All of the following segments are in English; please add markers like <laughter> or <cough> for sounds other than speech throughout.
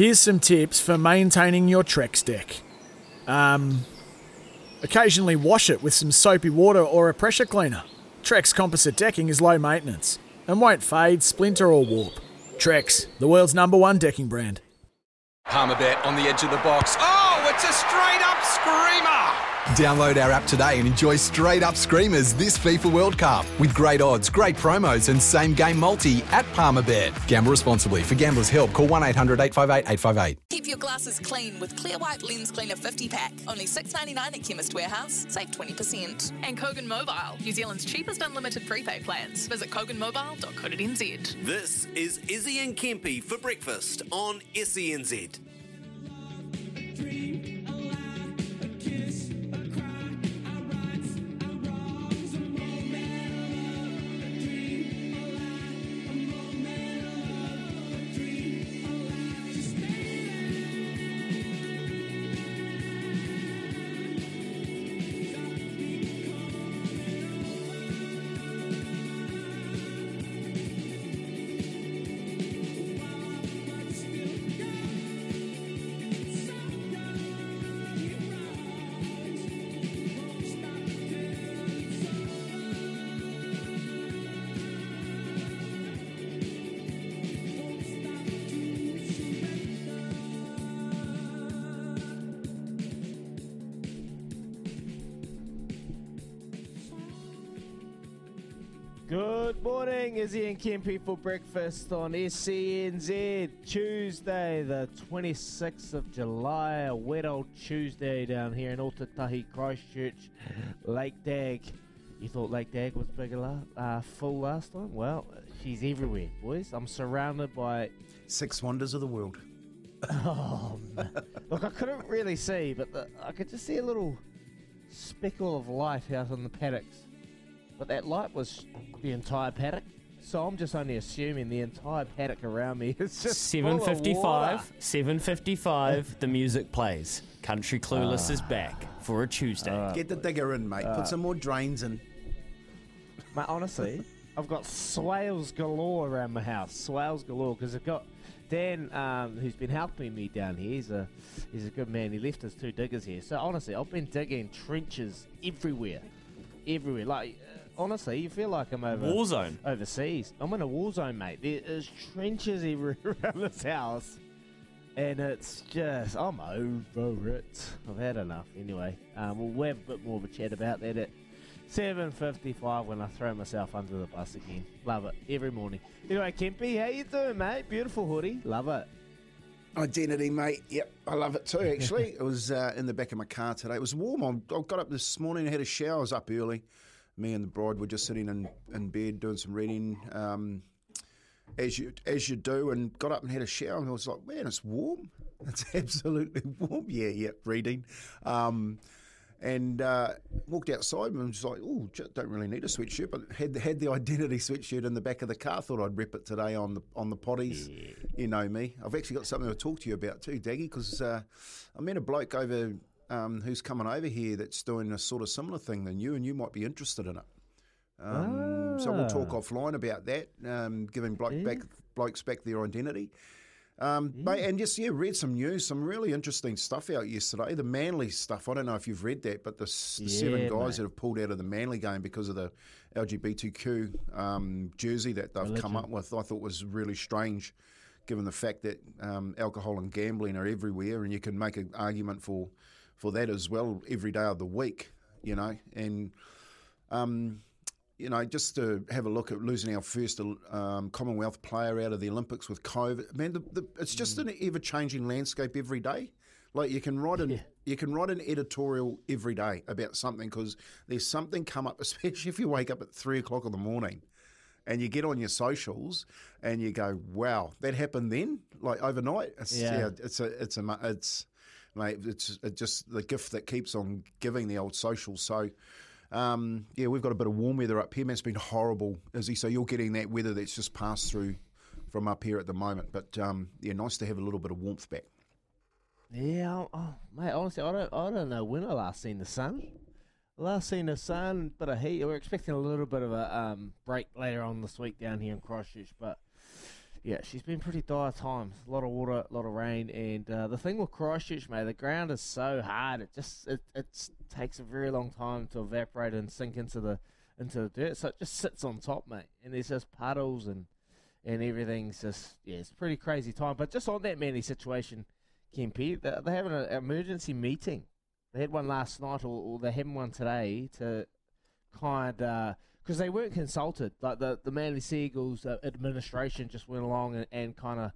Here's some tips for maintaining your Trex deck. Um, occasionally wash it with some soapy water or a pressure cleaner. Trex composite decking is low maintenance and won't fade, splinter, or warp. Trex, the world's number one decking brand. Palmerbet on the edge of the box. Oh, it's a straight up screamer! Download our app today and enjoy straight up screamers this FIFA World Cup with great odds, great promos, and same game multi at Palmerbet. Gamble responsibly. For gamblers' help, call 1 800 858 858. Keep your glasses clean with Clear White Lens Cleaner 50 pack. Only $6.99 at Chemist Warehouse. Save 20%. And Kogan Mobile, New Zealand's cheapest unlimited prepaid plans. Visit koganmobile.co.nz. This is Izzy and Kempy for breakfast on SENZ. Morning, Izzy and Kempy for breakfast on SENZ. Tuesday, the 26th of July, a wet old Tuesday down here in Otautahi, Christchurch, Lake Dagg. You thought Lake Dagg was bigger, la- uh, full last time? Well, she's everywhere, boys. I'm surrounded by. Six wonders of the world. Oh, man. look, I couldn't really see, but the, I could just see a little speckle of light out on the paddocks. But that light was the entire paddock. So I'm just only assuming the entire paddock around me is just full of water. 755 755 the music plays country clueless is back for a tuesday Get the digger in, mate. Put some more drains in. Mate, honestly, <laughs> I've got swales galore around my house. Swales galore because I've got Dan, um, who's been helping me down here. He's a he's a good man. He left us two diggers here. So honestly, I've been digging trenches everywhere, everywhere. Like uh, honestly, you feel like I'm over war zone overseas. I'm in a war zone, mate. There is trenches everywhere <laughs> around this house. And it's just, I'm over it. I've had enough. Anyway, um, we'll have a bit more of a chat about that at 7.55 when I throw myself under the bus again. Love it. Every morning. Anyway, Kempy, how you doing, mate? Beautiful hoodie. Love it. Identity, mate. Yep, I love it too, actually. <laughs> it was uh, in the back of my car today. It was warm. I I got up this morning and had a shower. I was up early. Me and the bride were just sitting in, in bed doing some reading, um, as you as you do, and got up and had a shower. And I was like, man, it's warm. <laughs> It's absolutely warm. Yeah, yeah, reading. Um, and uh, walked outside and was like, oh, don't really need a sweatshirt, but had had the identity sweatshirt in the back of the car. Thought I'd rep it today on the on the potties. You know me. I've actually got something to talk to you about too, Daggy, because uh, I met a bloke over um, who's coming over here that's doing a sort of similar thing than you, and you might be interested in it. Um, So we'll talk Ah. offline about that, um, giving bloke back, blokes back their identity. Um, mate, and just yeah, read some news, some really interesting stuff out yesterday. The Manly stuff. I don't know if you've read that, but the, the seven guys mate. that have pulled out of the Manly game because of the LGBTQ um, jersey that they've come up with, I thought was really strange, given the fact that um, alcohol and gambling are everywhere, and you can make an argument for for that as well every day of the week. You know, and um, you know, just to have a look at losing our first um, Commonwealth player out of the Olympics with COVID. Man, the, the, it's just an ever-changing landscape every day. Like you can write an you can write an editorial every day about something because there's something come up, <laughs> especially if you wake up at three o'clock in the morning and you get on your socials and you go, "Wow, that happened then, like overnight." It's, Yeah. yeah. it's a it's a it's mate, it's it just the gift that keeps on giving the old socials. So. Um, yeah, we've got a bit of warm weather up here. Man, it's been horrible, Izzy. So you're getting that weather that's just passed through from up here at the moment. But um, yeah, nice to have a little bit of warmth back. Yeah, oh, mate. Honestly, I don't, I don't know when I last seen the sun. Last seen the sun, bit of heat. We're expecting a little bit of a um, break later on this week down here in Christchurch, but yeah, she's been pretty dire times. A lot of water, a lot of rain, and uh, the thing with Christchurch, mate, the ground is so hard. It just it, it takes a very long time to evaporate and sink into the into the dirt. So it just sits on top, mate, and there's just puddles and and everything's just yeah, it's pretty crazy time. But just on that Manly situation, Kempy, they're, they're having an emergency meeting. They had one last night, or, or they're having one today to kind of because they weren't consulted. Like the the Manly Seagulls uh, administration just went along and, and kind of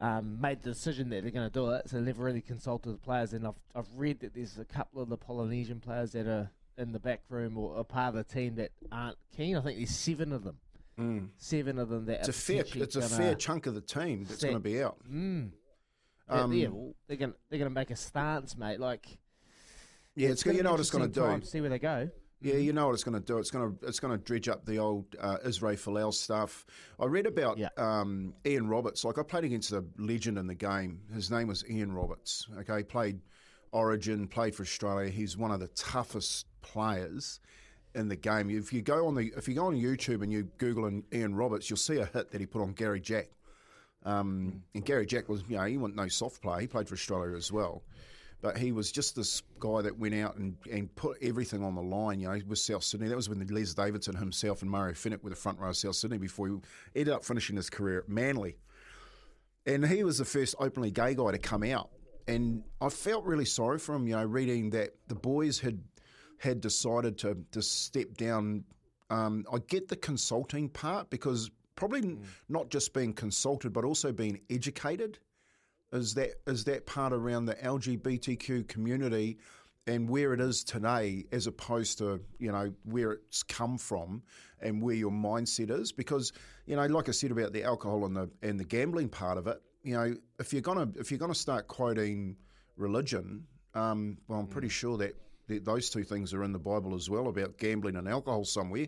um, made the decision that they're going to do it. So they never really consulted the players. And I've I've read that there's a couple of the Polynesian players that are in the back room or a part of the team that aren't keen. I think there's seven of them. Mm. Seven of them that It's are a fair, it's a fair chunk of the team that's going to be out. Mm. Um, yeah, well, they're gonna they're gonna make a stance, mate. Like Yeah, it's, gonna you know what it's going to do. see where they go. Yeah, you know what it's going to do. It's going to it's going to dredge up the old uh, Israel Folau stuff. I read about um, Ian Roberts. Like I played against a legend in the game. His name was Ian Roberts. Okay, played Origin, played for Australia. He's one of the toughest players in the game. If you go on the if you go on YouTube and you Google an Ian Roberts, you'll see a hit that he put on Gary Jack. Um, and Gary Jack was, you know, he wasn't no soft player. He played for Australia as well. But he was just this guy that went out and, and put everything on the line, you know, with South Sydney. That was when Les Davidson himself and Mario Fenech were the front row of South Sydney before he ended up finishing his career at Manly. And he was the first openly gay guy to come out. And I felt really sorry for him, you know, reading that the boys had had decided to, to step down. Um, I get the consulting part because probably not just being consulted, but also being educated is that is that part around the LGBTQ community and where it is today, as opposed to you know where it's come from and where your mindset is. Because you know, like I said about the alcohol and the and the gambling part of it, you know, if you're gonna if you're gonna start quoting religion, um, well, I'm pretty sure that, that those two things are in the Bible as well about gambling and alcohol somewhere.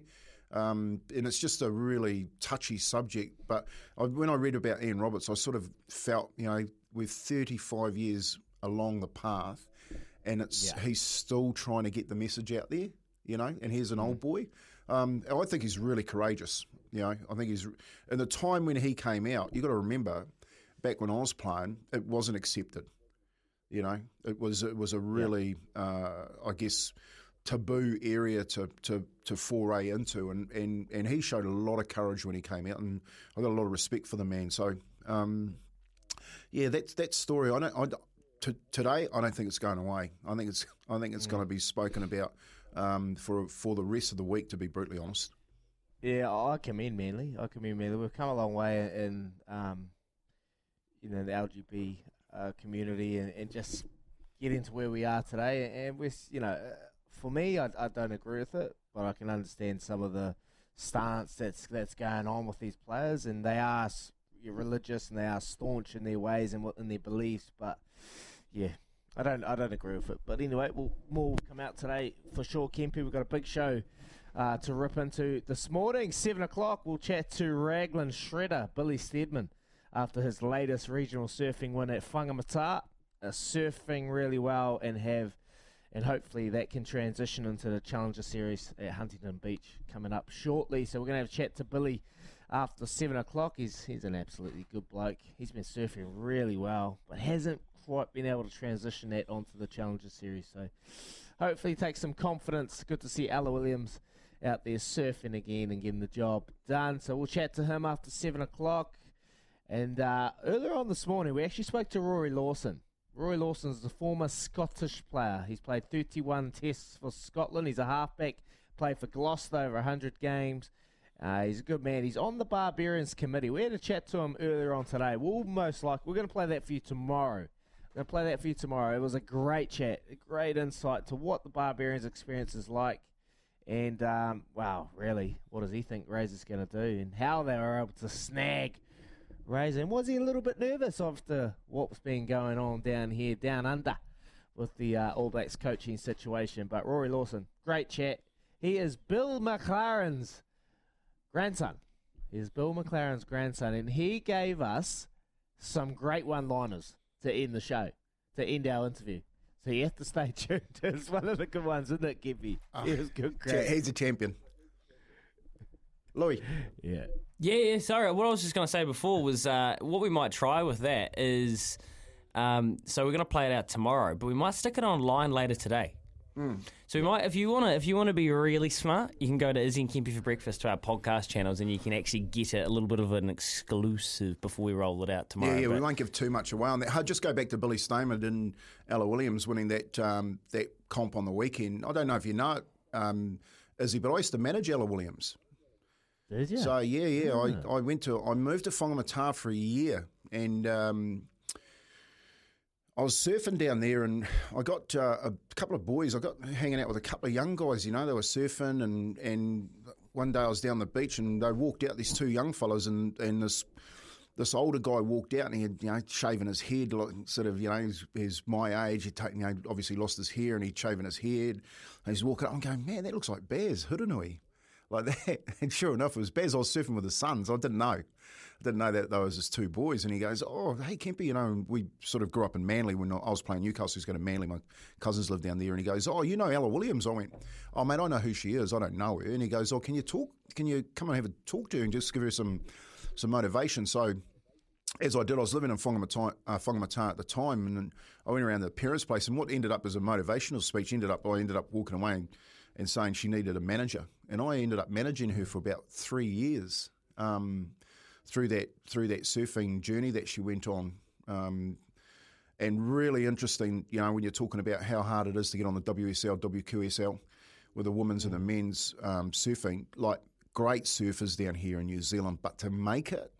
Um, and it's just a really touchy subject. But I, when I read about Ian Roberts, I sort of felt, you know, with 35 years along the path, and it's he's still trying to get the message out there, you know. And he's an old boy. Um, I think he's really courageous. You know, I think he's in the time when he came out. You got to remember, back when I was playing, it wasn't accepted. You know, it was it was a really, uh, I guess, taboo area to, to, to foray into, and, and, and he showed a lot of courage when he came out, and I got a lot of respect for the man. So, um, yeah, that's that story. I don't. I, to, today, I don't think it's going away. I think it's I think it's going to be spoken about um, for for the rest of the week. To be brutally honest. Yeah, I commend Manly. I commend Manly. We've come a long way in, um, you know, the LGB uh, community and, and just getting to where we are today. And we're, you know, for me, I, I don't agree with it, but I can understand some of the stance that's that's going on with these players, and they are religious and they are staunch in their ways and what in their beliefs. But yeah, I don't I don't agree with it. But anyway, we'll, more will come out today for sure. Kempi, we've got a big show uh, to rip into this morning. Seven o'clock, we'll chat to Raglan Shredder, Billy Stairmand, after his latest regional surfing win at Whangamata. Uh, surfing really well and have, and hopefully that can transition into the Challenger Series at Huntington Beach coming up shortly. So we're going to have a chat to Billy after seven o'clock. He's he's an absolutely good bloke. He's been surfing really well, but hasn't quite been able to transition that onto the Challenger Series. So hopefully take some confidence. Good to see Ella Williams out there surfing again and getting the job done. So we'll chat to him after seven o'clock. And uh, earlier on this morning, we actually spoke to Rory Lawson. Rory Lawson is a former Scottish player. He's played 31 tests for Scotland. He's a halfback, played for Gloucester over 100 games. Uh, he's a good man. He's on the Barbarians committee. We had a chat to him earlier on today. We'll most likely we're going to play that for you tomorrow. We're going to play that for you tomorrow. It was a great chat, a great insight to what the Barbarians experience is like. And um, wow, really, what does he think Razor's going to do, and how they were able to snag Razor? And was he a little bit nervous after what's been going on down here, down under, with the uh, All Blacks coaching situation? But Rory Lawson, great chat. He is Bill McLaren's grandson. He is Bill McLaren's grandson, and he gave us some great one-liners to end the show, to end our interview. So you have to stay <laughs> tuned. It's one of the good ones, isn't it, Gippy? It was good. Cha- Great. He's a champion. Louis. Yeah. Yeah, yeah. Sorry, what I was just going to say before was uh, what we might try with that is um, so we're going to play it out tomorrow, but we might stick it online later today. So we might, if you want to, if you want to be really smart, you can go to Izzy and Kempy for breakfast to our podcast channels, and you can actually get it a little bit of an exclusive before we roll it out tomorrow. Yeah, yeah, we won't give too much away on that. I'll just go back to Billy Stairmand and Ella Williams winning that um, that comp on the weekend. I don't know if you know it, um, Izzy, but I used to manage Ella Williams. Did you? So yeah, yeah, I, I went to I moved to Whangamata for a year, and um, I was surfing down there, and I got uh, a couple of boys. I got hanging out with a couple of young guys. You know, they were surfing, and and one day I was down the beach, and they walked out these two young fellas, and and this. This older guy walked out and he had, you know, shaven his head, like, sort of, you know, he's, he's my age. He'd taken, you know, obviously lost his hair and he'd shaven his head. And he's walking up. I'm going, man, that looks like Baz Hurunui like <laughs> that. And sure enough, it was Baz. I was surfing with his sons. I didn't know. Didn't know that those his two boys. And he goes, "Oh, hey Kempy, you know, we sort of grew up in Manly when I was playing Newcastle. He's going to Manly. My cousins lived down there." And he goes, "Oh, you know Ella Williams?" I went, "Oh, mate, I know who she is. I don't know her." And he goes, "Oh, can you talk? Can you come and have a talk to her and just give her some some motivation?" So as I did, I was living in Whangamata, uh, at the time, and I went around the parents' place, and what ended up as a motivational speech ended up, I ended up walking away and, and saying she needed a manager, and I ended up managing her for about three years um, through that through that surfing journey that she went on. Um, and really interesting, you know, when you're talking about how hard it is to get on the WSL, WQSL, with the women's and the men's um, surfing, like great surfers down here in New Zealand, but to make it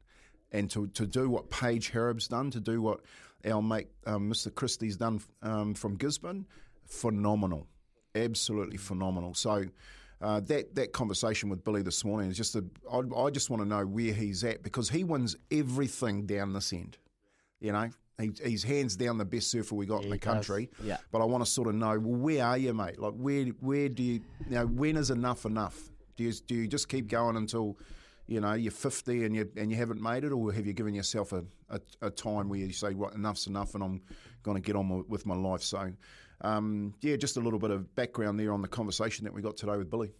and to, to do what Paige Hareb's done, to do what our mate um, Mr. Christie's done um, from Gisborne, phenomenal, absolutely phenomenal. So uh, that that conversation with Billy this morning is just a, I, I just want to know where he's at because he wins everything down this end. You know, he, he's hands down the best surfer we got in the does. country. Yeah. But I want to sort of know, well, where are you, mate? Like, where where do you, you know, when is enough enough? Do you do you just keep going until, you know, you're 50 and you and you haven't made it, or have you given yourself a, a, a time where you say, right, enough's enough, and I'm going to get on with my life? So, um, yeah, just a little bit of background there on the conversation that we got today with Billy.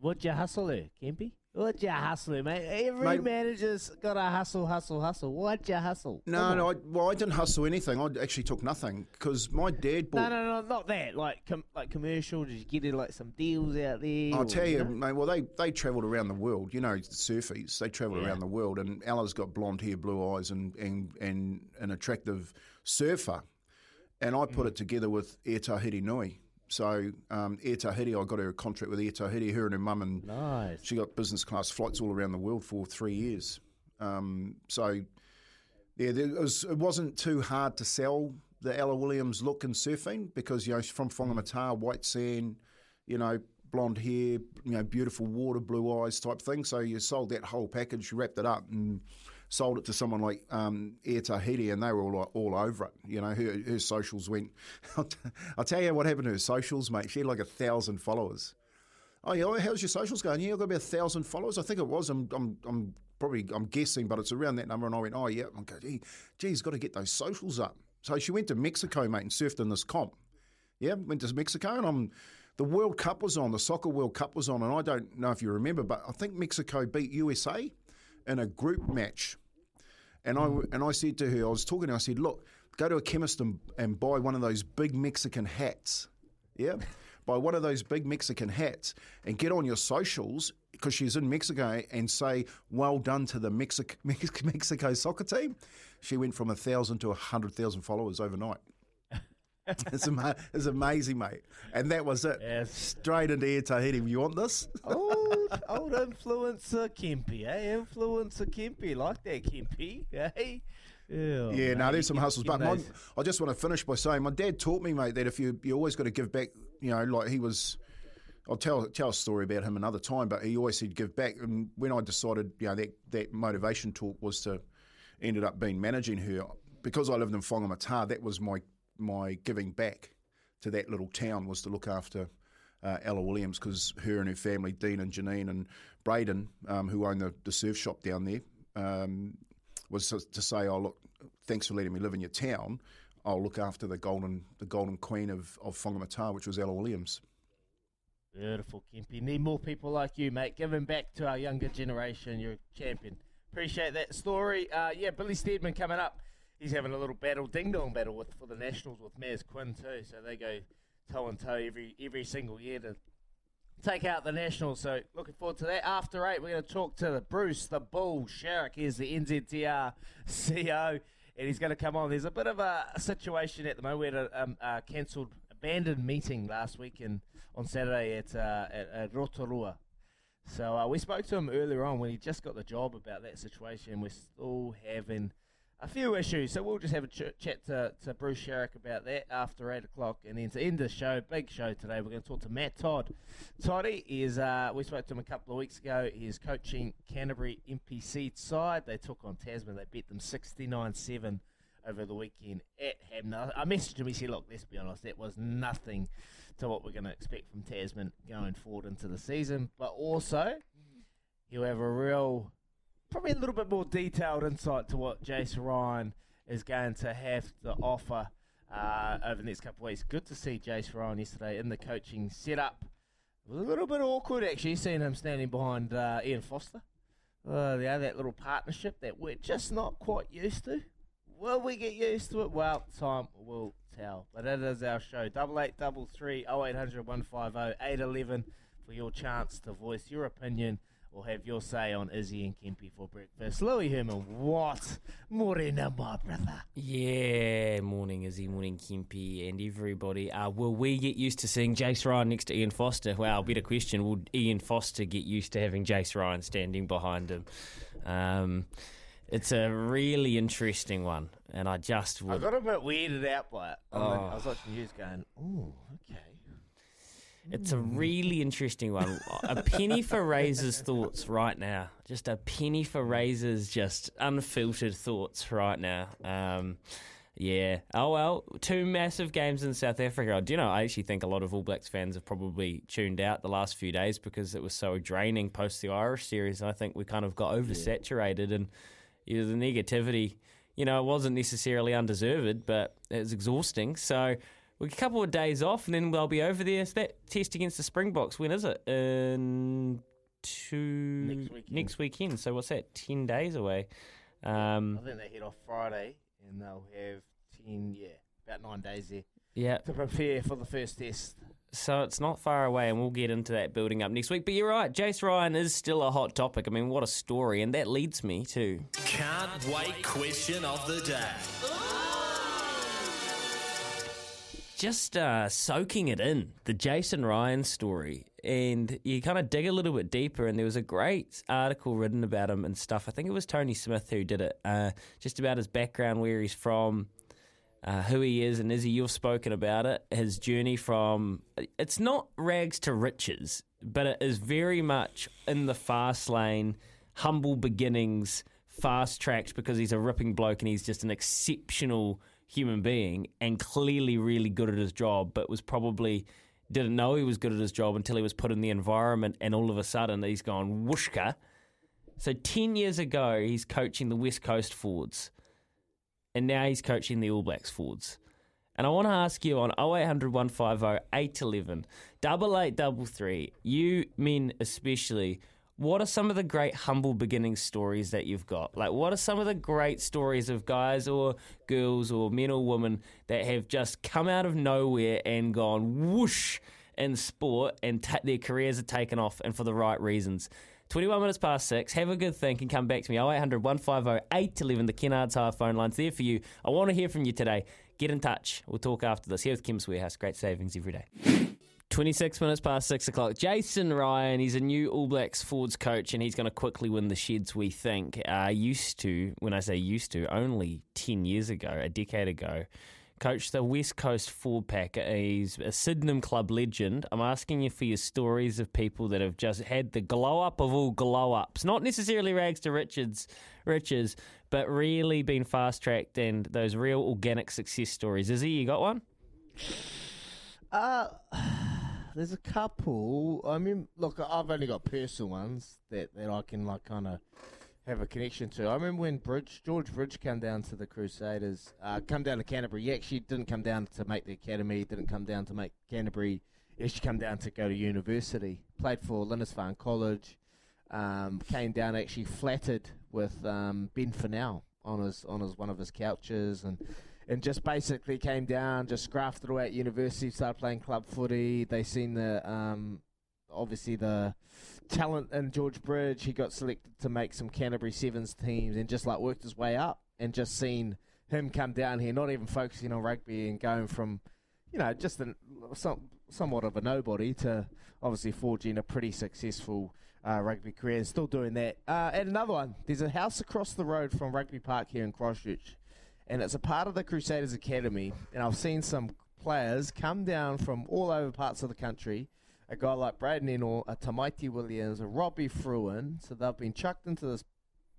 What'd you hustle there, Kempy? What'd you hustle there, mate? Every Mate- manager's got to hustle, hustle, hustle. What'd you hustle? No, Come no. I, well, I didn't hustle anything. I actually took nothing because my dad bought. No, no, no, not that. Like, com- like commercial. Did you get it like some deals out there? I'll or, tell you, know? mate. Well, they they travelled around the world. You know, surfies. They travelled Yeah. around the world, and Ella's got blonde hair, blue eyes, and and and an attractive surfer. And I Mm. put it together with Air Tahiti Nui. So um, Air Tahiti, I got her a contract with Air Tahiti. Her and her mum and Nice. she got business class flights all around the world for three years. Um, so yeah, there was, it wasn't too hard to sell the Ella Williams look in surfing because you know she's from Whangamata, white sand, you know, blonde hair, you know, beautiful water, blue eyes type thing. So you sold that whole package, you wrapped it up and sold it to someone like um, Air Tahiti, and they were all all over it. You know, her, her socials went. <laughs> I'll, tell you what happened to her socials, mate. She had like a thousand followers. Oh yeah, how's your socials going? Yeah, I've got about a thousand followers. I think it was. I'm, I'm, I'm probably, I'm guessing, but it's around that number. And I went, oh yeah. I go, gee, geez, got to get those socials up. So she went to Mexico, mate, and surfed in this comp. Yeah, went to Mexico, and I'm. The World Cup was on. The Soccer World Cup was on, and I don't know if you remember, but I think Mexico beat USA in a group match. And I and I said to her, I was talking to her, I said, look, go to a chemist and, and buy one of those big Mexican hats. Yeah. buy one of those big Mexican hats and get on your socials because she's in Mexico and say, well done to the Mexico, <laughs> Mexico soccer team. She went from a thousand to a hundred thousand followers overnight. <laughs> it's, ama- it's amazing, mate. And that was it. Yes. Straight into Air Tahiti. You want this? old, <laughs> old influencer Kempy, eh? Influencer Kempy, like that Kempy, eh? Yeah, Yeah, no, there's some hustles. But my, I just want to finish by saying my dad taught me, mate, that if you you always got to give back. You know, like he was. I'll tell tell a story about him another time, but he always said give back. And when I decided, you know, that that motivation talk was to ended up being managing her because I lived in Whangamata. That was my my giving back to that little town was to look after. Uh, Ella Williams, because her and her family, Dean and Janine and Braden, um, who own the, the surf shop down there, um, was to, to say, "Oh look, thanks for letting me live in your town. I'll look after the golden the golden queen of of Whangamata, which was Ella Williams." Beautiful, Kempy. Need more people like you, mate. Giving back to our younger generation. You're a champion. Appreciate that story. Uh, yeah, Billy Stairmand coming up. He's having a little battle, ding dong battle with for the Nationals with Maz Quinn too. So they go toe and toe every every single year to take out the Nationals. So looking forward to that. After eight, we're going to talk to the Bruce the Bull Sharrock. He's the NZTR CEO, and he's going to come on. There's a bit of a, a situation at the moment. We had a um, uh, cancelled, abandoned meeting last week and on Saturday at, uh, at, at Rotorua. So uh, we spoke to him earlier on when he just got the job about that situation. We're still having a few issues, so we'll just have a ch- chat to, to Bruce Sharrock about that after eight o'clock, and then to end the show, big show today, we're going to talk to Matt Todd. Toddy is uh, we spoke to him a couple of weeks ago. He's coaching Canterbury NPC side. They took on Tasman. They beat them sixty nine seven over the weekend at Hanmer. I messaged him. He said, "Look, let's be honest, that was nothing to what we're going to expect from Tasman going forward into the season, but also." He'll have a real probably a little bit more detailed insight to what Jace Ryan is going to have to offer uh, over the next couple of weeks. Good to see Jace Ryan yesterday in the coaching setup. A little bit awkward actually seeing him standing behind uh, Ian Foster. Uh, yeah, that little partnership that we're just not quite used to. Will we get used to it? Well, time will tell. But it is our show. Double eight double three oh eight hundred one five oh eight eleven for your chance to voice your opinion or have your say on Izzy and Kempy for breakfast. Louis Herman, what? Morena, my brother. Yeah, morning Izzy, morning Kempy, and everybody. Uh, will we get used to seeing Jace Ryan next to Ian Foster? Well, better question. Will Ian Foster get used to having Jace Ryan standing behind him? Um, it's a really interesting one, and I just I got a bit weirded out by it. I, mean, Oh. I was watching news going, oh, okay. It's a really interesting one. a penny for Razor's thoughts right now. Just a penny for Razor's just unfiltered thoughts right now. Um, yeah. Oh well, two massive games in South Africa. Do you know? I actually think a lot of All Blacks fans have probably tuned out the last few days because it was so draining post the Irish series. And I think we kind of got oversaturated and you know, the negativity. You know, it wasn't necessarily undeserved, but it was exhausting. So a couple of days off, and then they'll be over there. So that test against the Springboks. When is it? In two Next weekend. next weekend. So what's that? Ten days away. Um, I think they head off Friday and they'll have 10, yeah, about nine days there yeah. to prepare for the first test. So it's not far away, and we'll get into that building up next week. But you're right, Jace Ryan is still a hot topic. I mean, what a story, and that leads me to Can't wait question of the day. Just uh, soaking it in the Jason Ryan story, and you kind of dig a little bit deeper. And there was a great article written about him and stuff. I think it was Tony Smith who did it, uh, just about his background, where he's from, uh, who he is, and Izzy, you've spoken about it. His journey from it's not rags to riches, but it is very much in the fast lane, humble beginnings, fast tracked because he's a ripping bloke and he's just an exceptional human being and clearly really good at his job, but was probably didn't know he was good at his job until he was put in the environment and all of a sudden he's gone whooshka. So 10 years ago, he's coaching the West Coast Forwards and now he's coaching the All Blacks Forwards. And I want to ask you on 0800 150 811, double eight double three, you men especially, what are some of the great humble beginning stories that you've got? Like, what are some of the great stories of guys or girls or men or women that have just come out of nowhere and gone whoosh in sport and their careers are taken off and for the right reasons? 21 minutes past six. Have a good think and come back to me. 0800 150 811. The Kennards Hire phone line's there for you. I want to hear from you today. Get in touch. We'll talk after this. Here with Chemist Warehouse. Great savings every day. 26 minutes past 6 o'clock. Jason Ryan, he's a new All Blacks forwards coach and he's going to quickly win the Sheds, we think. Uh, used to, when I say used to, only 10 years ago, a decade ago, coached the West Coast forward pack. He's a Sydenham club legend. I'm asking you for your stories of people that have just had the glow up of all glow ups. Not necessarily rags to riches, riches but really been fast tracked and those real organic success stories. Izzy, you got one? Uh, there's a couple. I mean, look, I've only got personal ones that, that I can like kind of have a connection to. I remember when Bridge George Bridge came down to the Crusaders, uh, come down to Canterbury. He actually didn't come down to make the academy. Didn't come down to make Canterbury He actually come down to go to university. Played for Lindisfarne College. Um, came down actually flattered with um, Ben Funnell on his on his one of his couches and and just basically came down, just grafted away at university, started playing club footy. They seen the um, obviously the talent in George Bridge. He got selected to make some Canterbury Sevens teams and just like worked his way up and just seen him come down here, not even focusing on rugby and going from, you know, just an, some, somewhat of a nobody to obviously forging a pretty successful uh, rugby career and still doing that. Uh, and another one, there's a house across the road from Rugby Park here in Christchurch, and it's a part of the Crusaders Academy. And I've seen some players come down from all over parts of the country. A guy like Braydon Ennor, a Tamaiti Williams, a Robbie Fruean. So they've been chucked into this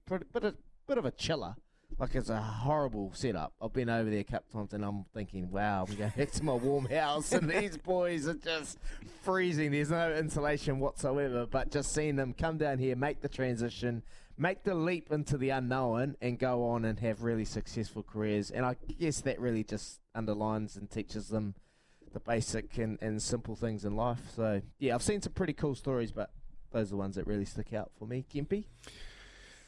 bit, of, bit of a chiller. Like it's a horrible setup. I've been over there a couple times and I'm thinking, wow, I'm going back to my warm house and these boys are just freezing. There's no insulation whatsoever. But just seeing them come down here, make the transition, make the leap into the unknown, and go on and have really successful careers. And I guess that really just underlines and teaches them the basic and, and simple things in life. So yeah, I've seen some pretty cool stories, but those are the ones that really stick out for me. Kempy.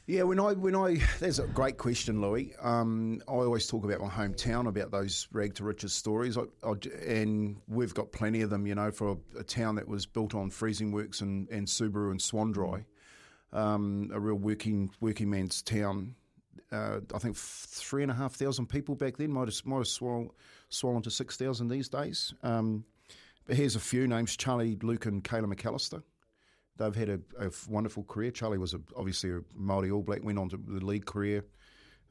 Yeah, when I when I that's a great question, Louis. Um, I always talk about my hometown, about those rag to riches stories, I, I, and we've got plenty of them. You know, for a, a, town that was built on freezing works and, and Subaru and Swan um, a real working working man's town. Uh, I think three and a half thousand people back then might have might have swollen, swollen to six thousand these days. Um, but here's a few names: Charlie, Luke, and Kayla McAlister. They've had a, a wonderful career. Charlie was a, obviously a Māori All Black, went on to the league career.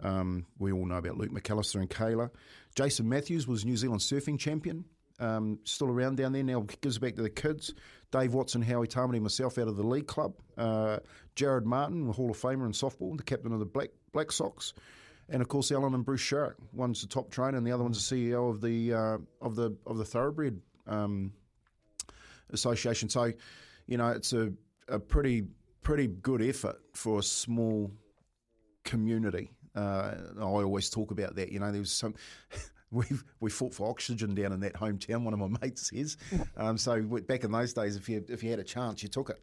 Um, we all know about Luke McAlister and Kayla. Jason Matthews was New Zealand surfing champion. Um, still around down there now, gives back to the kids. Dave Watson, Howie Tamati, myself out of the league club. Uh, Jared Martin, the Hall of Famer in softball, the captain of the Black Black Sox, and of course Alan and Bruce Sharrock. One's the top trainer, and the other one's the CEO of the uh, of the of the Thoroughbred um, Association. So you know, it's a, a pretty pretty good effort for a small community. Uh, I always talk about that. You know, there was some. We we fought for oxygen down in that hometown. One of my <laughs> mates says. Um, so back in those days, if you if you had a chance, you took it.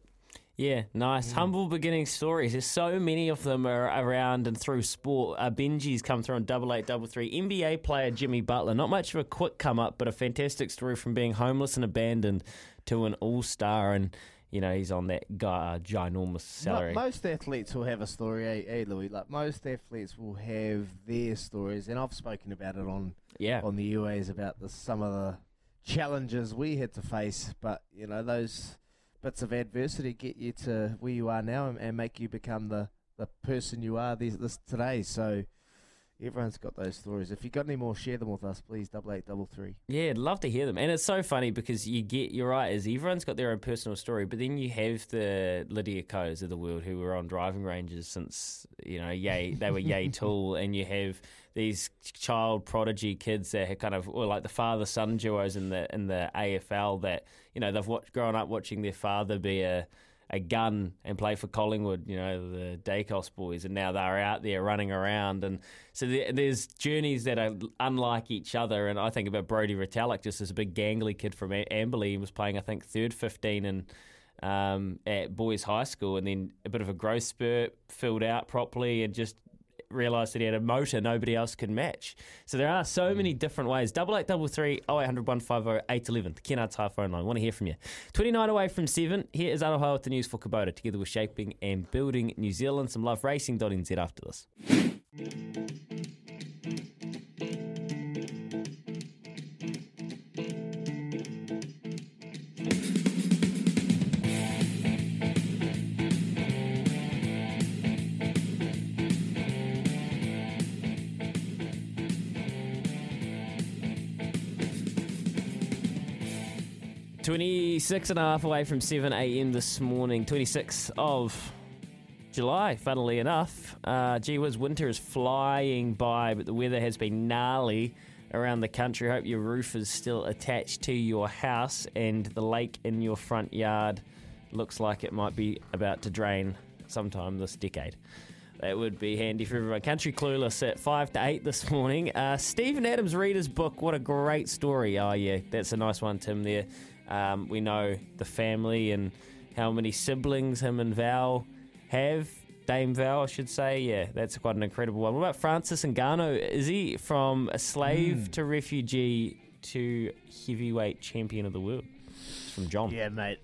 Yeah, nice. Mm. Humble beginning stories. There's so many of them are around and through sport. Uh, Benji's come through on double eight, double three. NBA player Jimmy Butler. Not much of a quick come up, but a fantastic story from being homeless and abandoned to an all star. And you know, he's on that guy, uh, ginormous salary. Most athletes will have a story, eh, eh, Louis? Like most athletes will have their stories, and I've spoken about it on yeah on the UAs about the, some of the challenges we had to face. But you know, those bits of adversity get you to where you are now and, and make you become the the person you are this, this today. So Everyone's got those stories. If you've got any more, share them with us, please. Double eight, double three. Yeah, I'd love to hear them. And it's so funny because you get you're right, is everyone's got their own personal story, but then you have the Lydia Ko's of the world who were on driving ranges since you know, yay they were yay <laughs> tall, and you have these child prodigy kids that are kind of or like the father son duos in the in the AFL that you know they've watched, grown up watching their father be a a gun and play for Collingwood, you know, the Daicos boys, and now they're out there running around. And so there's journeys that are unlike each other. And I think about Brodie Retallick, just as a big gangly kid from Amberley, he was playing, I think, third 15 and um, at boys' high school, and then a bit of a growth spurt, filled out properly, and just realised that he had a motor nobody else could match. So there are so hmm. many different ways. Double eight double three oh eight hundred one five oh eight eleven. The Kennards Hire phone line. Want to hear from you. Twenty nine away from seven. Here is Aroha with the news for Kubota. Together with shaping and building New Zealand. Some love racing.nz after this. 26 and a half away from 7 a.m. this morning, 26th of July, funnily enough. Uh, gee whiz, winter is flying by, but the weather has been gnarly around the country. Hope your roof is still attached to your house and the lake in your front yard looks like it might be about to drain sometime this decade. That would be handy for everyone. Country Clueless at 5 to 8 this morning. Uh, Steven Adams' Reader's Book, what a great story. Oh, yeah, that's a nice one, Tim, there. Um, we know the family and how many siblings him and Val have. Dame Val, I should say. Yeah, that's quite an incredible one. What about Francis Ngannou? Is he from a slave to refugee to heavyweight champion of the world? It's from John. Yeah, mate.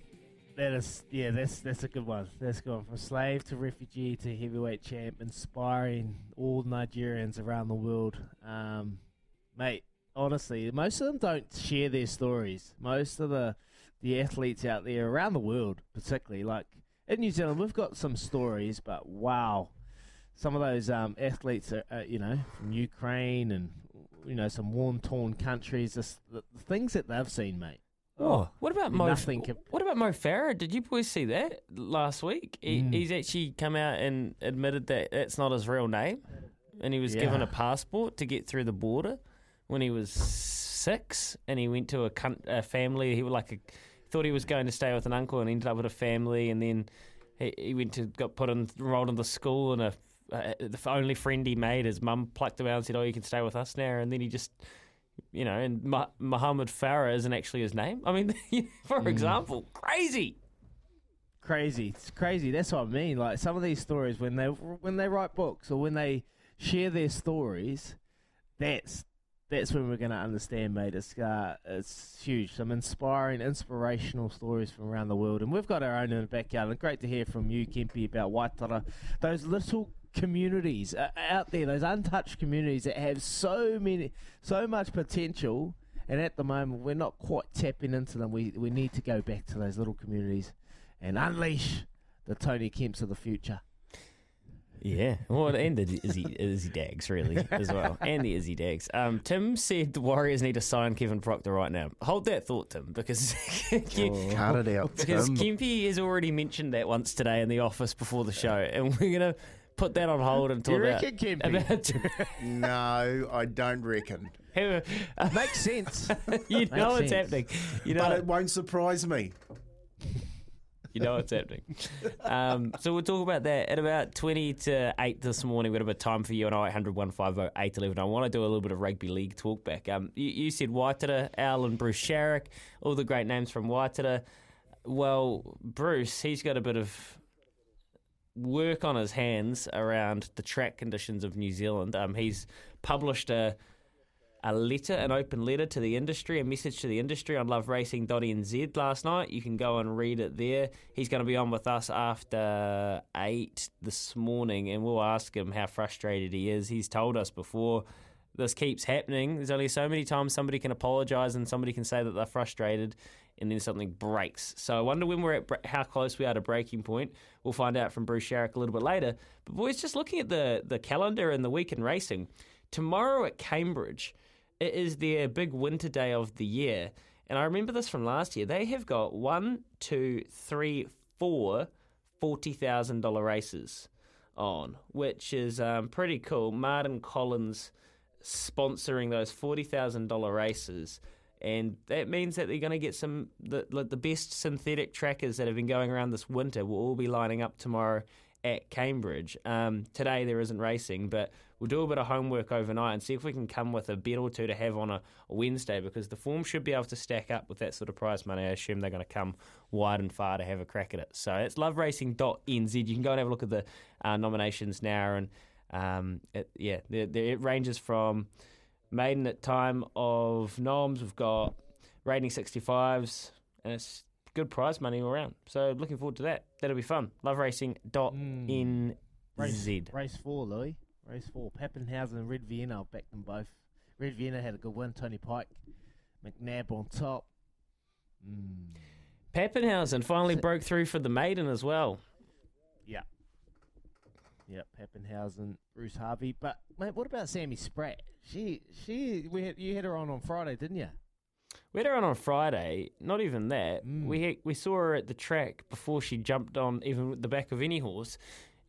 That is, yeah, that's that's a good one. That's going from slave to refugee to heavyweight champ, inspiring all Nigerians around the world. Um, mate, honestly, most of them don't share their stories. Most of the the athletes out there around the world, particularly like in New Zealand, we've got some stories, but wow, some of those um, athletes are, uh, you know, from Ukraine and you know some worn torn countries. Just the, the things that they've seen, mate. Oh, what about Mo? nothing com- what about Mo Farah? Did you boys see that last week? He, Mm. He's actually come out and admitted that that's not his real name, and he was given a passport to get through the border when he was six, and he went to a, a family. He was like a, thought he was going to stay with an uncle, and ended up with a family, and then he, he went to got put in enrolled in the school, and a uh, the only friend he made, his mum plucked him out and said, "Oh, you can stay with us now," and then he just you know, and Mu- Muhammad Farah isn't actually his name. I mean, <laughs> for example, crazy. crazy. It's crazy. That's what I mean. Like some of these stories, when they when they write books or when they share their stories, that's that's when we're going to understand, mate. It's uh, it's huge. Some inspiring, inspirational stories from around the world, and we've got our own in the backyard. And great to hear from you, Kempy, about Waitara. Those little communities uh, out there, those untouched communities that have so many, so much potential. And at the moment, we're not quite tapping into them. We we need to go back to those little communities and unleash the Tony Kemps of the future. Yeah, well, and the Izzy, Izzy Dags, really, as well. And the Izzy Dags. Um, Tim said the Warriors need to sign Kevin Proctor right now. Hold that thought, Tim, because, <laughs> Cut it out, because Tim. Kempy has already mentioned that once today in the office before the show, and we're going to put that on hold until You about, reckon, Kempy? about <laughs> No, I don't reckon. Makes sense. <laughs> you know what's sense. happening. You know, But it won't surprise me. You know what's happening. <laughs> Um, so we'll talk about that at about 20 to 8 this morning. We've got a bit of time for you on 0800 150 811. I want to do a little bit of rugby league talk back. Um, you, you said Waitara, Al and Bruce Sharrock, all the great names from Waitara. Well, Bruce, he's got a bit of work on his hands around the track conditions of New Zealand. Um, he's published a a letter, an open letter to the industry, a message to the industry on loveracing.nz last night. You can go and read it there. He's going to be on with us after 8 this morning, and we'll ask him how frustrated he is. He's told us before this keeps happening. There's only so many times somebody can apologise and somebody can say that they're frustrated, and then something breaks. So I wonder when we're at how close we are to breaking point. We'll find out from Bruce Sharrock a little bit later. But boys, just looking at the the calendar and the week in racing, tomorrow at Cambridge, it is their big winter day of the year. And I remember this from last year. They have got one, two, three, four $40,000 races on, which is um, pretty cool. Martin Collins sponsoring those $40,000 races. And that means that they're going to get some the the best synthetic trackers that have been going around this winter will all be lining up tomorrow at Cambridge. Um, today there isn't racing, but we'll do a bit of homework overnight and see if we can come with a bet or two to have on a, a Wednesday because the form should be able to stack up with that sort of prize money. I assume they're going to come wide and far to have a crack at it. So it's loveracing.nz. You can go and have a look at the uh, nominations now, and um, it, yeah, the, the, it ranges from maiden at time of noms. We've got rating 65s, and it's good prize money all around. So looking forward to that. That'll be fun. Loveracing.nz. Race, race four, Louis. Race four. Pappenhausen and Red Vienna. I'll back them both. Red Vienna had a good win. Tony Pike, McNabb on top. Mm. Pappenhausen finally broke through for the maiden as well. Yeah. Yeah, Pappenhausen, Bruce Harvey. But mate, what about Sammy Spratt? She, she, we had, you had her on on Friday, didn't you? We had her on on Friday. Not even that. Mm. We we saw her at the track before she jumped on even with the back of any horse.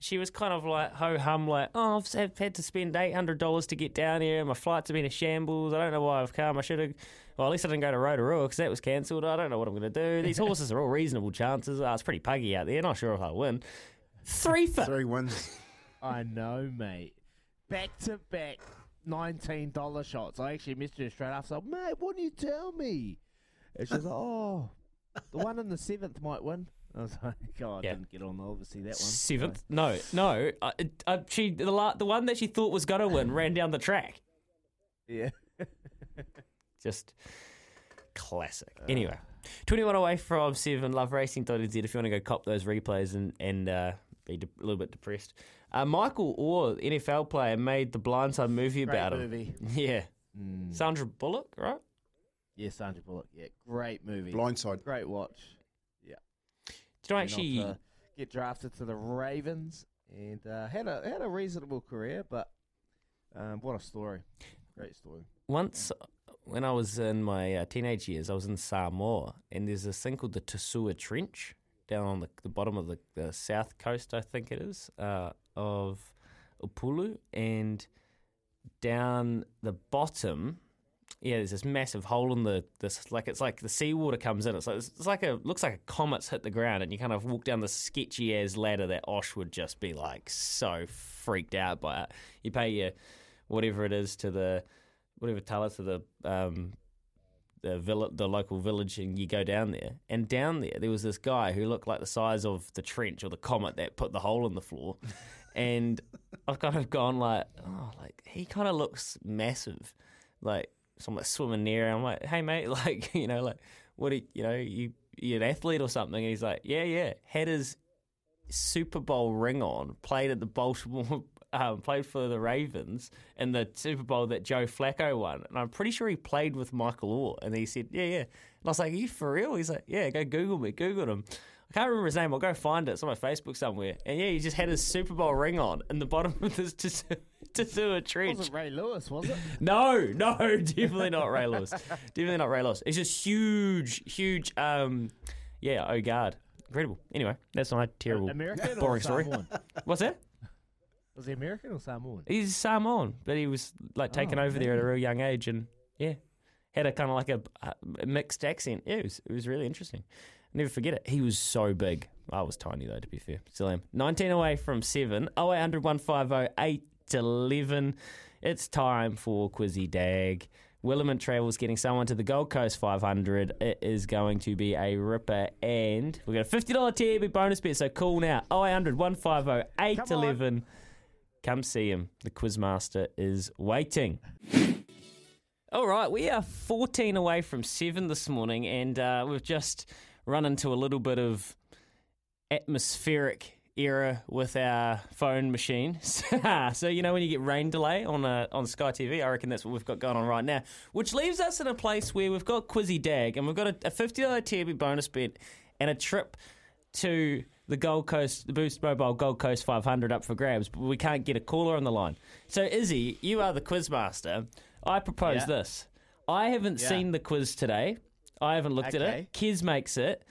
She was kind of like ho hum, like oh I've had- had to spend eight hundred dollars to get down here. My flights have been a shambles. I don't know why I've come. I should have. Well, at least I didn't go to Rotorua because that was cancelled. I don't know what I'm going to do. <laughs> These horses are all reasonable chances. Oh, it's pretty puggy out there. Not sure if I'll win. Three for Three wins. <laughs> I know, mate. Back to back, nineteen dollar shots. I actually missed her straight after. So, mate, what do you tell me? And she's like, oh, The one in the seventh might win. I was <laughs> like, God, Yeah. I didn't get on obviously that one. Seventh? No, no. Uh, uh, she the, la- the one that she thought was gonna win ran down the track. Yeah. <laughs> Just classic. Anyway, 21 away from 7, loveracing.nz if you want to go cop those replays and, and uh, be de- a little bit depressed. Uh, Michael Oher, NFL player, made the Blindside movie Great about movie. him. <laughs> Yeah. Mm. Sandra Bullock, right? Yeah, Sandra Bullock. Yeah, great movie. Blindside. Great watch. Yeah. Did I Went on actually. to get drafted to the Ravens and uh, had a had a reasonable career, but um, what a story! Great story. Once, when I was in my uh, teenage years, I was in Samoa, and there's this thing called the To Sua Trench down on the, the bottom of the, the south coast, I think it is, uh, of Upolu, and down the bottom, yeah, there's this massive hole in the this like it's like the seawater comes in. It's like it's like a looks like a comet's hit the ground, and you kind of walk down the sketchy as ladder that Osh would just be like so freaked out by it. You pay your whatever it is to the whatever tell us to the um the vill- the local village, and you go down there. And down there, there was this guy who looked like the size of the trench or the comet that put the hole in the floor. <laughs> and I've kind of gone like, oh, like he kind of looks massive, like someone swimming near. I'm like, hey mate, <laughs> like you know, like what? Are, you you know, you you an athlete or something? And he's like, yeah, yeah. Had his Super Bowl ring on, played at the Baltimore, um, played for the Ravens in the Super Bowl that Joe Flacco won. And I'm pretty sure he played with Michael Oher. And he said, yeah, yeah. And I was like, are you for real? He's like, yeah, go Google me. Googled him. I can't remember his name. I'll go find it. It's on my Facebook somewhere. And yeah, he just had his Super Bowl ring on in the bottom of this To Sua <laughs> trench. Wasn't Ray Lewis, was it? <laughs> No, no, definitely not Ray Lewis. definitely not Ray Lewis. It's just huge, huge. Um, yeah, oh god, incredible. Anyway, that's my terrible, American or boring story. What's that? Was he American or Samoan? He's Samoan, but he was like taken Oh, over there at a real young age, and yeah, had a kind of like a, a mixed accent. Yeah, it was it was really interesting. Never forget it. He was so big. I was tiny though, to be fair. Still am. 19 away from seven. 0800 150 811. It's time for Quizzy Dag. Willamette Travels getting someone to the Gold Coast 500. It is going to be a ripper, and we've got a $50 TAB bonus bet, so call now. 0800 150 811. Come see him. The Quizmaster is waiting. All right, we are 14 away from 7 this morning, and uh, we've just run into a little bit of atmospheric error with our phone machine. <laughs> so, you know, when you get rain delay on uh, on Sky TV, I reckon that's what we've got going on right now, which leaves us in a place where we've got Quizzy Dag, and we've got a, a $50 TAB bonus bet and a trip to the Gold Coast, the Boost Mobile Gold Coast 500 up for grabs, but we can't get a caller on the line. So, Izzy, you are the quizmaster. I propose Yeah. this. I haven't Yeah. seen the quiz today. I haven't looked at it. Kiz makes it.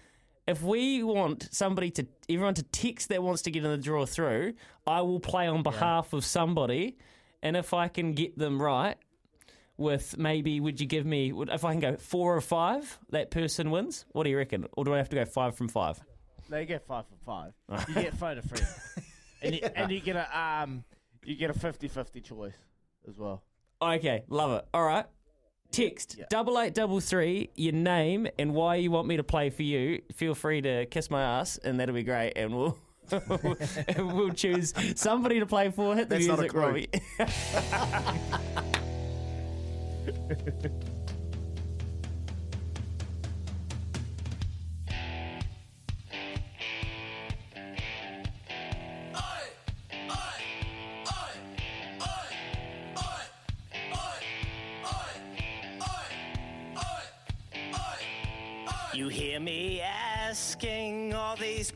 If we want somebody to, everyone to text that wants to get in the draw through, I will play on behalf of somebody. And if I can get them right, with maybe, would you give me, if I can go four or five, that person wins? What do you reckon? Or do I have to go five from five? No, you get five for five. <laughs> You get phone a friend. and, you, and you get a um, you get a 50-50 choice as well. Okay, love it. All right. Text double eight double three your name and why you want me to play for you. Feel free to kiss my ass, and that'll be great. And we'll <laughs> and we'll choose somebody to play for. Hit the That's not a music, clue. Robbie. <laughs>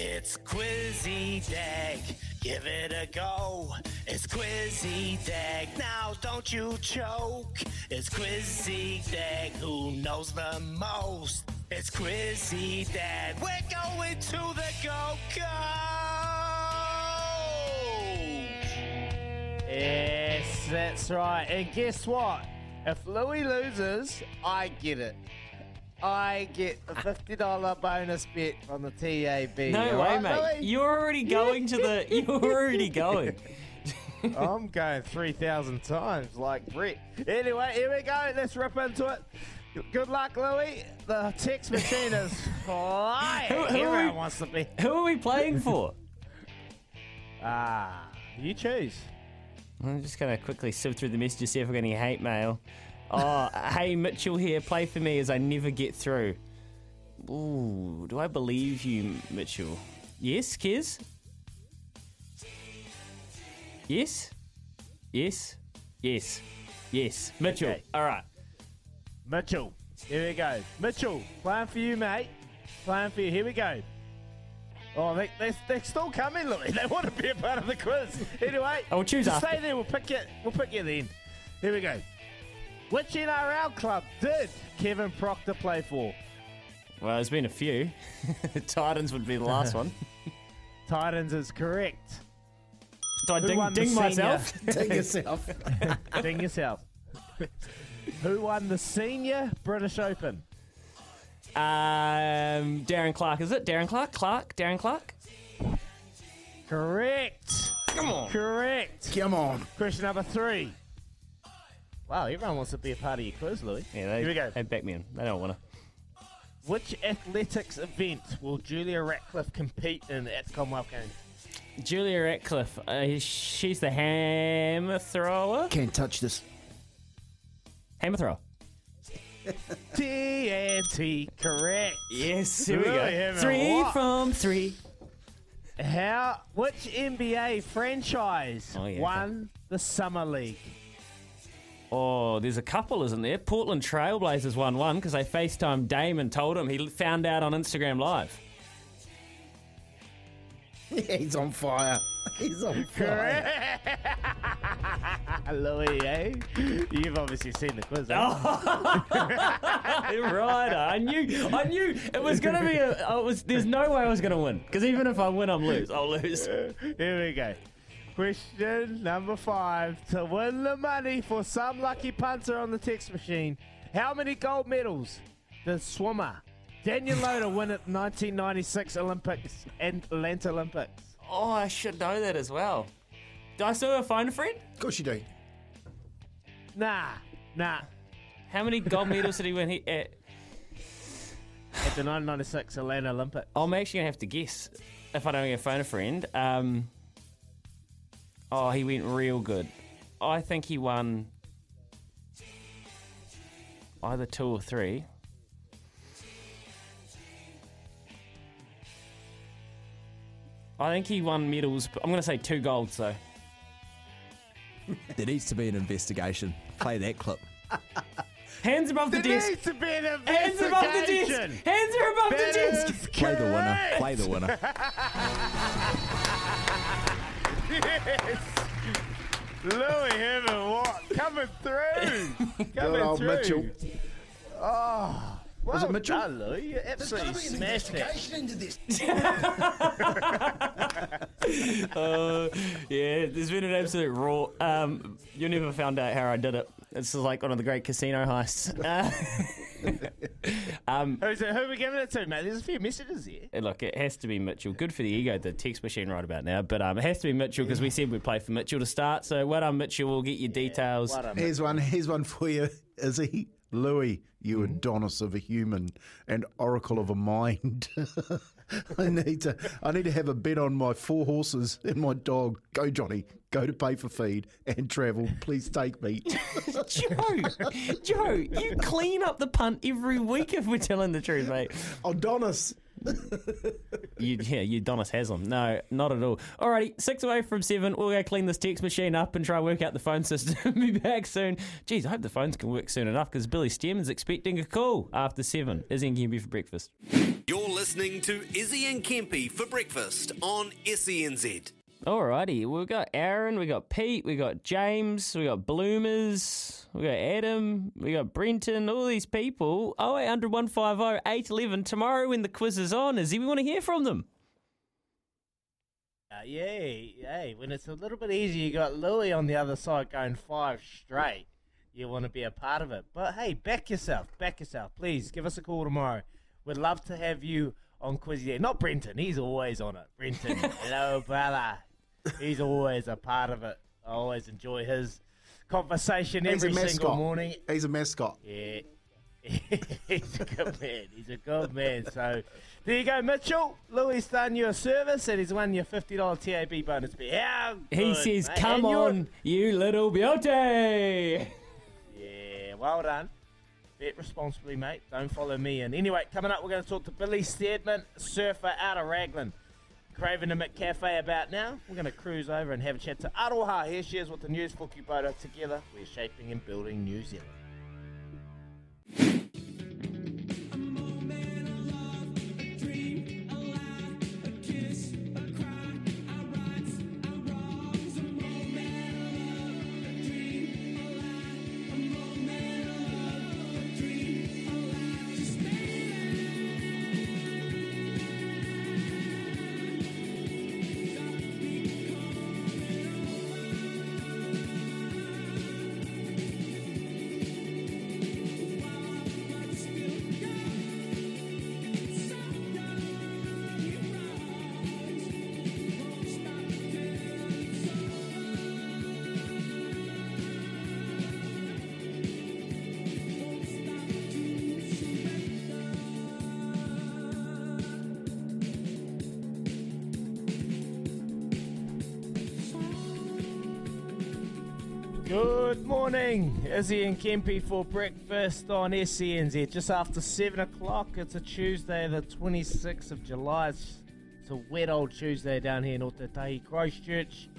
It's Quizzy Dag, give it a go. It's Quizzy Dag, now don't you choke. It's Quizzy Dag, who knows the most? It's Quizzy Dag. We're going to the Gold Coast. Yes, that's right. And guess what? If Louis loses, I get it. I get a fifty dollar bonus bet from the TAB. No way, mate. You're already going to the. <laughs> You're already going. I'm going 3,000 times like Brett. Anyway, here we go. Let's rip into it. Good luck, Louis. The text machine is <laughs> flying. Who- who are Everyone we- wants to be. Who are we playing for? <laughs> Ah, you choose. I'm just going to quickly sift through the messages, see if we've got any hate mail. Oh, hey, Mitchell here. Play for me as I never get through. Ooh, do I believe you, Mitchell? Yes, Kiz? Yes? Yes? Yes. Yes. Mitchell. Okay. All right. Mitchell. Here we go. Mitchell, playing for you, mate. Playing for you. Here we go. Oh, they, they, they're still coming, Louis. They want to be a part of the quiz. Anyway, Oh, we'll choose after. stay there. We'll pick you. We'll pick you then. Here we go. Which NRL club did Kevin Proctor play for? Well, there's been a few. <laughs> Titans would be the last one. <laughs> Titans is correct. Do I Who ding, won the ding senior- myself? Take <laughs> yourself. Ding yourself. Who won the senior British Open? Um, Darren Clarke, is it? Darren Clarke? Clarke? Darren Clarke? Correct. Come on. Correct. Come on. Question number three. Wow, everyone wants to be a part of your quiz, Louis. Yeah, they, Here we go. they back me in. They don't want to. Which athletics event will Julia Ratcliffe compete in at the Commonwealth Games? Julia Ratcliffe, uh, she's the hammer thrower. Can't touch this. Hammer thrower. <laughs> TNT, correct. Yes, here we go. Three what? from three. How? Which NBA franchise Oh, yeah, won the Summer League? Oh, there's a couple, isn't there? Portland Trailblazers won one because they FaceTime Dame and told him he found out on Instagram Live. Yeah, He's on fire. <laughs> He's on fire. <laughs> Louis, eh? You've obviously seen the quiz. Eh? Oh. <laughs> right, I knew, I knew it was gonna be a. I was, there's no way I was gonna win because even if I win, I'm lose. I'll lose. Here we go. Question number five. To win the money for some lucky punter on the text machine, how many gold medals does swimmer Danyon Loader win at 1996 Olympics and Atlanta Olympics? Oh, I should know that as well. Do I still have a phone a friend? Of course you do. Nah, nah. How many gold medals did he win? He, uh, At the 1996 Atlanta Olympics. I'm actually gonna have to guess if I don't get a phone a friend. Um, oh, he went real good. I think he won either two or three. I think he won medals. but I'm going to say two golds though. There needs to be an investigation. Play that clip. <laughs> Hands above the There desk. needs to be an Hands above the desk. investigation. Hands are above That the desk. is Play the winner. Play the winner. <laughs> Yes. Louis Heaven, what? Coming through. <laughs> Coming old through. Mitchell. Oh. Well Was it Mitchell? Done, Louis. You absolutely smashed it. into this. <laughs> Uh, yeah, there's been an absolute raw. Um, you never found out how I did it. It's like one of the great casino heists. <laughs> Uh, <laughs> um, Who's it, who are we giving it to, mate? There's a few messages here. and look, it has to be Mitchell. Good for the ego, the text machine right about now. But um, it has to be Mitchell because we said we'd play for Mitchell to start. So well done, Mitchell. We'll get your details. What a Here's one. Here's one for you. Is he Louis? You Adonis of a human and oracle of a mind. <laughs> I need to. I need to have a bet on my four horses and my dog. Go, Johnny. Go to pay for feed and travel. Please take me. <laughs> Joe, Joe, you clean up the punt every week if we're telling the truth, mate. Oh, Adonis. You, yeah, you Donis Haslam. No, not at all. Alrighty, six away from seven. We'll go clean this text machine up and try and work out the phone system. <laughs> Be back soon. Jeez, I hope the phones can work soon enough because Billy Stairmand's expecting a call after seven. Izzy and Kempy for breakfast. You're listening to Izzy and Kempy for breakfast on SENZ. Alrighty, we've got Aaron, we got Pete, we got James, we got Bloomers, we got Adam, we got Brenton, all these people. 0800 150 811. Tomorrow when the quiz is on, Izzy, we want to hear from them. Uh, yeah, yeah. When it's a little bit easier, you got Louis on the other side going five straight. You want to be a part of it. But hey, back yourself. Back yourself. Please give us a call tomorrow. We'd love to have you on Quizzy Dag. Not Brenton. He's always on it. Brenton, <laughs> hello, brother. He's always a part of it. I always enjoy his conversation He's every a mascot. single morning. He's a mascot. Yeah. <laughs> He's a good man. He's a good man. So there you go, Mitchell. Louis done you a service and he's won your $50 TAB bonus bet. How He says, mate. Come And you're- on, you little beauty. Yeah, well done. Bet responsibly, mate. Don't follow me in. Anyway, coming up, we're going to talk to Billy Stairmand, surfer out of Raglan. Craving him at Cafe about now. We're going to cruise over and have a chat to Aroha. Here she is with the news for Kubota. Together, we're shaping and building New Zealand. Morning, Izzy and Kempy for breakfast on SENZ. Just after 7 o'clock, it's a Tuesday, the 26th of July. It's, a wet old Tuesday down here in Otautahi, Christchurch.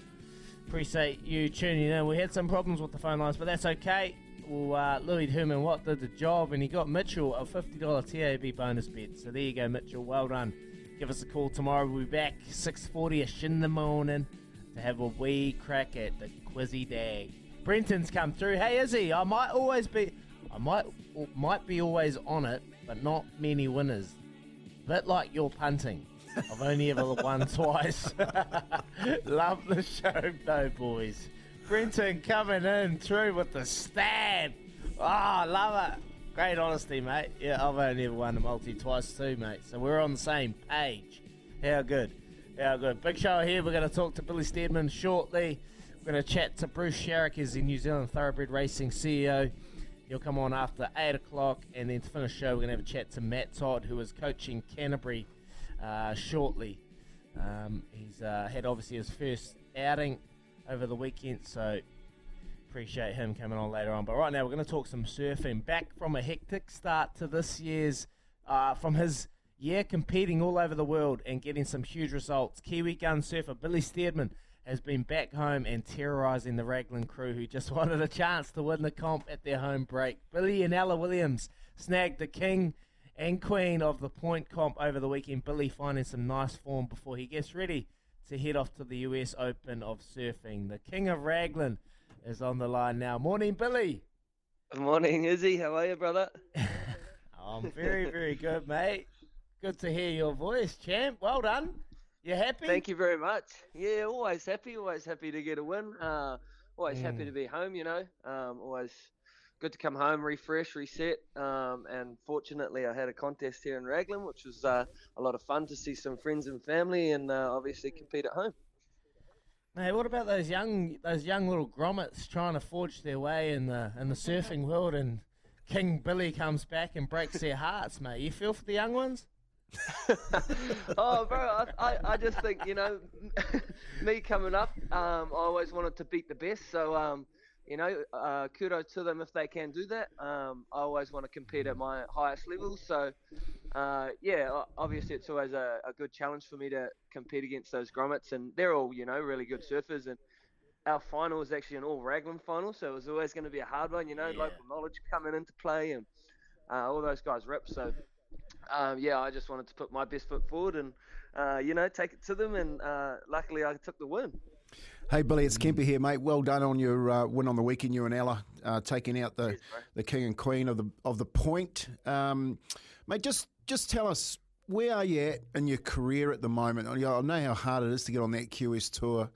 Appreciate you tuning in. We had some problems with the phone lines, but that's okay. Well, uh, Louis Herman Watt did the job, and he got Mitchell a $50 TAB bonus bet. So there you go, Mitchell. Well done. Give us a call tomorrow. We'll be back 6.40ish in the morning to have a wee crack at the Quizzy Dag. Brenton's come through. Hey, is he? I might always be, I might might be always on it, but not many winners. A Bit like your punting. I've only ever <laughs> won twice. <laughs> Love the show, though, boys. Brenton coming in through with the stab. Oh, love it. Great honesty, mate. Yeah, I've only ever won a multi twice too, mate. So we're on the same page. How good. How good. Big show here. We're going to talk to Billy Stairmand shortly. Going to chat to Bruce Sharrock, is the New Zealand Thoroughbred Racing CEO. He'll come on after 8 o'clock. And then to finish the show, we're going to have a chat to Matt Todd, who is coaching Canterbury uh, shortly. Um, he's uh, had obviously his first outing over the weekend, so appreciate him coming on later on. But right now, we're going to talk some surfing. Back from a hectic start to this year's, uh, from his year competing all over the world and getting some huge results. Kiwi gun surfer Billy Stairmand has been back home and terrorising the Raglan crew who just <laughs> wanted a chance to win the comp at their home break. Billy and Ella Williams snagged the king and queen of the point comp over the weekend. Billy finding some nice form before he gets ready to head off to the US Open of Surfing. The king of Raglan is on the line now. Morning, Billy. Good morning, Izzy. How are you, brother? <laughs> I'm very, very good, mate. Good to hear your voice, champ. Well done. You happy? Thank you very much. Yeah, always happy. Always happy to get a win. Uh, always happy Mm. to be home. You know, um, always good to come home, refresh, reset. Um, and fortunately, I had a contest here in Raglan, which was uh, a lot of fun to see some friends and family, and uh, obviously compete at home. Hey, what about those young those young little grommets trying to forge their way in the in the surfing world and King Billy comes back and breaks their hearts, mate. You feel for the young ones? <laughs> oh, bro, I, I, I just think, you know, <laughs> me coming up, um, I always wanted to beat the best. So, um, you know, uh, kudos to them if they can do that. Um, I always want to compete at my highest level. So, uh, yeah, obviously it's always a, a good challenge for me to compete against those grommets. And they're all, you know, really good surfers. And our final was actually an all Raglan final. So it was always going to be a hard one, you know, local knowledge coming into play and uh, all those guys rip. So, um, yeah, I just wanted to put my best foot forward and uh, you know take it to them, and uh, luckily I took the win. Hey Billy, it's Kempy here, mate. Well done on your uh, win on the weekend. You and Ella uh, taking out the, the king and queen of the of the point, um, mate. Just just tell us where are you at in your career at the moment? I know how hard it is to get on that QS tour,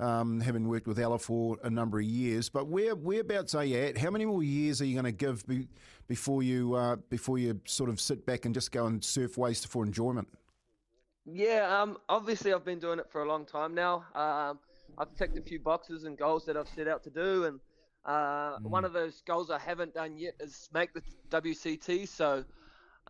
um, having worked with Ella for a number of years. But where whereabouts are you at? How many more years are you going to give be, before you uh, before you sort of sit back and just go and surf waves for enjoyment? Yeah, um, obviously I've been doing it for a long time now. Um, I've ticked a few boxes and goals that I've set out to do, and uh, mm. one of those goals I haven't done yet is make the WCT. So,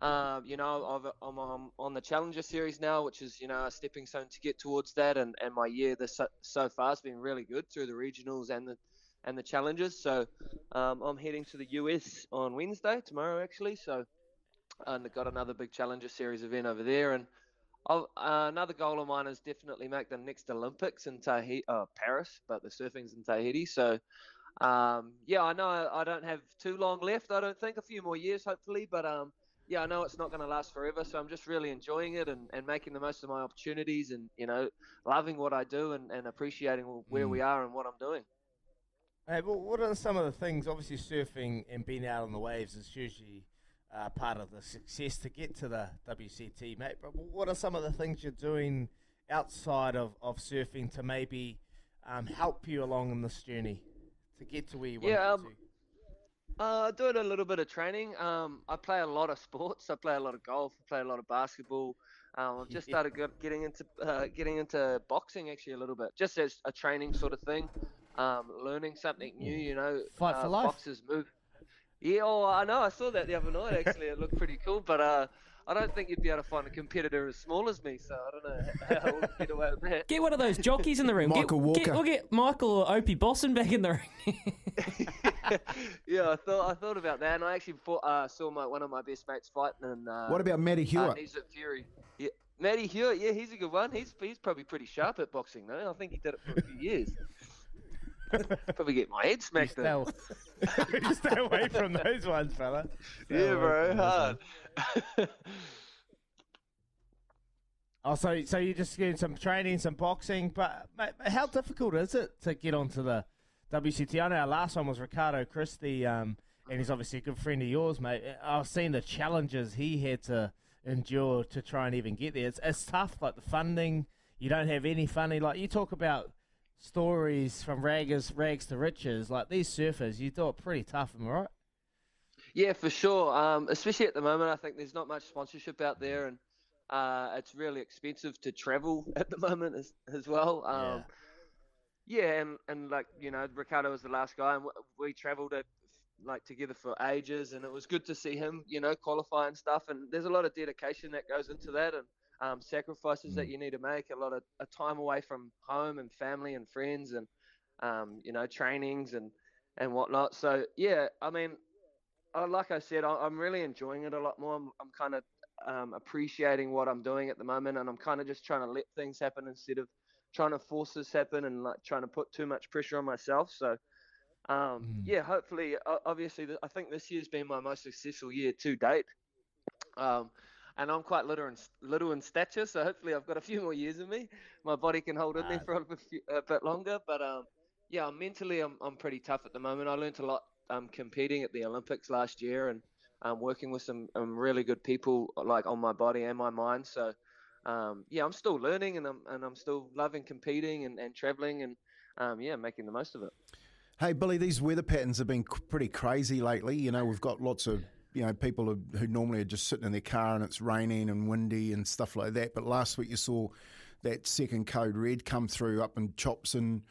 uh, you know, i am I'm on the Challenger Series now, which is you know a stepping stone to get towards that. And, and my year this so, so far has been really good through the regionals and the and the challenges. So, um, I'm heading to the US on Wednesday tomorrow actually. So, and I've got another big Challenger Series event over there, and uh, another goal of mine is definitely make the next Olympics in Tahiti, uh, Paris, but the surfing's in Tahiti. So, um, yeah, I know I don't have too long left. I don't think a few more years, hopefully, but um, yeah, I know it's not going to last forever. So I'm just really enjoying it and, and making the most of my opportunities, and you know, loving what I do and, and appreciating where mm. we are and what I'm doing. Hey, well, what are some of the things? Obviously, surfing and being out on the waves is usually uh, part of the success to get to the WCT, mate. But what are some of the things you're doing outside of, of surfing to maybe um, help you along in this journey to get to where you want yeah, to? Uh, doing a little bit of training. Um, I play a lot of sports. I play a lot of golf. I play a lot of basketball. Um, I've just <laughs> started getting into uh, getting into boxing actually a little bit, just as a training sort of thing. Um, learning something new, you know. Fight uh, for life. Boxers move. Yeah, oh, I know. I saw that the other night. Actually, it looked pretty cool. But uh, I don't think you'd be able to find a competitor as small as me. So I don't know <laughs> how we'll get away with that. Get one of those jockeys in the ring. Michael get, Walker. Get, we'll get Michael or Opie Bosson back in the ring. <laughs> yeah, I thought I thought about that, and I actually fought, uh, saw my one of my best mates fighting. And uh, what about Matty Hewitt? Uh, he's at Fury. Yeah, Matty Hewitt. Yeah, he's a good one. He's he's probably pretty sharp at boxing though. I think he did it for a few years. <laughs> Probably get my head smacked in. <laughs> Stay, stay away from those ones, fella. Stay yeah, bro, hard. <laughs> oh, so so you're just getting some training, some boxing, but mate, how difficult is it to get onto the WCT? I know our last one was Ricardo Christie, um, and he's obviously a good friend of yours, mate. I've seen the challenges he had to endure to try and even get there. It's, it's tough, like the funding. You don't have any funding. Like you talk about stories from raggers, rags to riches, like these surfers, you do it pretty tough, am I right? Yeah, for sure. Um, especially at the moment, I think there's not much sponsorship out there, and uh, it's really expensive to travel <laughs> at the moment as, as well. Um, yeah. Yeah, and, and like you know, Ricardo was the last guy, and we travelled it like together for ages, and it was good to see him, you know, qualify and stuff. And there's a lot of dedication that goes into that, and um, sacrifices that mm. you need to make, a lot of a time away from home and family and friends, and um, you know trainings and and whatnot. So yeah, I mean, uh, like I said, I, am really enjoying it a lot more. I'm, I'm kind of um, appreciating what I'm doing at the moment, and I'm kind of just trying to let things happen instead of trying to force this happen and like trying to put too much pressure on myself. So. Um, mm. Yeah, hopefully, obviously, I think this year's been my most successful year to date. Um, and I'm quite little in, little in stature, so hopefully I've got a few more years in me. My body can hold in there for a, few, a bit longer, but um, yeah, mentally I'm I'm pretty tough at the moment. I learned a lot um, competing at the Olympics last year and um, working with some um, really good people like on my body and my mind. So um, yeah, I'm still learning and I'm and I'm still loving competing and, and traveling and um, yeah, making the most of it. Hey Billy, these weather patterns have been pretty crazy lately. You know, we've got lots of you know, people who, who normally are just sitting in their car and it's raining and windy and stuff like that. But last week you saw that second code red come through up in Chops and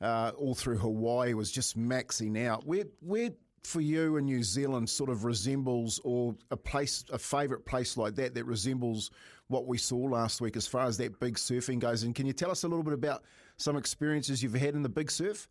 uh, all through Hawaii was just maxing out. Where, where for you in New Zealand sort of resembles or a place, a favourite place like that that resembles what we saw last week as far as that big surfing goes? And can you tell us a little bit about some experiences you've had in the big surf?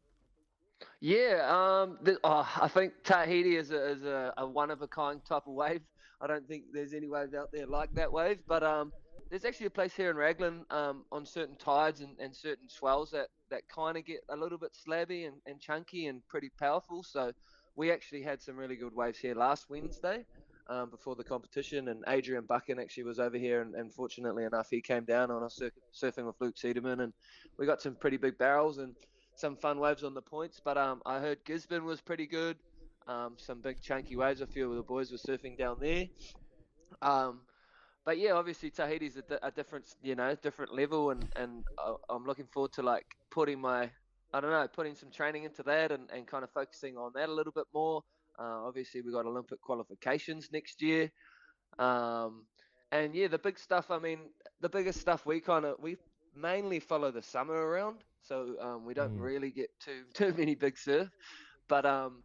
Yeah, um, the, oh, I think Tahiti is a, is a, a one of a kind type of wave. I don't think there's any waves out there like that wave, but um, there's actually a place here in Raglan um, on certain tides and, and certain swells that, that kind of get a little bit slabby and, and chunky and pretty powerful. So we actually had some really good waves here last Wednesday. Um, before the competition, and Adrian Buchan actually was over here, and, and fortunately enough, he came down on us sur- surfing with Luke Cederman, and we got some pretty big barrels and some fun waves on the points. But um, I heard Gisborne was pretty good, um, some big chunky waves. A few of the boys were surfing down there. Um, but yeah, obviously Tahiti's a, a different, you know, different level, and and I'm looking forward to like putting my, I don't know, putting some training into that, and, and kind of focusing on that a little bit more. Uh, obviously, we got Olympic qualifications next year, um, and yeah, the big stuff. I mean, the biggest stuff we kind of we mainly follow the summer around, so um, we don't Mm. really get too <laughs> too many big surf, but um,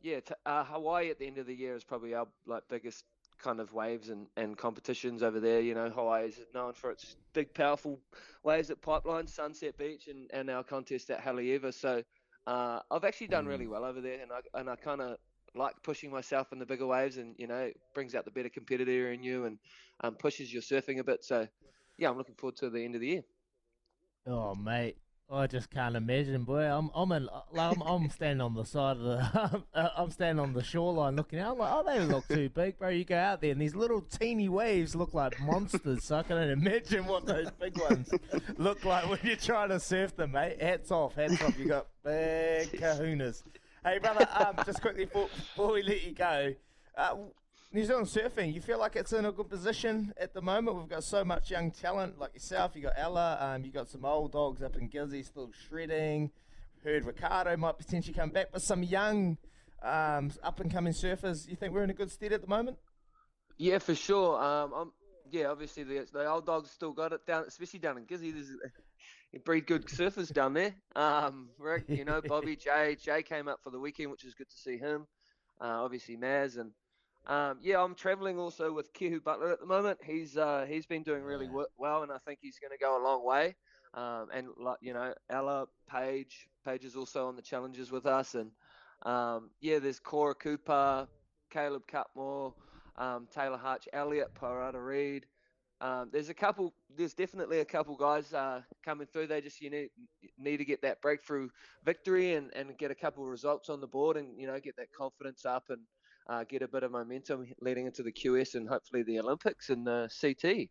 yeah, t- uh, Hawaii at the end of the year is probably our like biggest kind of waves and, and competitions over there. You know, Hawaii is known for its big, powerful waves at Pipeline, Sunset Beach, and, and our contest at Haleiwa. So uh, I've actually done really well over there, and I and I kind of like pushing myself in the bigger waves, and you know, it brings out the better competitor in you and um, pushes your surfing a bit. So yeah, I'm looking forward to the end of the year. Oh, mate. I just can't imagine, boy. I'm I'm in, I'm, I'm standing on the side of the <laughs> uh, I'm standing on the shoreline looking out. I'm like, oh, they look too big, bro. You go out there and these little teeny waves look like monsters. so I can imagine what those big ones look like when you're trying to surf them, mate. Hats off, hats off. You got big kahunas. Hey, brother. Um, just quickly before, before we let you go, uh, New Zealand surfing, you feel like it's in a good position at the moment. We've got so much young talent like yourself. You got Ella, um, you got some old dogs up in Gizzy still shredding. Heard Ricardo might potentially come back, but some young, um, up and coming surfers. You think we're in a good stead at the moment? Yeah, for sure. Um, I'm, yeah, obviously the the old dogs still got it down, especially down in Gizzy. There's you breed good surfers down there. Um, Rick, you know, <laughs> Bobby, Jay, Jay came up for the weekend, which is good to see him. Uh, obviously Maz and um, yeah, I'm travelling also with Kehu Butler at the moment. He's uh, he's been doing really w- well, and I think he's going to go a long way. Um, and you know, Ella Paige, Paige is also on the challenges with us, and um, yeah, there's Cora Cooper, Caleb Cutmore, um, Taylor Hutch, Elliot Paerata-Reed. Um, there's a couple. There's definitely a couple guys uh, coming through. They just you need need to get that breakthrough victory and, and get a couple of results on the board, and you know get that confidence up and uh, get a bit of momentum leading into the QS and hopefully the Olympics and the CT.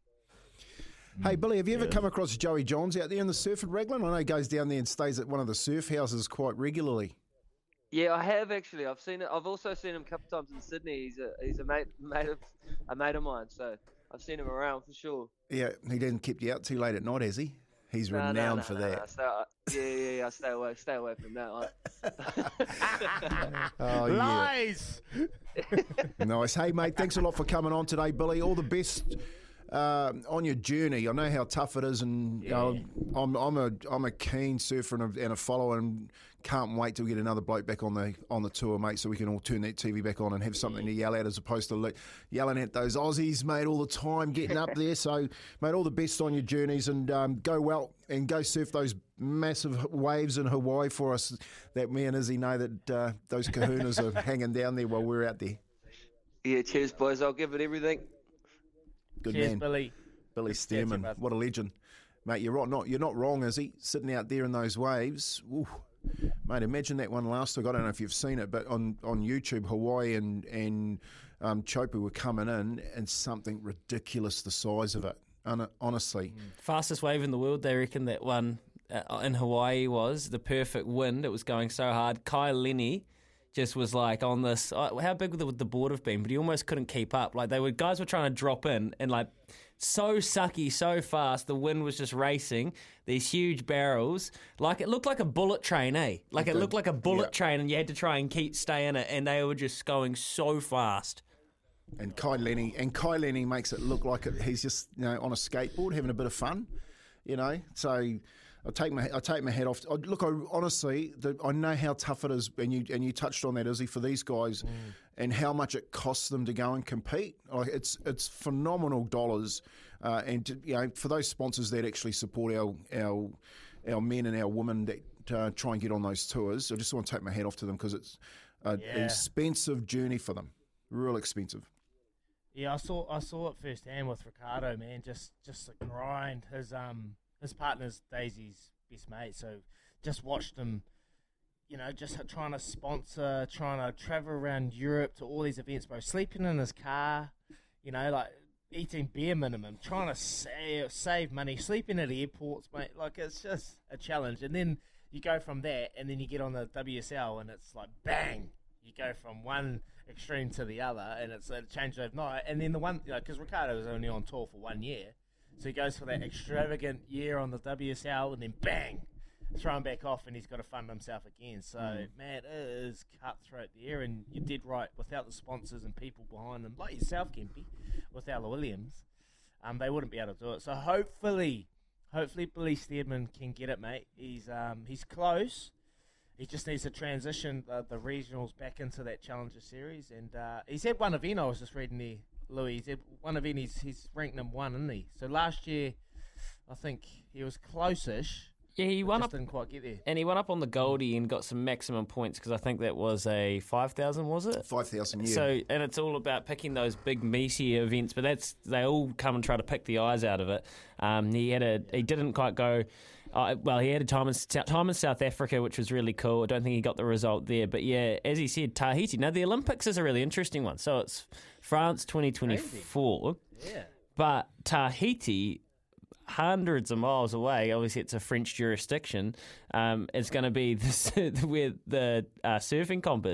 Hey, Billy, have you ever come across Joey Johns out there in the surf at Raglan? I know he goes down there and stays at one of the surf houses quite regularly. Yeah, I have actually. I've seen it. I've also seen him a couple times in Sydney. He's a he's a mate mate of a mate of mine, so I've seen him around for sure. Yeah, he didn't keep you out too late at night, has he? He's No, no, renowned no, for no, that. no, stay, <laughs> yeah, yeah, yeah. Stay away, stay away from that one. <laughs> Oh, yeah. Lies. <laughs> nice. Hey, mate, thanks a lot for coming on today, Billy. All the best uh, on your journey. I know how tough it is, and you know, I'm I'm a I'm a keen surfer and a, and a follower, and can't wait to get another bloke back on the on the tour, mate, so we can all turn that TV back on and have something to yell at as opposed to le- yelling at those Aussies, mate, all the time, getting up there. So, mate, all the best on your journeys, and um, go well and go surf those massive waves in Hawaii for us. That me and Izzy know that uh, those kahunas are hanging down there while we're out there. yeah, cheers, boys. I'll give it everything. Good Cheers, man. Billy. Billy Good to catch you, Stairmand, what a legend, mate. You're right. Not you're not wrong, is he? Sitting out there in those waves, Ooh. Mate. Imagine that one last week. I don't know if you've seen it, but on, on YouTube, Hawaii and and um, Chopu were coming in, and something ridiculous the size of it. Hon- honestly, Fastest wave in the world, they reckon that one uh, in Hawaii was the perfect wind. It was going so hard. Kai Lenny just was like on this. Uh, how big would the, the board have been? But he almost couldn't keep up. Like they were guys were trying to drop in and like so sucky, so fast. The wind was just racing. These huge barrels, like it looked like a bullet train, eh? Like it looked like a bullet Yeah. train, and you had to try and keep stay in it. And they were just going so fast. and Kai Lenny and Kai Lenny makes it look like it, he's just you know on a skateboard having a bit of fun, you know. So I take my I take my head off. I, look, I honestly, the, I know how tough it is, and you and you touched on that, Izzy, for these guys, and how much it costs them to go and compete. Like it's it's phenomenal dollars, uh, and to, you know for those sponsors that actually support our our our men and our women that uh, try and get on those tours. I just want to take my hat off to them because it's an Yeah. expensive journey for them, real expensive. Yeah, I saw I saw it firsthand with Ricardo, man. Just just the grind. His um his partner's Daisy's best mate, so just watched him you know, just trying to sponsor, trying to travel around Europe to all these events, bro. Sleeping in his car, you know, like eating bare minimum, trying to save, save money, sleeping at airports, mate. Like it's just a challenge. And then you go from that, and then you get on the WSL, and it's like bang, you go from one extreme to the other, and it's a change overnight. And then the one, because Ricardo was only on tour for one year, so he goes for that extravagant year on the WSL, and then bang, throw him back off, and he's got to fund himself again. So Mm. man, it is cutthroat there, and you did right. Without the sponsors and people behind them, like yourself, Kempy, with Ella Williams, um, they wouldn't be able to do it. So hopefully, hopefully Billy Stairmand can get it, mate. He's um, he's close. He just needs to transition uh, the regionals back into that Challenger Series, and uh, he's had one event. I was just reading there, Louis. He's had one event. He's he's ranked number one, isn't he? So last year, I think he was close-ish. Yeah, he won up Didn't quite get there. and he went up on the Goldie and got some maximum points because I think that was a five thousand, was it? Five thousand, yeah. So, and it's all about picking those big meaty events, but that's they all come and try to pick the eyes out of it. Um, he had a he didn't quite go. Uh, well, he had a time in time in South Africa, which was really cool. I don't think he got the result there, but yeah, as he said, Tahiti. Now the Olympics is a really interesting one. So it's France twenty twenty four, Yeah. but Tahiti. Hundreds of miles away, obviously it's a French jurisdiction. Um, it's going to be <laughs> the, the uh, surfing comp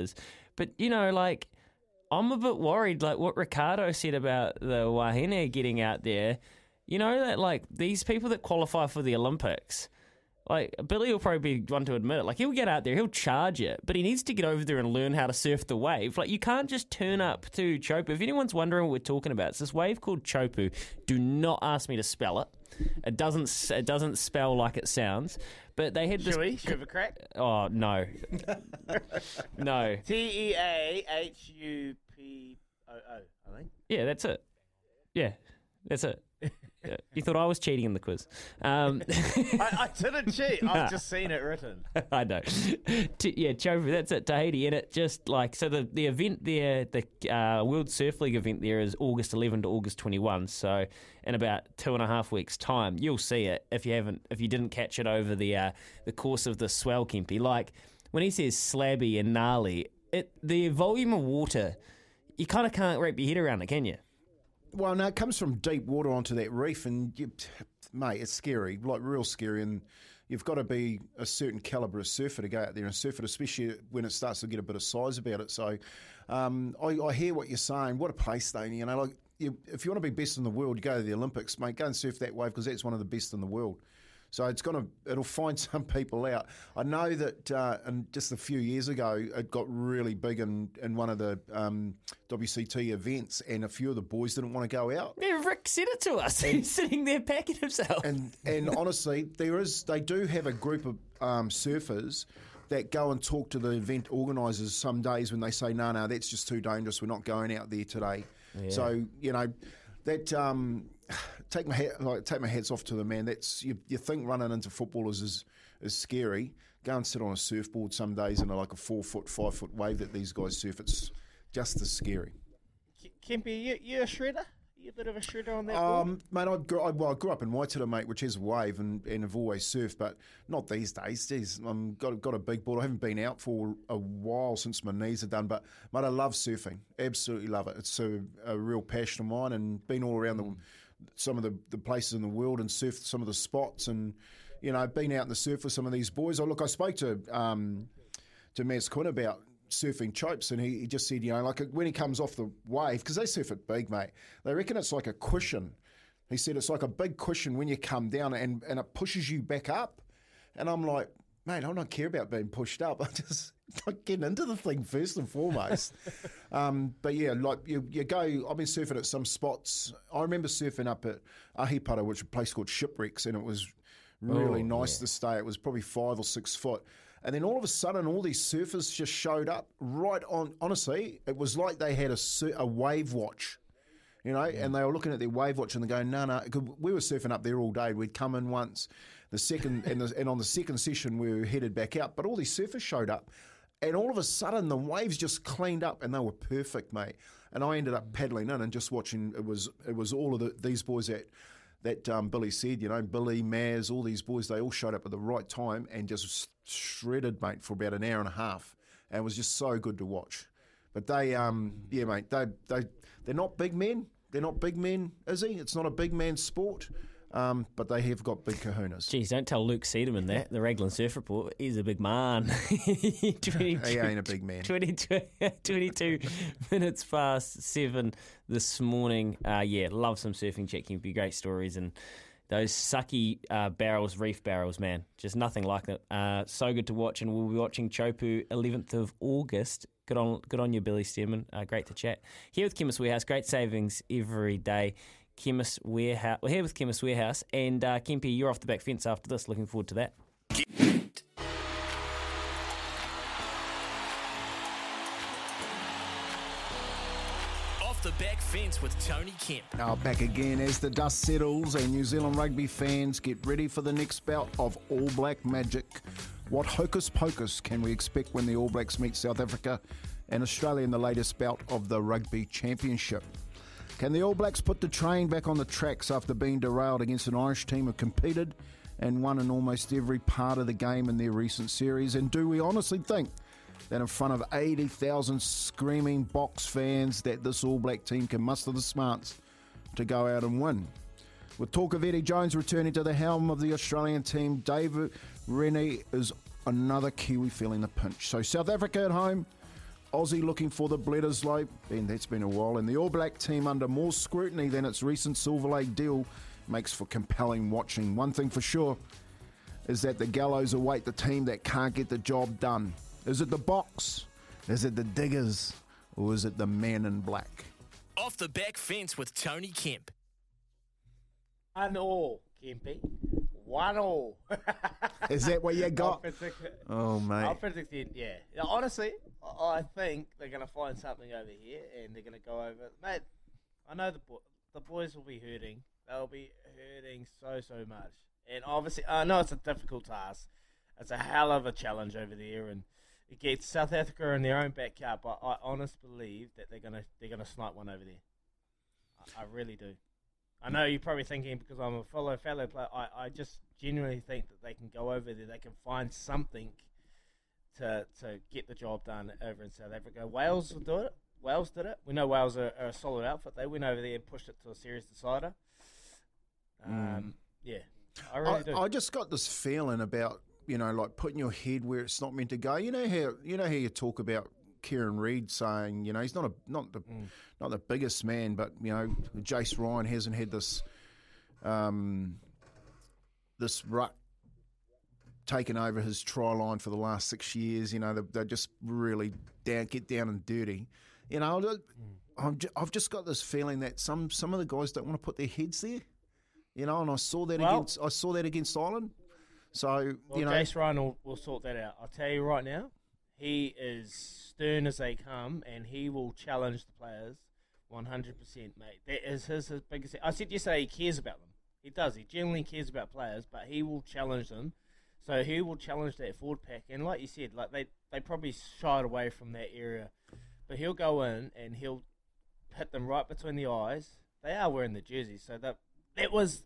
but you know, like I'm a bit worried, like what Ricardo said about the Wahine getting out there. You know that like these people that qualify for the Olympics, like Billy will probably be one to admit it. Like he'll get out there, he'll charge it, but he needs to get over there and learn how to surf the wave. Like you can't just turn up to Chopu. If anyone's wondering what we're talking about, it's this wave called Chopu. Do not ask me to spell it. It doesn't. It doesn't spell like it sounds. But they had this. Should we? Should we have a crack? Oh no, <laughs> no. T E A H U P O O. I think. Yeah, that's it. Yeah, that's it. You thought I was cheating in the quiz. Um, <laughs> I, I didn't cheat. Nah. I've just seen it written. <laughs> I know. T- yeah, Chofu, that's it, Tahiti. And it just like, so the, the event there, the uh, World Surf League event there is August 11 to August 21. So in about two and a half weeks' time, you'll see it if you haven't, if you didn't catch it over the, uh, the course of the swell, Kempy. Like when he says slabby and gnarly, it, the volume of water, you kind of can't wrap your head around it, can you? Well, no, it comes from deep water onto that reef, and you, mate, it's scary, like real scary. And you've got to be a certain calibre of surfer to go out there and surf it, especially when it starts to get a bit of size about it. So, um, I, I hear what you're saying. What a place, though. You know, like you, if you want to be best in the world, you go to the Olympics, mate. Go and surf that wave because that's one of the best in the world. So it's gonna it'll find <laughs> some people out. I know that uh, and just a few years ago it got really big in, in one of the um, WCT events, and a few of the boys didn't want to go out. Yeah, Rick said it to us. <laughs> He's sitting there packing himself. And and honestly, there is they do have a group of um, surfers that go and talk to the event organisers some days when they say, no, no, that's just too dangerous. We're not going out there today. Yeah. So you know that. Um, take my hat, like take my hats off to the man. That's you, you think running into footballers is is scary. Go and sit on a surfboard some days in a, like a four foot, five foot wave that these guys surf. It's just as scary. Kempy, you, you a shredder? You a bit of a shredder on that board? Um, mate, I grew, I, well, I grew up in Waitara, mate, which is a wave, and, and have always surfed, but not these days. I'm got got a big board. I haven't been out for a while since my knees are done, but mate, I love surfing. Absolutely love it. It's a, a real passion of mine, and been all around the some of the, the places in the world and surfed some of the spots, and you know, been out in the surf with some of these boys. Oh, look, I spoke to um, to Maz Quinn about surfing chopes, and he, he just said, you know, like when he comes off the wave, because they surf it big, mate. They reckon it's like a cushion. He said it's like a big cushion when you come down, and and it pushes you back up. And I'm like, mate, I don't care about being pushed up. <laughs> I just <laughs> like getting into the thing first and foremost. <laughs> um, but yeah, like you, you go. I've been surfing at some spots. I remember surfing up at Ahipara, which is a place called Shipwrecks, and it was really Oh, nice yeah. to stay. It was probably five or six foot. And then all of a sudden, all these surfers just showed up right on. Honestly, it was like they had a, sur- a wave watch, you know, and they were looking at their wave watch and they're going, no, no. We were surfing up there all day. We'd come in once, the second, and, the, and on the second session, we were headed back out. But all these surfers showed up. And all of a sudden, the waves just cleaned up, and they were perfect, mate. And I ended up paddling in and just watching. It was it was all of the, these boys that that um, Billy said, you know, Billy, Maz, all these boys, they all showed up at the right time and just shredded, mate, for about an hour and a half. And it was just so good to watch. But they, um, yeah, mate, they, they, they're not big men. They're not big men, is he? It's not a big man sport. Um, but they have got big kahunas. Geez, don't tell Luke Cederman that. The Raglan Surf Report. He's a big man. 22, <laughs> he ain't a big man. 22, <laughs> 22 minutes past seven this morning. Uh, yeah, love some surfing checking. Be great stories and those sucky uh, barrels, reef barrels, man. Just nothing like it. Uh, so good to watch, and we'll be watching Chopu 11th of August. Good on, good on you, Billy Stairmand. Uh, great to chat here with Chemist Warehouse. Great savings every day. Chemist Warehouse. We're here with Chemist Warehouse, and uh, Kempy, you're off the back fence after this. Looking forward to that. Off the back fence with Tony Kemp. Now back again as the dust settles and New Zealand rugby fans get ready for the next bout of All Black magic. What hocus pocus can we expect when the All Blacks meet South Africa and Australia in the latest bout of the Rugby Championship? Can the All Blacks put the train back on the tracks after being derailed against an Irish team who competed and won in almost every part of the game in their recent series? And do we honestly think that in front of 80,000 screaming Boks fans that this All Black team can muster the smarts to go out and win? With talk of Eddie Jones returning to the helm of the Australian team, David Rennie is another Kiwi feeling the pinch. So South Africa at home, Aussie looking for the Bledisloe, and that's been a while, and the All Black team under more scrutiny than its recent Silver Lake deal makes for compelling watching. One thing for sure is that the gallows await the team that can't get the job done. Is it the Boks? Is it the diggers? Or is it the man in black? Off the back fence with Tony Kemp. One all, Kempy. One all. <laughs> Is that what you got? Offensive- Oh, mate. Offensive end, yeah. Now, honestly, I I think they're going to find something over here and they're going to go over. Mate, I know the bo- the boys will be hurting. They'll be hurting so, so much. And obviously, I know it's a difficult task. It's a hell of a challenge over there. And it gets South Africa in their own backyard. But I honestly believe that they're going to they're gonna snipe one over there. I, I really do. I know you're probably thinking because I'm a fellow fellow player. I, I just genuinely think that they can go over there. They can find something to to get the job done over in South Africa. Wales will do it. Wales did it. We know Wales are, are a solid outfit. They went over there and pushed it to a series decider. Um, Yeah, I really I, do. I just got this feeling about you know like putting your head where it's not meant to go. You know how you know how you talk about Kieran Read saying you know he's not a not the Mm. not the biggest man, but you know Jason Ryan hasn't had this um, this rut taken over his try line for the last six years. You know they, they just really down get down and dirty. You know Mm. I'm ju- I've just got this feeling that some some of the guys don't want to put their heads there. You know, and I saw that Well- against I saw that against Ireland. So Well, you know, Jason Ryan will, will sort that out. I'll tell you right now, he is stern as they come, and he will challenge the players 100%, mate. That is his, his biggest. I said yesterday he cares about them. He does. He genuinely cares about players, but he will challenge them. So he will challenge that forward pack, and like you said, like they they probably shied away from that area, but he'll go in and he'll hit them right between the eyes. They are wearing the jerseys, so that that was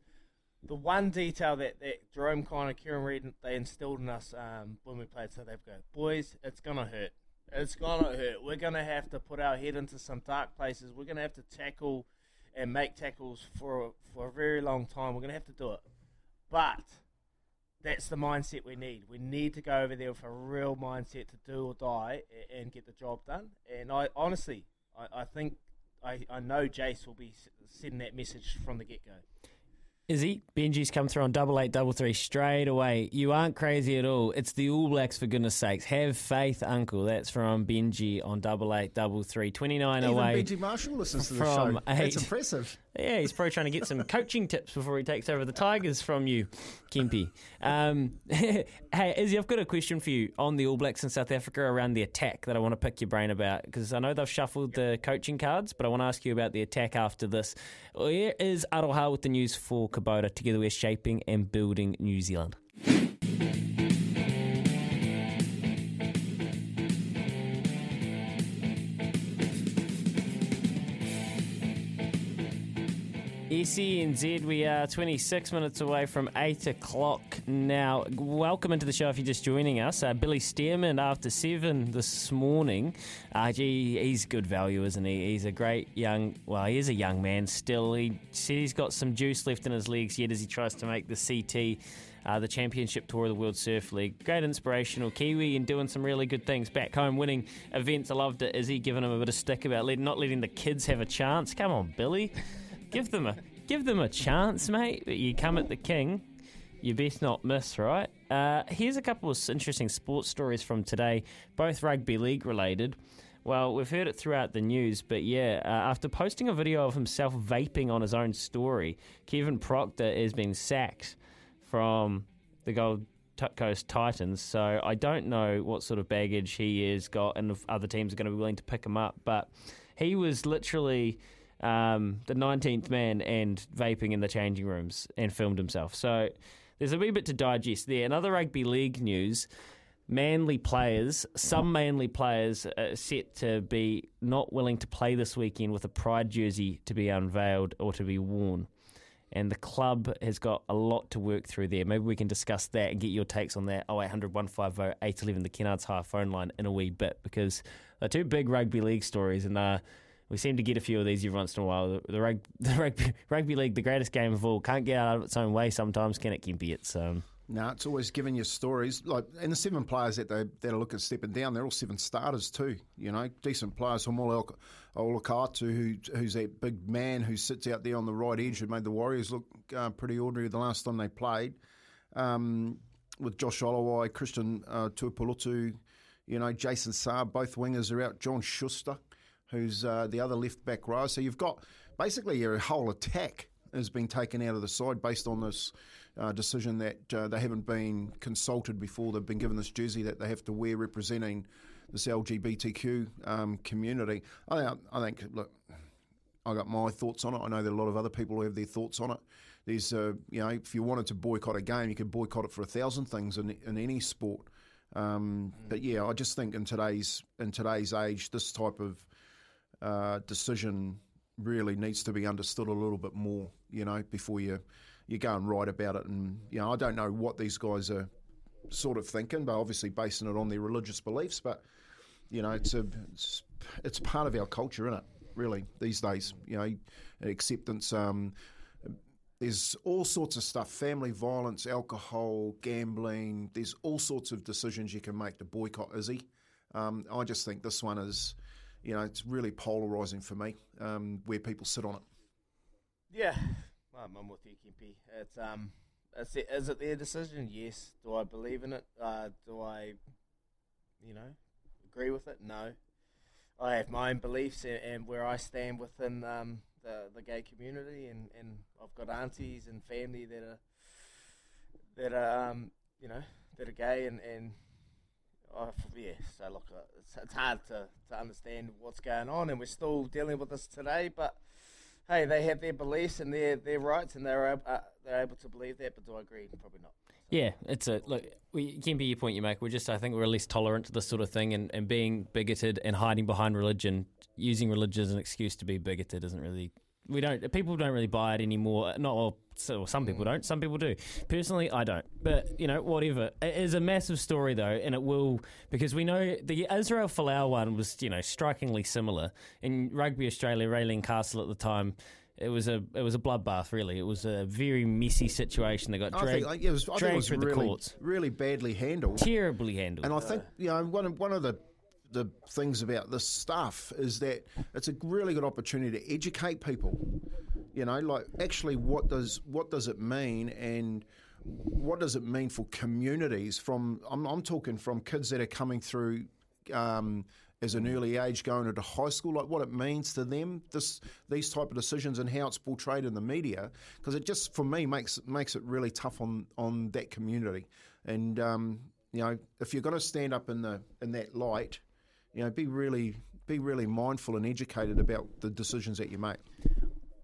the one detail that, that Jerome Kaino, Kieran Read, they instilled in us um, when we played South Africa. Boys, it's gonna hurt. It's gonna hurt. We're gonna have to put our head into some dark places. We're gonna have to tackle and make tackles for for a very long time. We're gonna have to do it, but that's the mindset we need. We need to go over there with a real mindset to do or die a- and get the job done. And I honestly, I, I think I, I know Jace will be sending that message from the get go. Is he? Benji's come through on double eight, double three straight away. You aren't crazy at all. It's the All Blacks for goodness sakes. Have faith, Uncle. That's from Benji on double eight, double three. Twenty nine even away. Benji Marshall listens to the show. That's impressive. Yeah, he's probably trying to get some <laughs> coaching tips before he takes over the Tigers from you, Kempy. Um, <laughs> hey, Izzy, I've got a question for you on the All Blacks in South Africa around the attack that I want to pick your brain about because I know they've shuffled the coaching cards, but I want to ask you about the attack after this. Here is Aroha with the news for Kubota. Together we're shaping and building New Zealand. SENZ, we are 26 minutes away from 8 o'clock now. Welcome into the show if you're just joining us. Uh, Billy Stairmand after 7 this morning. Uh, gee, he's good value, isn't he? He's a great young, well, he is a young man still. He said he's got some juice left in his legs yet as he tries to make the CT. Uh, the Championship Tour of the World Surf League. Great inspirational Kiwi and doing some really good things. Back home, winning events. I loved it. Is he giving him a bit of stick about not letting the kids have a chance? Come on, Billy. <laughs> give them a give them a chance, mate. But You come at the king, you best not miss, right? Uh, here's a couple of interesting sports stories from today, both rugby league related. Well, we've heard it throughout the news, but yeah, uh, after posting a video of himself vaping on his own story, Kevin Proctor has been sacked from the Gold Coast Titans. So I don't know what sort of baggage he has got, and if other teams are going to be willing to pick him up. But he was literally um, the 19th man and vaping in the changing rooms and filmed himself. So there's a wee bit to digest there. Another rugby league news. Manly players, some Manly players are set to be not willing to play this weekend with a pride jersey to be unveiled or to be worn and the club has got a lot to work through there. Maybe we can discuss that and get your takes on that 0800 150 811, the Kennards Hire phone line, in a wee bit because they're two big rugby league stories and uh, we seem to get a few of these every once in a while. The, <laughs> the, rug, the rugby, rugby league, the greatest game of all, can't get out of its own way sometimes, can it, Kempy? It's. Um, no, it's always giving you stories. Like, and the seven players that they that are looking stepping down, they're all seven starters too. You know, decent players. Haumole Olakau'atu, who, who's that big man who sits out there on the right edge, who made the Warriors look uh, pretty ordinary the last time they played. Um, with Josh Aloiai, Christian uh, Tuipulotu, you know, Jason Saab, both wingers are out. Josh Schuster, who's uh, the other left back row. So you've got basically your whole attack has been taken out of the side based on this uh, decision that uh, they haven't been consulted before they've been given this jersey that they have to wear representing this LGBTQ um, community. I I think, look, I got my thoughts on it. I know that a lot of other people have their thoughts on it. There's, uh, you know, if you wanted to boycott a game, you could boycott it for a thousand things in, in any sport. Um, but yeah, I just think in today's in today's age, this type of uh, decision really needs to be understood a little bit more. You know, before you you go and write about it. And you know, I don't know what these guys are sort of thinking, but obviously basing it on their religious beliefs. But you know, it's a it's, it's part of our culture, isn't it? Really, these days, you know, acceptance. Um, there's all sorts of stuff: family violence, alcohol, gambling. There's all sorts of decisions you can make to boycott Izzy. Um, I just think this one is, you know, it's really polarising for me um, where people sit on it. Yeah, I'm, I'm with you. It's um, is it their decision? Yes. Do I believe in it? Uh, do I, you know, agree with it? No. I have my own beliefs and, and where I stand within um, the the gay community, and, and I've got aunties and family that are that are um, you know that are gay, and and oh, yeah. So look, uh, it's, it's hard to to understand what's going on, and we're still dealing with this today, but hey, they have their beliefs and their, their rights, and they're uh, they're able to believe that. But do I agree? Probably not. Yeah, it's a look. We can be your point you make. We're just, I think, we're less tolerant to this sort of thing, and, and being bigoted and hiding behind religion, using religion as an excuse to be bigoted, isn't really. We don't. People don't really buy it anymore. Not all. So some people mm. don't. Some people do. Personally, I don't. But you know, whatever. It is a massive story though, and it will because we know the Israel Folau one was you know strikingly similar in Rugby Australia. Raelene Castle at the time it was a it was a bloodbath. Really, it was a very messy situation. They got dragged, I think, it was, I dragged it was through really, the courts, really badly handled, terribly handled. And I think you know one of, one of the the things about this stuff is that it's a really good opportunity to educate people. You know, like actually, what does what does it mean and what does it mean for communities? From I'm, I'm talking from kids that are coming through um, as an early age going into high school, like what it means to them, this these type of decisions and how it's portrayed in the media, because it just for me makes makes it really tough on on that community. And um, you know, if you're going to stand up in the in that light, you know, be really be really mindful and educated about the decisions that you make.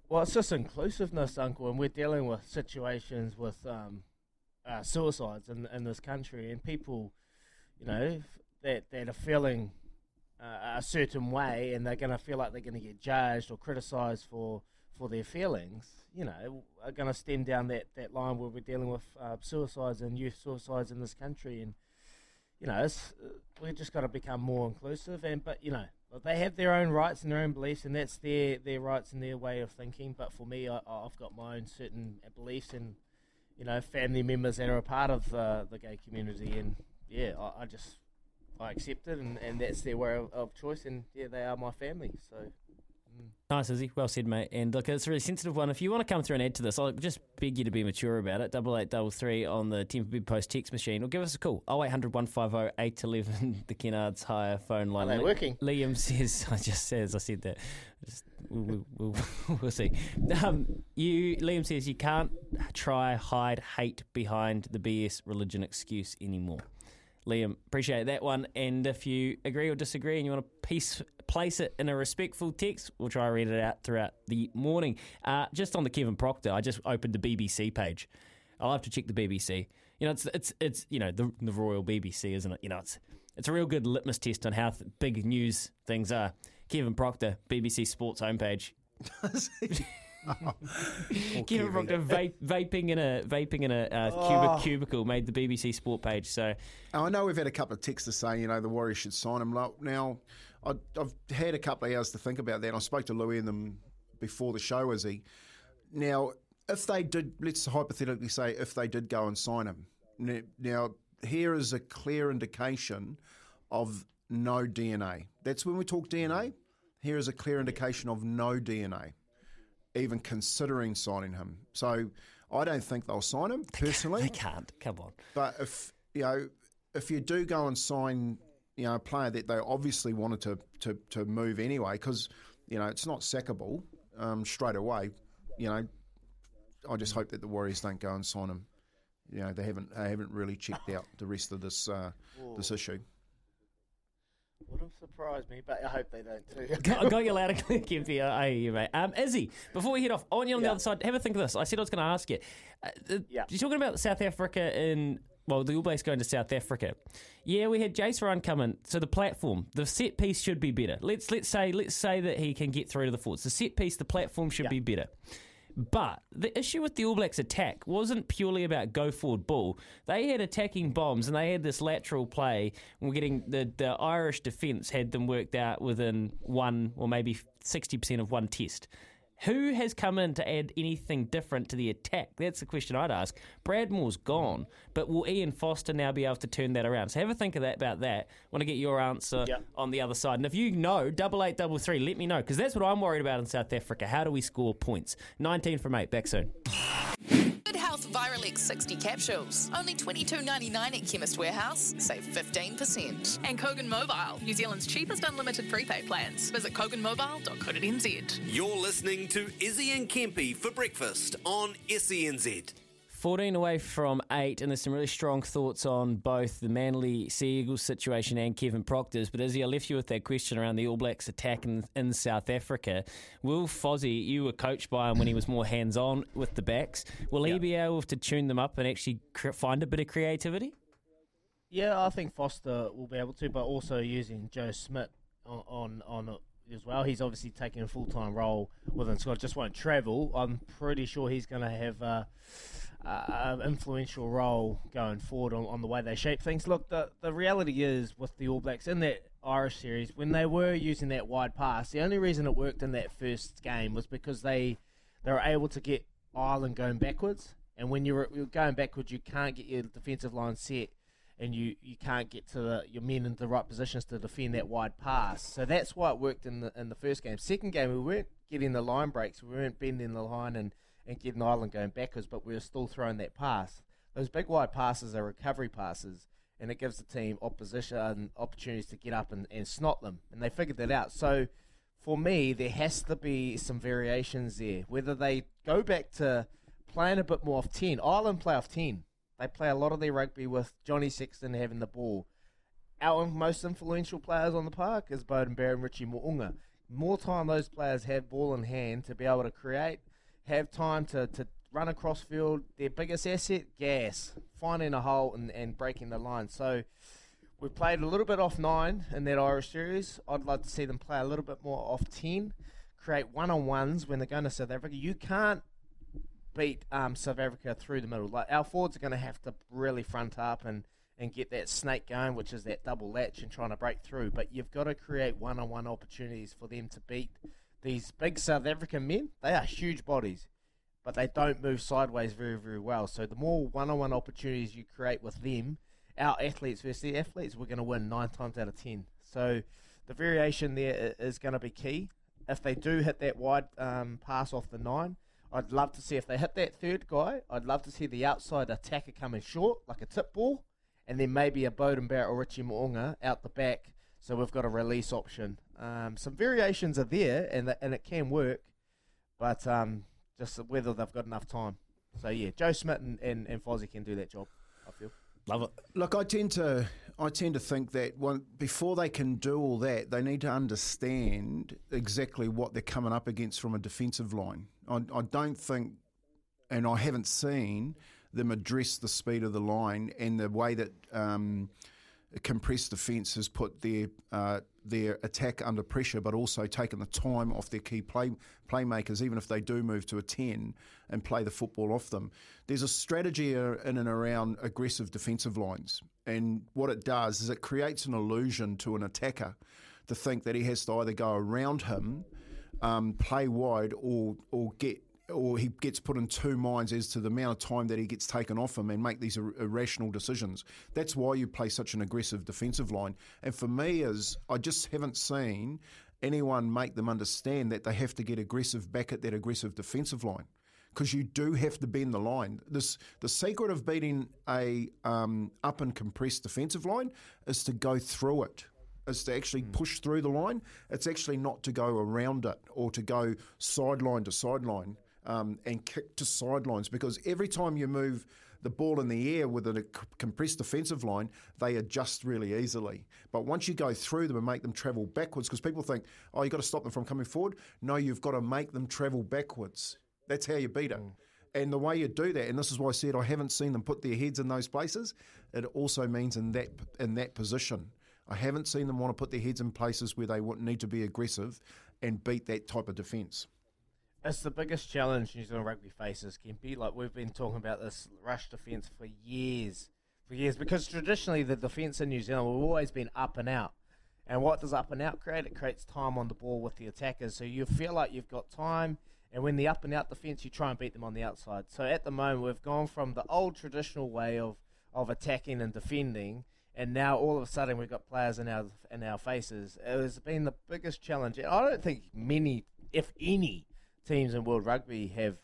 Well, it's just inclusiveness, Uncle, and we're dealing with situations with um, uh, suicides in in this country, and people, you know, that that are feeling uh, a certain way, and they're going to feel like they're going to get judged or criticised for for their feelings, you know, are going to stem down that, that line where we're dealing with uh, suicides and youth suicides in this country. And, you know, uh, we've just got to become more inclusive. And But, you know, they have their own rights and their own beliefs, and that's their, their rights and their way of thinking. But for me, I, I've got my own certain beliefs and, you know, family members that are a part of uh, the gay community. And, yeah, I, I just I accept it, and, and that's their way of, of choice, and yeah, they are my family. So. Nice, Izzy. Well said, mate. And look, it's a really sensitive one. If you want to come through and add to this, I'll just beg you to be mature about it. Double eight double three on the Temper Bed Post text machine, or give us a call. 0800 150 811, <laughs> the Kennards Hire phone line. Are they working? Liam says, <laughs> I just says, I said that. Just, we'll, we'll, we'll, <laughs> we'll see. Um, you, Liam says, you can't try hide hate behind the BS religion excuse anymore. Liam, appreciate that one. And if you agree or disagree and you want to piece, place it in a respectful text, we'll try to read it out throughout the morning. Uh, just on the Kevin Proctor, I just opened the BBC page. I'll have to check the BBC. You know, it's it's it's you know the the Royal BBC, isn't it? You know, it's it's a real good litmus test on how th- big news things are. Kevin Proctor, BBC Sports homepage. <laughs> <laughs> Kevin Proctor vape, vaping in a vaping in a uh, cubic, Oh. cubicle made the BBC Sport page. So Oh, I know we've had a couple of texts saying, you know, the Warriors should sign him. Now, I, I've had a couple of hours to think about that. I spoke to Louis and them before the show, is he? Now, if they did, let's hypothetically say, if they did go and sign him. Now, here is a clear indication of no DNA. That's when we talk DNA. Here is a clear indication of no DNA, even considering signing him. So I don't think they'll sign him personally. they can't. Come on. But if you know, if you do go and sign, you know, a player that they obviously wanted to to, to move anyway, because you know it's not sackable um, straight away. You know, I just hope that the Warriors don't go and sign him. You know, they haven't they haven't really checked out the rest of this uh, this issue. Would have surprised me, but I hope they don't too. got you loud and clear, Kempy. I hear you, mate. Um, Izzy, before we head off, I want you on the other side. Have a think of this. I said I was going to ask you. Uh, uh, Yeah. You're talking about South Africa in. Well, the All Blacks going to South Africa. Yeah, we had Jason Ryan coming. in. So the platform, the set piece should be better. Let's let's say let's say that he can get through to the forwards. The set piece, the platform should be better. But the issue with the All Blacks attack wasn't purely about go forward ball. They had attacking bombs and they had this lateral play. And we're getting the, the Irish defence had them worked out within one or maybe 60% of one test. Who has come in to add anything different to the attack? That's the question I'd ask. Brad Mooar's gone, but will Ian Foster now be able to turn that around? So have a think of that about that. Want to get your answer on the other side. And if you know, double eight, double three, let me know because that's what I'm worried about in South Africa. How do we score points? 19 from 8. Back soon. Virax 60 capsules. Only $22.99 at Chemist Warehouse. Save 15%. And Kogan Mobile, New Zealand's cheapest unlimited prepaid plans. Visit koganmobile.co.nz. You're listening to Izzy and Kempy for breakfast on SENZ. 14 away from 8, and there's some really strong thoughts on both the Manly Sea Eagles situation and Kevin Proctor's. But Izzy, I left you with that question around the All Blacks attack in, in South Africa. Will Fozzie, you were coached by him when he was more hands on with the backs, will he be able to tune them up and actually cre- find a bit of creativity? Yeah, I think Foster will be able to, but also using Joe Schmidt on on, on as well. He's obviously taking a full time role within Scott. Just won't travel. I'm pretty sure he's going to have a, an influential role going forward on, on the way they shape things. Look, the the reality is with the All Blacks in that Irish series when they were using that wide pass, the only reason it worked in that first game was because they they were able to get Ireland going backwards. And when you're, you're going backwards, you can't get your defensive line set and you, you can't get to the, your men in the right positions to defend that wide pass. So that's why it worked in the in the first game. Second game, we weren't getting the line breaks, we weren't bending the line and, and getting Ireland going backwards, but we were still throwing that pass. Those big wide passes are recovery passes, and it gives the team opposition opportunities to get up and, and snot them, and they figured that out. So for me, there has to be some variations there. Whether they go back to playing a bit more off 10, Ireland play off 10. They play a lot of their rugby with Johnny Sexton having the ball. Our most influential players on the park is Beauden Barrett and Richie Mo'unga. More time those players have ball in hand to be able to create, have time to, to run across field. Their biggest asset, gas, finding a hole and, and breaking the line. So we played a little bit off nine in that Irish series. I'd like to see them play a little bit more off ten create one on ones when they're going to South Africa. You can't beat um, South Africa through the middle. Like our forwards are going to have to really front up and, and get that snake going, which is that double latch and trying to break through. But you've got to create one on one opportunities for them to beat these big South African men. They are huge bodies, but they don't move sideways very, very well. So the more one on one opportunities you create with them, our athletes versus the athletes, we're going to win nine times out of ten. So the variation there is going to be key. If they do hit that wide um, pass off the nine, I'd love to see if they hit that third guy. I'd love to see the outside attacker coming short, like a tip ball, and then maybe a Beauden Barrett or Richie Mo'unga out the back. So we've got a release option. Um, some variations are there, and the, and it can work, but um, just whether they've got enough time. So yeah, Joe Schmidt and, and, and Fozzie can do that job. I feel. Love it. Look, I tend to I tend to think that one, before they can do all that, they need to understand exactly what they're coming up against from a defensive line. I, I don't think, and I haven't seen them address the speed of the line and the way that um, compressed defence has put their uh, their attack under pressure, but also taken the time off their key play playmakers, even if they do move to a ten and play the football off them. There's a strategy uh, in and around aggressive defensive lines, and what it does is it creates an illusion to an attacker to think that he has to either go around him, um, play wide, or or get or he gets put in two minds as to the amount of time that he gets taken off him and make these ir- irrational decisions. That's why you play such an aggressive defensive line. And for me, is I just haven't seen anyone make them understand that they have to get aggressive back at that aggressive defensive line. Because you do have to bend the line. This the secret of beating a um, up and compressed defensive line is to go through it is to actually push through the line. It's actually not to go around it or to go sideline to sideline um, and kick to sidelines because every time you move the ball in the air with a compressed defensive line, they adjust really easily. But once you go through them and make them travel backwards, because people think, oh, you've got to stop them from coming forward. No, you've got to make them travel backwards. That's how you beat it. And the way you do that, and this is why I said I haven't seen them put their heads in those places. It also means in that in that position. I haven't seen them want to put their heads in places where they need to be aggressive and beat that type of defence. It's the biggest challenge New Zealand rugby faces, Kempy. Like we've been talking about this rush defence for years, for years, because traditionally the defence in New Zealand we've always been up and out. And what does up and out create? It creates time on the ball with the attackers, so you feel like you've got time. And when the up and out defence, you try and beat them on the outside. So at the moment, we've gone from the old traditional way of, of attacking and defending, and now all of a sudden we've got players in our in our faces. It has been the biggest challenge. I don't think many, if any, teams in world rugby have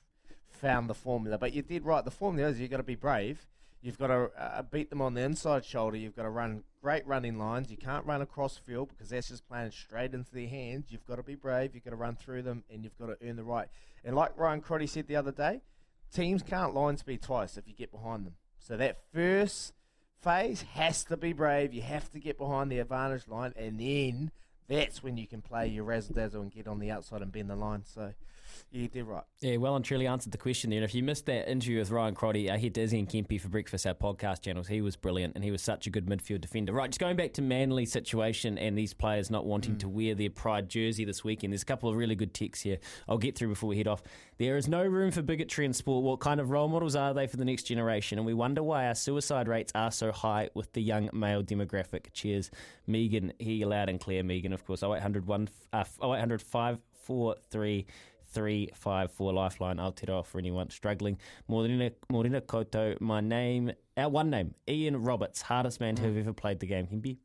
found the formula. But you did right. The formula is you've got to be brave. You've got to uh, beat them on the inside shoulder. You've got to run great running lines. You can't run across field because that's just playing straight into their hands. You've got to be brave. You've got to run through them, and you've got to earn the right. And like Ryan Crotty said the other day, teams can't line speed twice if you get behind them. So that first phase has to be brave. You have to get behind the advantage line, and then that's when you can play your razzle dazzle and get on the outside and bend the line. So you did right. Yeah, well and truly answered the question there. And if you missed that interview with Ryan Crotty, I hit Izzy and Kempy for breakfast, our podcast channels. He was brilliant and he was such a good midfield defender. Right, just going back to Manly situation and these players not wanting to wear their pride jersey this weekend. There's a couple of really good texts here I'll get through before we head off. There is no room for bigotry in sport. What kind of role models are they for the next generation? And we wonder why our suicide rates are so high with the young male demographic. Cheers. Megan, hear you loud and clear, Megan, of course. 0800 one, uh, 0800 543 354 Lifeline Aotearoa for anyone struggling. Morena, Morena Koto, my name, our one name, Ian Roberts, hardest man to have ever played the game. Can be.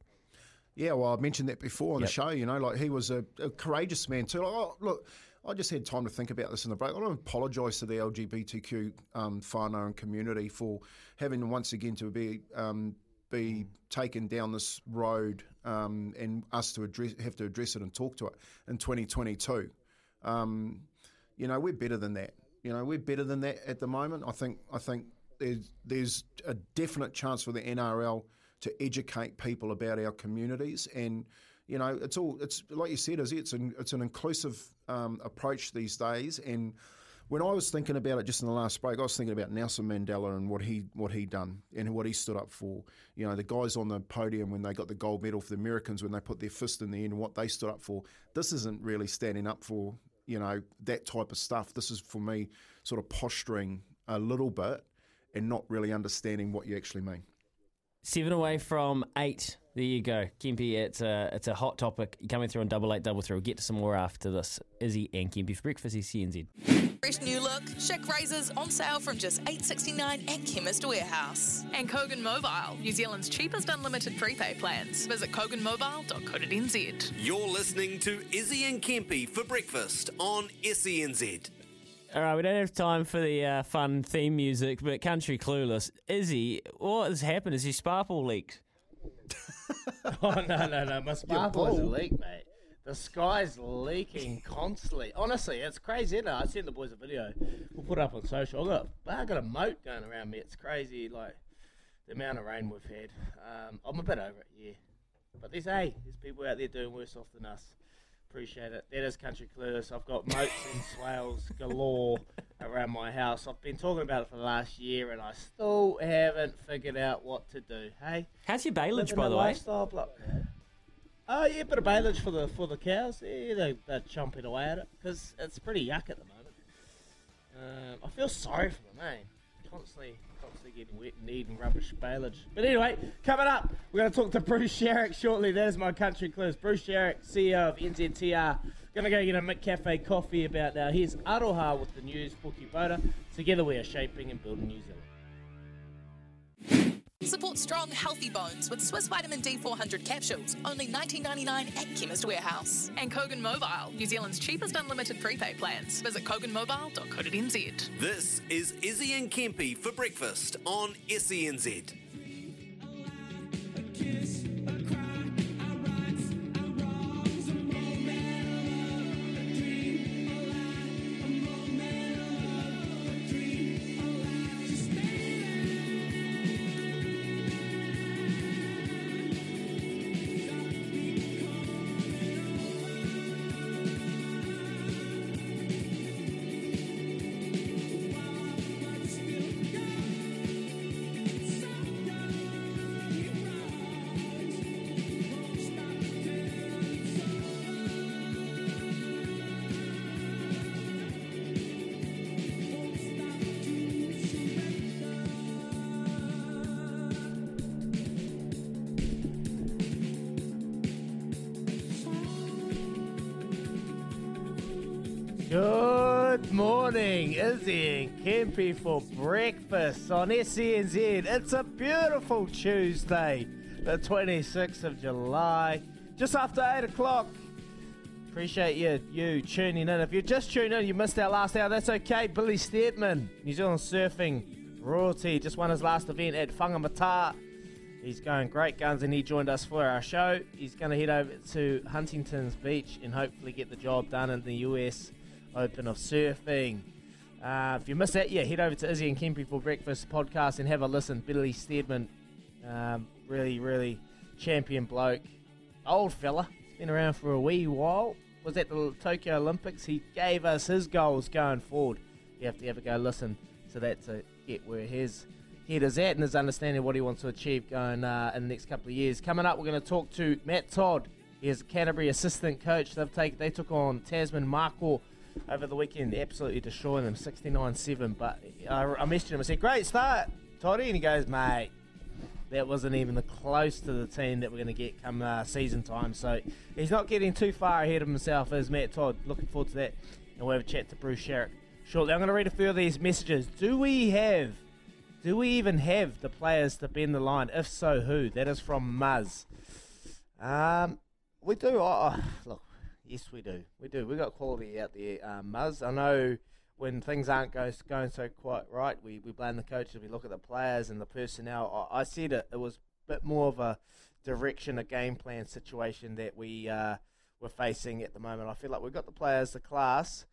Yeah, well, I've mentioned that before on Yep. the show. You know, like he was a, a courageous man too. Like, oh, look, I just had time to think about this in the break. I want to apologise to the LGBTQ um, whānau and community for having once again to be um, be taken down this road um, and us to address have to address it and talk to it in 2022. Um, you know, we're better than that. You know, we're better than that at the moment. I think I think there's there's a definite chance for the NRL to educate people about our communities and you know it's all it's like you said is it's an it's an inclusive um, approach these days and when I was thinking about it just in the last break, I was thinking about Nelson Mandela and what he what he done and what he stood up for. You know, the guys on the podium when they got the gold medal for the Americans when they put their fist in the end and what they stood up for. This isn't really standing up for you know, that type of stuff. This is for me sort of posturing a little bit and not really understanding what you actually mean. Seven away from eight. There you go, Kempy. It's a it's a hot topic coming through on double eight double three. We'll get to some more after this. Izzy and Kempy for breakfast. SENZ. Fresh new look, chic razors on sale from just eight sixty nine at Chemist Warehouse. And Kogan Mobile, New Zealand's cheapest unlimited prepaid plans. Visit koganmobile.co.nz. You're listening to Izzy and Kempy for breakfast on SENZ. All right, we don't have time for the uh, fun theme music, but Country Clueless. Izzy, what has happened? Is your sparkle leaked? <laughs> oh no no no! My sparkle is a leak, mate. The sky's leaking constantly. Honestly, it's crazy. Isn't it? I sent the boys a video. We'll put it up on social. I got I got a moat going around me. It's crazy, like the amount of rain we've had. Um, I'm a bit over it, yeah. But there's hey, there's people out there doing worse off than us. Appreciate it. That is country clueless. I've got moats and swales galore around my house. I've been talking about it for the last year, and I still haven't figured out what to do. Hey, how's your bailage, by the way? lifestyle block. Oh yeah, bit of bailage for the for the cows. Yeah, they they're chomping away at it because it's pretty yuck at the moment. Um, I feel sorry for them, eh? Constantly, constantly getting wet and eating rubbish bailage. But anyway, coming up, we're going to talk to Bruce Sharrock shortly. That is my country clues. Bruce Sharrock, CEO of NZTR. Going to go get a McCafe coffee about now. Here's Aroha with the news for Kubota. Together we are shaping and building New Zealand. Support strong, healthy bones with Swiss Vitamin D 400 capsules, only $19.99 at Chemist Warehouse. And Kogan Mobile, New Zealand's cheapest unlimited prepaid plans. Visit koganmobile.co.nz. This is Izzy and Kempy for breakfast on SENZ. Good morning, Izzy and Kempy for breakfast on SENZ. It's a beautiful Tuesday, the 26th of July, just after 8 o'clock. Appreciate you, you tuning in. If you just tuned in, you missed our last hour, that's okay. Billy Stairmand, New Zealand Surfing Royalty, just won his last event at Whangamata. He's going great guns and he joined us for our show. He's going to head over to Huntington's Beach and hopefully get the job done in the US Open of Surfing. Uh, if you miss that, yeah, head over to Izzy and Kempy for Breakfast podcast and have a listen. Billy Stairmand, um, really, really champion bloke. Old fella, he's been around for a wee while. Was at the Tokyo Olympics. He gave us his goals going forward. You have to ever go listen to that to get where his head is at and his understanding of what he wants to achieve going uh, in the next couple of years. Coming up, we're going to talk to Matt Todd. He is Canterbury assistant coach. They've take, they took on Tasman Mako over the weekend, absolutely destroying them 69 7. But I, I messaged him and said, Great start, Toddy. And he goes, Mate, that wasn't even the close to the team that we're going to get come uh, season time. So he's not getting too far ahead of himself, as Matt Todd. Looking forward to that. And we'll have a chat to Bruce Sharrock shortly. I'm going to read a few of these messages. Do we have, do we even have the players to bend the line? If so, who? That is from Muzz. Um, we do. Oh, look, yes, we do. We do. We got quality out there, um, Muzz. I know when things aren't go, going so quite right, we, we blame the coaches. We look at the players and the personnel. I, I said it. It was a bit more of a direction, a game plan situation that we uh, we're facing at the moment. I feel like we've got the players, the class,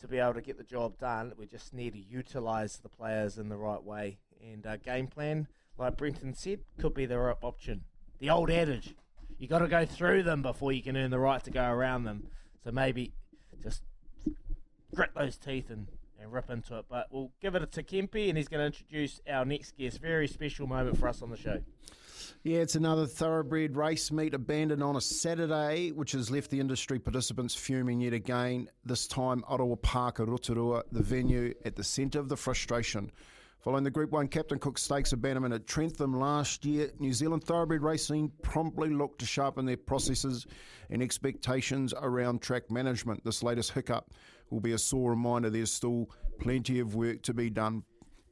to be able to get the job done. We just need to utilise the players in the right way. And uh, game plan, like Brenton said, could be the right option. The old adage, you got to go through them before you can earn the right to go around them. So maybe just grit those teeth and and rip into it. But we'll give it to Kempy, and he's going to introduce our next guest. Very special moment for us on the show. Yeah, it's another thoroughbred race meet abandoned on a Saturday, which has left the industry participants fuming yet again. This time, Arawa Park, at Rotorua, the venue at the centre of the frustration. Following the Group 1 Captain Cook Stakes abandonment at Trentham last year, New Zealand thoroughbred racing promptly looked to sharpen their processes and expectations around track management. This latest hiccup will be a sore reminder there's still plenty of work to be done.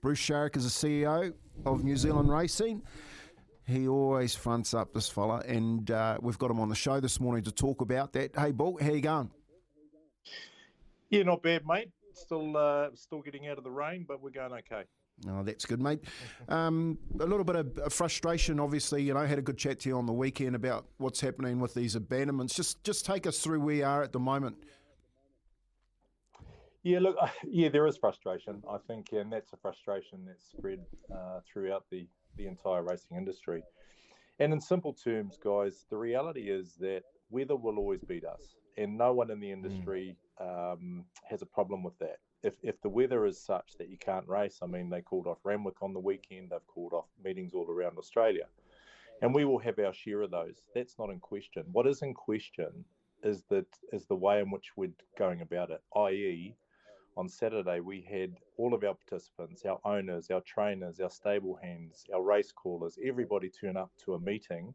Bruce Sharrock is the CEO of New Zealand Racing. He always fronts up this fella, and uh, we've got him on the show this morning to talk about that. Hey, Bull, how you going? Yeah, not bad, mate. Still, uh, still getting out of the rain, but we're going okay. Oh, that's good, mate. Um, a little bit of frustration, obviously. You know, I had a good chat to you on the weekend about what's happening with these abandonments. Just, just take us through where we are at the moment. Yeah, look, <laughs> yeah, there is frustration, I think, and that's a frustration that's spread uh, throughout the, the entire racing industry. And in simple terms, guys, the reality is that weather will always beat us, and no one in the industry mm. um, has a problem with that. If, if the weather is such that you can't race, I mean, they called off Randwick on the weekend, they've called off meetings all around Australia, and we will have our share of those. That's not in question. What is in question is that is the way in which we're going about it, i.e., on Saturday, we had all of our participants, our owners, our trainers, our stable hands, our race callers, everybody turn up to a meeting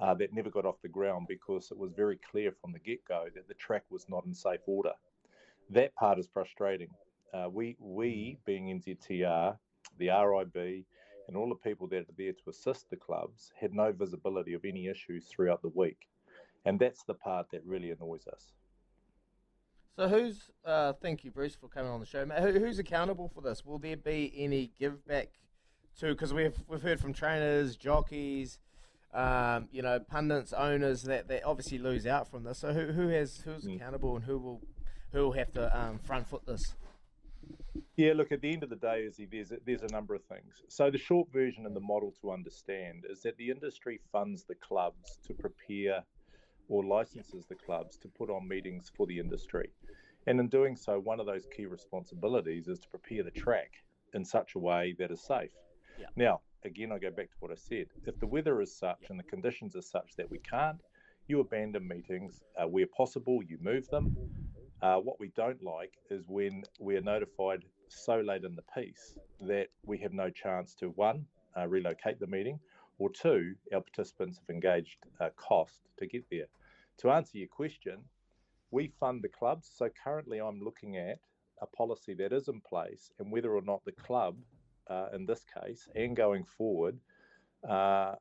uh, that never got off the ground because it was very clear from the get go that the track was not in safe order. That part is frustrating. Uh, we, we, being NZTR, the RIB, and all the people that are there to assist the clubs had no visibility of any issues throughout the week. And that's the part that really annoys us. So who's? Uh, thank you, Bruce, for coming on the show. Who, who's accountable for this? Will there be any give back to? Because we've we've heard from trainers, jockeys, um, you know, pundits, owners that they obviously lose out from this. So who who has who's mm. accountable and who will who will have to um, front foot this? Yeah, look, at the end of the day, Izzy, there's a, there's a number of things. So the short version and the model to understand is that the industry funds the clubs to prepare or licenses the clubs to put on meetings for the industry. And in doing so, one of those key responsibilities is to prepare the track in such a way that is safe. Yeah. Now, again, I go back to what I said. If the weather is such yeah. and the conditions are such that we can't, you abandon meetings. Uh, where possible, you move them. Uh, what we don't like is when we are notified so late in the piece that we have no chance to, one, uh, relocate the meeting, or two, our participants have engaged uh, cost to get there to answer your question, we fund the clubs. So currently, I'm looking at a policy that is in place and whether or not the club, uh, in this case, and going forward, uh,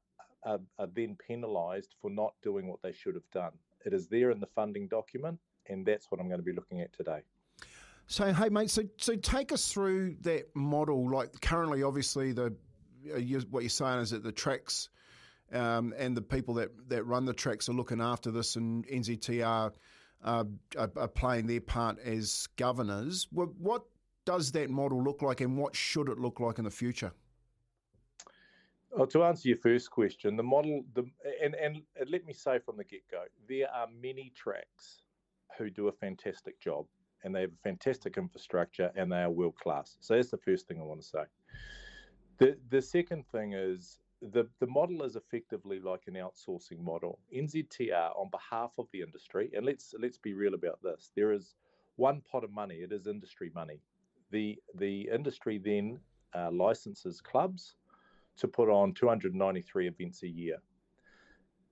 are, are then penalised for not doing what they should have done. It is there in the funding document, and that's what I'm going to be looking at today. So, hey, mate, so so take us through that model. Like currently, obviously, the you, what you're saying is that the tracks um, and the people that, that run the tracks are looking after this, and NZTR uh, are, are, playing their part as governors. What, what does that model look like, and what should it look like in the future? Well, to answer your first question, the model, the and, and let me say from the get go, there are many tracks who do a fantastic job, and they have a fantastic infrastructure, and they are world class. So that's the first thing I want to say. The the second thing is the, the model is effectively like an outsourcing model. NZTR, on behalf of the industry, and let's let's be real about this, there is one pot of money. It is industry money. The the industry then uh, licenses clubs to put on 293 events a year.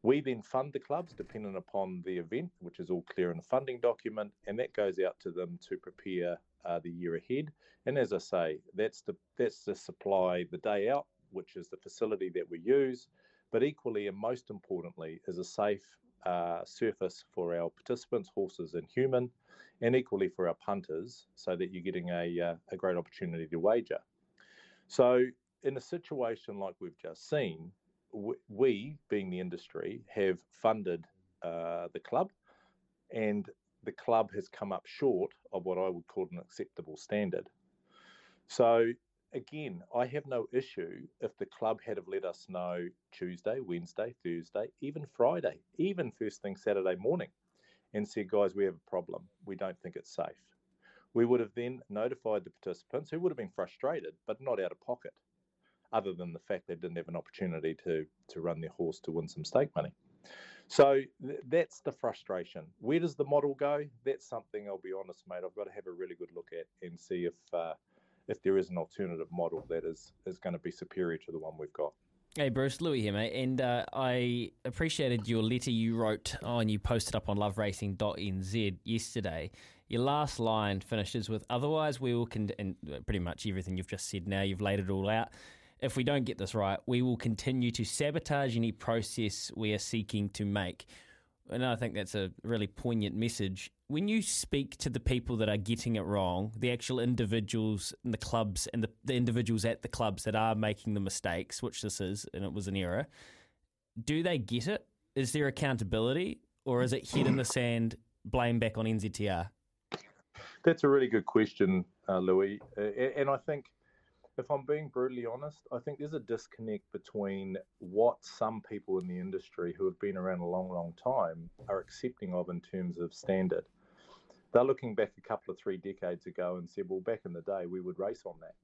We then fund the clubs dependent upon the event, which is all clear in the funding document, and that goes out to them to prepare uh, the year ahead. And as I say, that's the that's the supply the day out which is the facility that we use, but equally and most importantly is a safe uh, surface for our participants, horses and human, and equally for our punters, so that you're getting a, uh, a great opportunity to wager. So, in a situation like we've just seen, we, being the industry, have funded uh, the club, and the club has come up short of what I would call an acceptable standard. So, again, I have no issue if the club had have let us know Tuesday, Wednesday, Thursday, even Friday, even first thing Saturday morning, and said, guys, we have a problem. We don't think it's safe. We would have then notified the participants who would have been frustrated, but not out of pocket, other than the fact they didn't have an opportunity to, to run their horse to win some stake money. So th- that's the frustration. Where does the model go? That's something I'll be honest, mate. I've got to have a really good look at and see if uh, if there is an alternative model that is is going to be superior to the one we've got. Hey Bruce, Louis here, mate, and uh, I appreciated your letter you wrote oh, and you posted up on loveracing.nz yesterday. Your last line finishes with, "Otherwise, we will," con-, and pretty much everything you've just said now, you've laid it all out. If we don't get this right, we will continue to sabotage any process we are seeking to make. And I think that's a really poignant message. When you speak to the people that are getting it wrong, the actual individuals in the clubs and the, the individuals at the clubs that are making the mistakes, which this is, and it was an error, do they get it? Is there accountability? Or is it head in the <clears throat> sand, blame back on NZTR? That's a really good question, uh, Louis. Uh, and I think if I'm being brutally honest, I think there's a disconnect between what some people in the industry who have been around a long, long time are accepting of in terms of standard. They're looking back a couple of three decades ago and said, well, back in the day, we would race on that.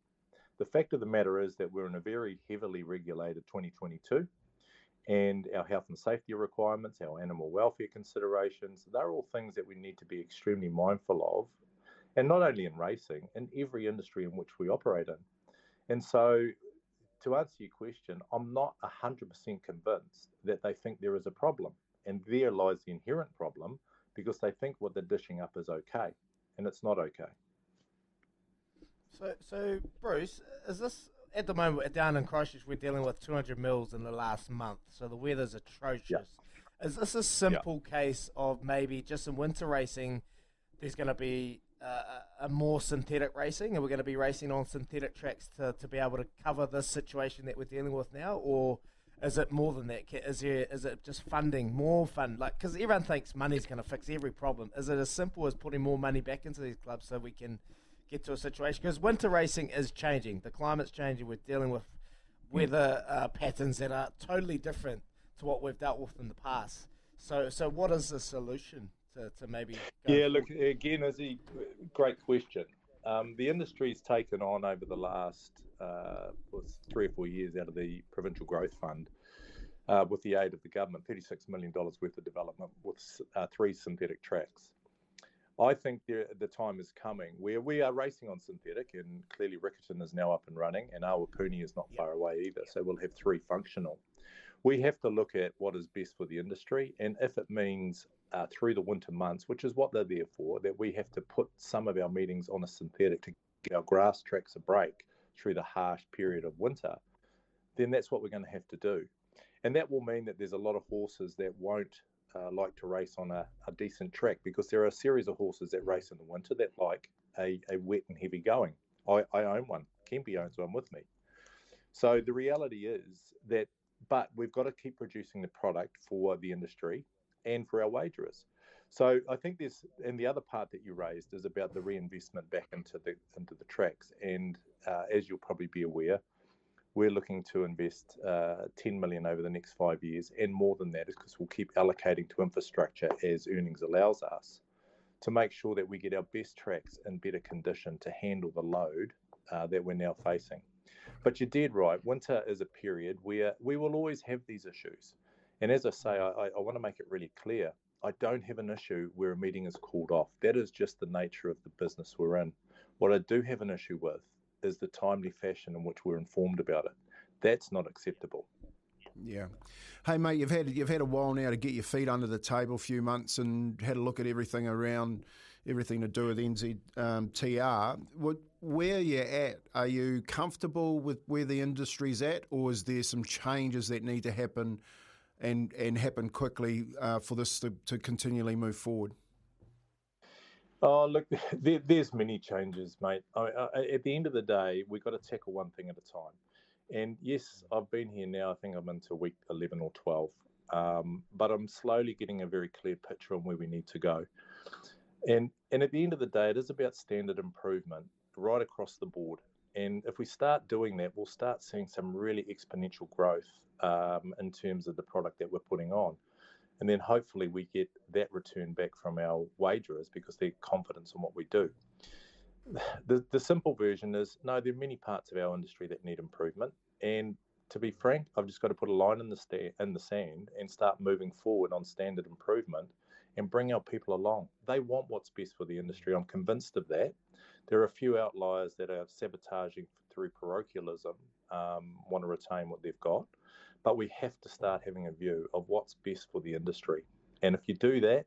The fact of the matter is that we're in a very heavily regulated 2022, and our health and safety requirements, our animal welfare considerations, they're all things that we need to be extremely mindful of. And not only in racing, in every industry in which we operate in. And so, to answer your question, I'm not 100% convinced that they think there is a problem. And there lies the inherent problem because they think what they're dishing up is okay. And it's not okay. So, so Bruce, is this at the moment down in Christchurch? We're dealing with 200 mils in the last month, so the weather's atrocious. Yeah. Is this a simple yeah. case of maybe just in winter racing, there's going to be a more synthetic racing, and we're going to be racing on synthetic tracks to, to be able to cover this situation that we're dealing with now, or is it more than that? Is there is it just funding more fund? Like because everyone thinks money's going to fix every problem. Is it as simple as putting more money back into these clubs so we can get to a situation? Because winter racing is changing, the climate's changing. We're dealing with weather uh, patterns that are totally different to what we've dealt with in the past. So so what is the solution? To, to maybe. yeah, look, again, is a great question. Um, the industry's taken on over the last uh, three or four years out of the Provincial Growth Fund. Uh, with the aid of the government, $36 million worth of development with uh, three synthetic tracks. I think the, the time is coming where we are racing on synthetic, and clearly Riccarton is now up and running, and Awapuni is not yep. far away either. So we'll have three functional. We have to look at what is best for the industry, and if it means uh, through the winter months, which is what they're there for, that we have to put some of our meetings on a synthetic to give our grass tracks a break through the harsh period of winter, then that's what we're going to have to do. And that will mean that there's a lot of horses that won't uh, like to race on a, a, decent track because there are a series of horses that race in the winter that like a, a wet and heavy going. I, I own one. Kempy owns one with me. So the reality is that, but we've got to keep producing the product for the industry and for our wagerers. So I think this, and the other part that you raised is about the reinvestment back into the into the tracks. And uh, as you'll probably be aware, we're looking to invest uh, 10 million over the next five years, and more than that, because we'll keep allocating to infrastructure as earnings allows us to make sure that we get our best tracks in better condition to handle the load uh, that we're now facing. But you're dead right. Winter is a period where we will always have these issues. And as I say, I, I want to make it really clear I don't have an issue where a meeting is called off. That is just the nature of the business we're in. What I do have an issue with is the timely fashion in which we're informed about it. That's not acceptable. Yeah. Hey mate, you've had you've had a while now to get your feet under the table, a few months, and had a look at everything around everything to do with NZTR. Um, what, where are you at? Are you comfortable with where the industry's at, or is there some changes that need to happen and and happen quickly uh, for this to, to continually move forward? Oh, look, <laughs> there, there's many changes, mate. I, I, at the end of the day, we've got to tackle one thing at a time. And yes, I've been here now. I think I'm into week 11 or 12. Um, but I'm slowly getting a very clear picture on where we need to go. And and at the end of the day, it is about standard improvement right across the board. And if we start doing that, we'll start seeing some really exponential growth um, in terms of the product that we're putting on. And then hopefully we get that return back from our wagerers because they're confident in what we do. <sighs> the the simple version is no. There are many parts of our industry that need improvement, and to be frank, I've just got to put a line in the sta- in the sand and start moving forward on standard improvement, and bring our people along. They want what's best for the industry. I'm convinced of that. There are a few outliers that are sabotaging through parochialism, um, want to retain what they've got, but we have to start having a view of what's best for the industry. And if you do that,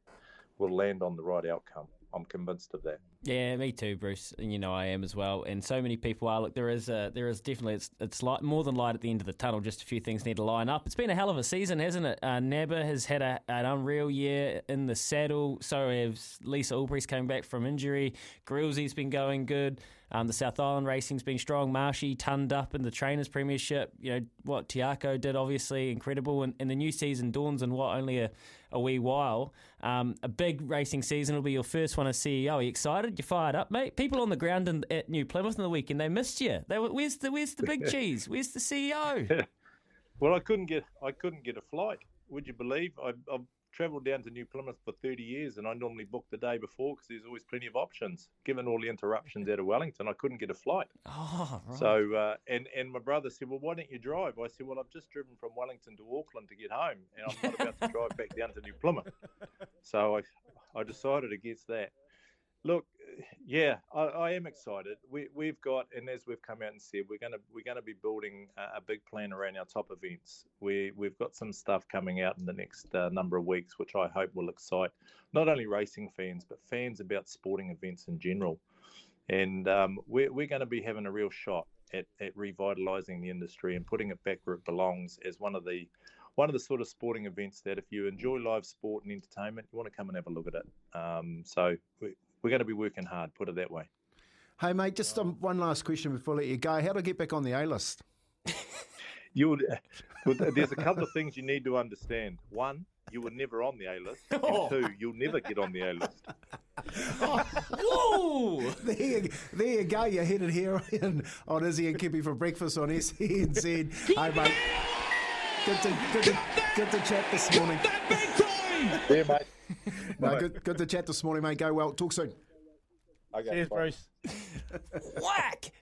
we'll land on the right outcome. I'm convinced of that. Yeah, me too, Bruce. And you know I am as well. And so many people are. Look, there is a, there is definitely it's it's light, more than light at the end of the tunnel. Just a few things need to line up. It's been a hell of a season, hasn't it? Uh, has had a, an unreal year in the saddle. So has Lisa Allpress coming back from injury. Grillsy's been going good. Um, the South Island racing's been strong. Marshy tunned up in the Trainers Premiership. You know what Tiako did, obviously incredible. And, and the new season dawns in what only a, a wee while. Um, a big racing season will be your first one as CEO. Are you excited? You fired up, mate? People on the ground in, at New Plymouth in the weekend they missed you. They were, where's the where's the big <laughs> cheese? Where's the CEO? <laughs> well, I couldn't get I couldn't get a flight. Would you believe? I, I've travelled down to New Plymouth for 30 years, and I normally book the day before because there's always plenty of options. Given all the interruptions out of Wellington, I couldn't get a flight. <laughs> Oh, right. So, uh, and and my brother said, "Well, why don't you drive?" I said, "Well, I've just driven from Wellington to Auckland to get home, and I'm not about to drive back down to New Plymouth." So I, I decided against that. Look, yeah, I, I am excited. We, we've got, and as we've come out and said, we're gonna we're gonna be building a, a big plan around our top events. We we've got some stuff coming out in the next uh, number of weeks, which I hope will excite not only racing fans but fans about sporting events in general. And um, we're we're going to be having a real shot at, at revitalising the industry and putting it back where it belongs as one of the one of the sort of sporting events that if you enjoy live sport and entertainment, you want to come and have a look at it. Um, so we're going to be working hard, put it that way. Hey, mate, just um, one last question before I let you go. How do I get back on the A list? <laughs> You, well, there's a couple of things you need to understand. One, you were never on the A list. <laughs> Oh. Two, you'll never get on the A list. <laughs> Whoa! there, you, there you go. You're headed here on, on Izzy and Kippy for breakfast on SENZ. hey, mate. Good to, good, to, good to chat this morning. <laughs> Yeah, mate. <laughs> No, good, good to chat this morning, mate. Go well. Talk soon. Okay, Cheers, Bruce. <laughs> Whack!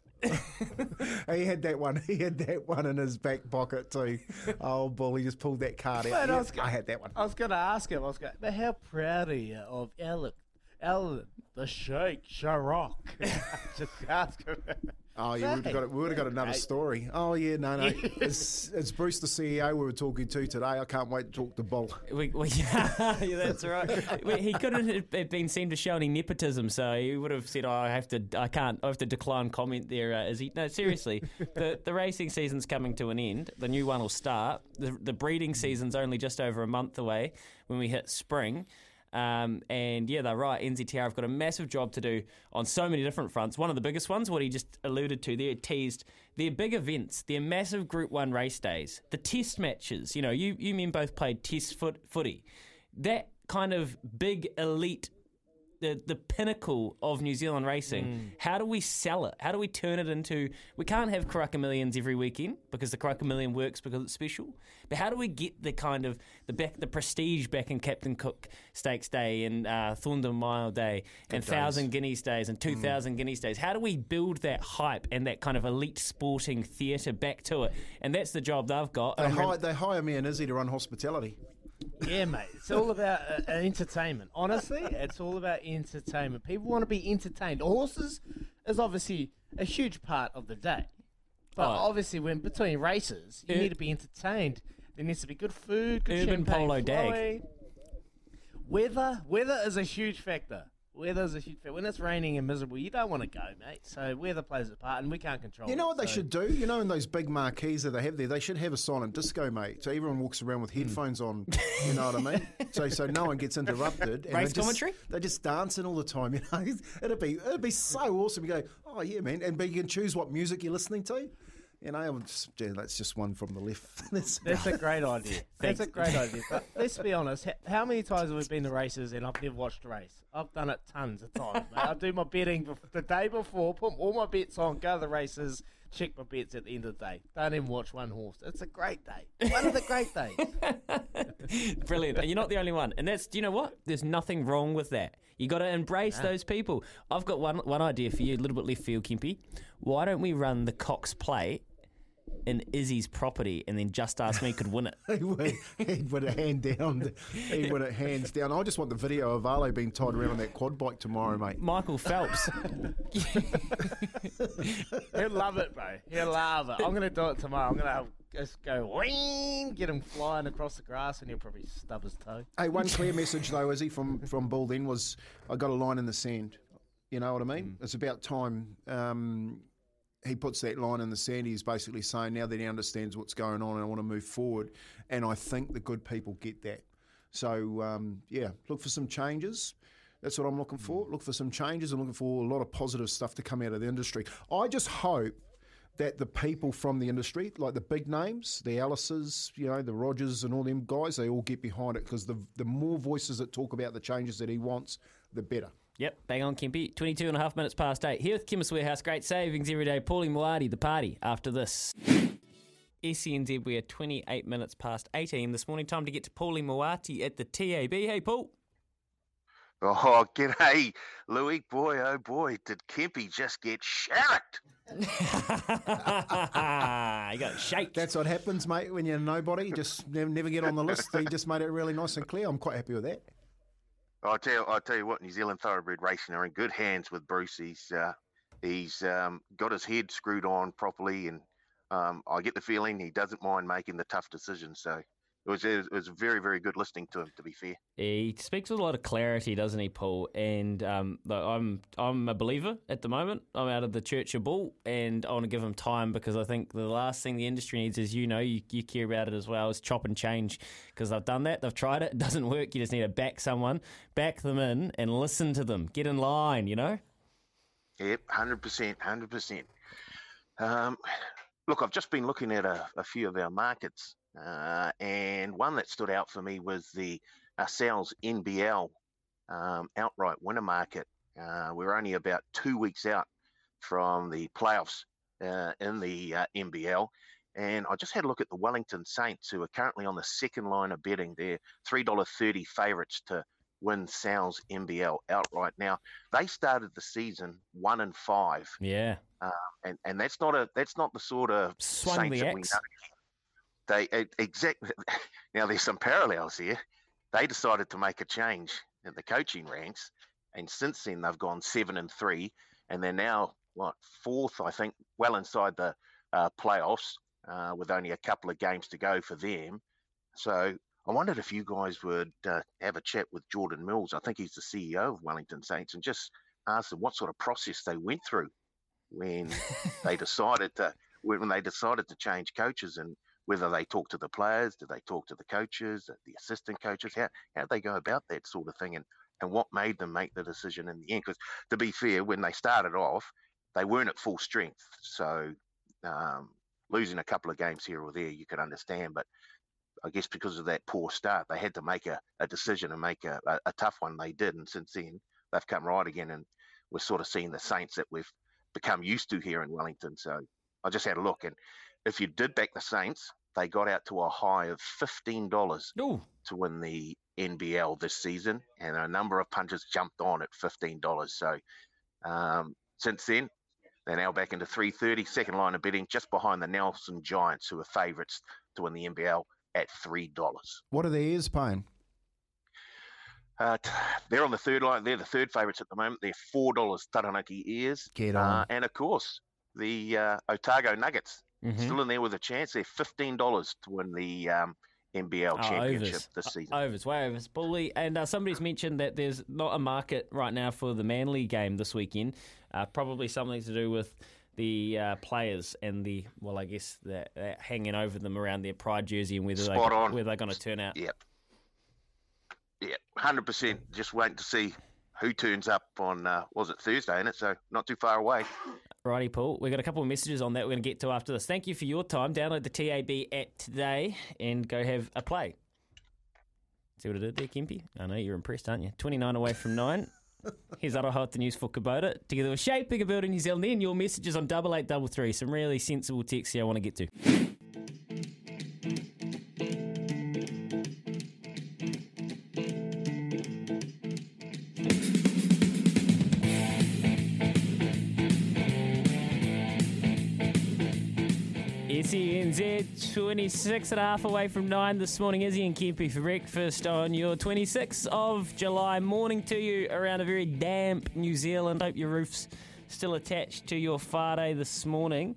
he had that one. He had that one in his back pocket too. Oh, bull! He just pulled that card out. Mate, I Yeah, was go- I had that one. I was going to ask him. I was going, but how proud are you of Alan, Alan, the Sheikh Sharrock? <laughs> Just ask him. Oh, yeah, we would have got, we would have got another story. Oh, yeah, no, no. <laughs> It's, it's Bruce, the CEO, we were talking to today. I can't wait to talk to Bull. We, we, <laughs> yeah, that's right. We- He couldn't have been seen to show any nepotism, so he would have said, "Oh, I have to, I can't, I have to decline comment." There, uh, is he? No, seriously, the the racing season's coming to an end. The new one will start. The the breeding season's only just over a month away when we hit spring. Um, and yeah, they're right. NZTR have got a massive job to do on so many different fronts. One of the biggest ones, what he just alluded to there, teased their big events, their massive Group One race days, the Test matches. You know, you you men both played Test foot footy. That kind of big elite. The, the pinnacle of New Zealand racing. How do we sell it? How do we turn it into? We can't have Karaka Millions every weekend because the Karaka Million works because it's special. But how do we get the kind of the back the prestige back in Captain Cook Stakes Day and uh, Thorndon Mile Day and days. Thousand Guineas Days and two thousand Guineas Days? How do we build that hype and that kind of elite sporting theatre back to it? And that's the job they've got. They, hire, they hire me and Izzy to run hospitality. Yeah, mate. It's all about uh, entertainment. Honestly, it's all about entertainment. People want to be entertained. Horses is obviously a huge part of the day. But Oh. obviously, when between races, you Ur- need to be entertained. There needs to be good food, good Urban champagne polo dag. flowing. Weather, weather is a huge factor. Weather is a huge factor. When it's raining and miserable, you don't want to go, mate. So weather plays a part, and we can't control. You know it, what they so- should do? You know, in those big marquees that they have there, they should have a silent disco, mate. So everyone walks around with hmm. headphones on. You know what I mean? So so no one gets interrupted. and Race they just, commentary? They're just dancing all the time. You know, <laughs> it'd be it'd be so awesome. You go, oh yeah, man, and but you can choose what music you're listening to. You know, I'm just, yeah, that's just one from the left. <laughs> that's That's a great idea. <laughs> That's a great idea. But let's be honest. How many times have we been to races and I've never watched a race? I've done it tons of times. Mate. I do my betting the day before, put all my bets on, go to the races, check my bets at the end of the day. Don't even watch one horse. It's a great day. One of the great days. <laughs> Brilliant. And you're not the only one. And that's, do you know what? There's nothing wrong with that. You got to embrace No. those people. I've got one one idea for you, a little bit left field, Kempy. Why don't we run the Cox Plate in Izzy's property and then just ask me could win it? <laughs> he would, he'd win it hand down. He'd win it hands down. I just want the video of Arlo being tied around on that quad bike tomorrow, mate. Michael Phelps. <laughs> He'll love it, bro. He'll love it. I'm going to do it tomorrow. I'm going to just go wing, get him flying across the grass, and he'll probably stub his toe. Hey, one clear message though, Izzy, from from Bull then was I got a line in the sand. You know what I mean? It's about time. Um, he puts that line in the sand. He's basically saying now that he understands what's going on and I want to move forward. And I think the good people get that. So um, yeah, look for some changes. That's what I'm looking for. Look for some changes. I'm looking for a lot of positive stuff to come out of the industry. I just hope that the people from the industry, like the big names, the Alice's, you know, the Rogers and all them guys, they all get behind it because the the more voices that talk about the changes that he wants, the better. Yep, bang on, Kimpy. 22 and a half minutes past eight. Here with Chemist Warehouse. Great savings every day. Paulie Moati, the party after this. SENZ, we are 28 minutes past 18 this morning. Time to get to Paulie Moati at the TAB. Hey, Paul. Oh, g'day, Louis. Boy, oh boy, did Kempy just get shacked? <laughs> you got shake. That's what happens, mate, when you're nobody. You just never, never get on the list. He just made it really nice and clear. I'm quite happy with that. I'll tell I'll tell you what, New Zealand Thoroughbred Racing are in good hands with Bruce. He's uh, he's um, got his head screwed on properly, and um, I get the feeling he doesn't mind making the tough decisions. So it was it was very very good listening to him. To be fair. He speaks with a lot of clarity, doesn't he, Paul? And um, I'm I'm a believer at the moment. I'm out of the Church of Bull, and I want to give him time because I think the last thing the industry needs is you know you, you care about it as well is chop and change because they've done that, they've tried it, it doesn't work. You just need to back someone, back them in, and listen to them, get in line. You know. Yep, hundred percent, hundred percent. Um, look, I've just been looking at a, a few of our markets, uh, and one that stood out for me was the uh, Sal's NBL um, outright winner market. Uh, we're only about two weeks out from the playoffs uh, in the uh, NBL. And I just had a look at the Wellington Saints, who are currently on the second line of betting. They're $3.30 favourites to win Sal's NBL outright. Now, they started the season one and five. Yeah. Um, and, and that's not a that's not the sort of Saints the that we know. They exactly <laughs> now. There's some parallels here. They decided to make a change in the coaching ranks, and since then they've gone seven and three, and they're now what fourth, I think, well inside the uh, playoffs uh, with only a couple of games to go for them. So I wondered if you guys would uh, have a chat with Jordan Mills. I think he's the CEO of Wellington Saints, and just ask them what sort of process they went through when <laughs> they decided to when they decided to change coaches and whether they talk to the players, did they talk to the coaches, the assistant coaches, how how they go about that sort of thing, and and what made them make the decision in the end? Because to be fair, when they started off, they weren't at full strength, so um, losing a couple of games here or there, you could understand, but I guess because of that poor start, they had to make a, a decision and make a, a, a tough one. They did, and since then they've come right again, and we're sort of seeing the Saints that we've become used to here in Wellington. So I just had a look, and if you did back the Saints, they got out to a high of fifteen dollars to win the NBL this season, and a number of punters jumped on at fifteen dollars. So um, since then, they're now back into 330, second line of betting, just behind the Nelson Giants, who are favourites to win the NBL at three dollars. What are the Airs paying? Uh, t- they're on the third line. They're the third favourites at the moment. They're four dollars Taranaki Airs. Get Uh, and of course, the uh, Otago Nuggets Mhm. still in there with a chance. They're fifteen dollars to win the um, NBL Oh, championship overs. this Uh, season. Overs, way overs. Bully. And uh, somebody's mentioned that there's not a market right now for the Manly game this weekend. Uh, probably something to do with the uh, players and the, well, I guess, that that hanging over them around their pride jersey and whether, they on. whether they're going to turn out. Yep. Yeah, hundred percent. Just waiting to see who turns up on uh, was it Thursday, is it? So not too far away. Righty, Paul. We've got a couple of messages on that we're going to get to after this. Thank you for your time. Download the TAB app today and go have a play. See what I did there, Kempy? I know you're impressed, aren't you? 29 away from 9. <laughs> Here's Aroha the news for Kubota. Together with Shaping a Building New Zealand, then your messages on double eight double three. Some really sensible texts here I want to get to. SENZ 26 and a half away from 9 this morning. Izzy and Kempy for breakfast on your 26th of July. Morning to you around a very damp New Zealand. Hope your roof's still attached to your whare this morning.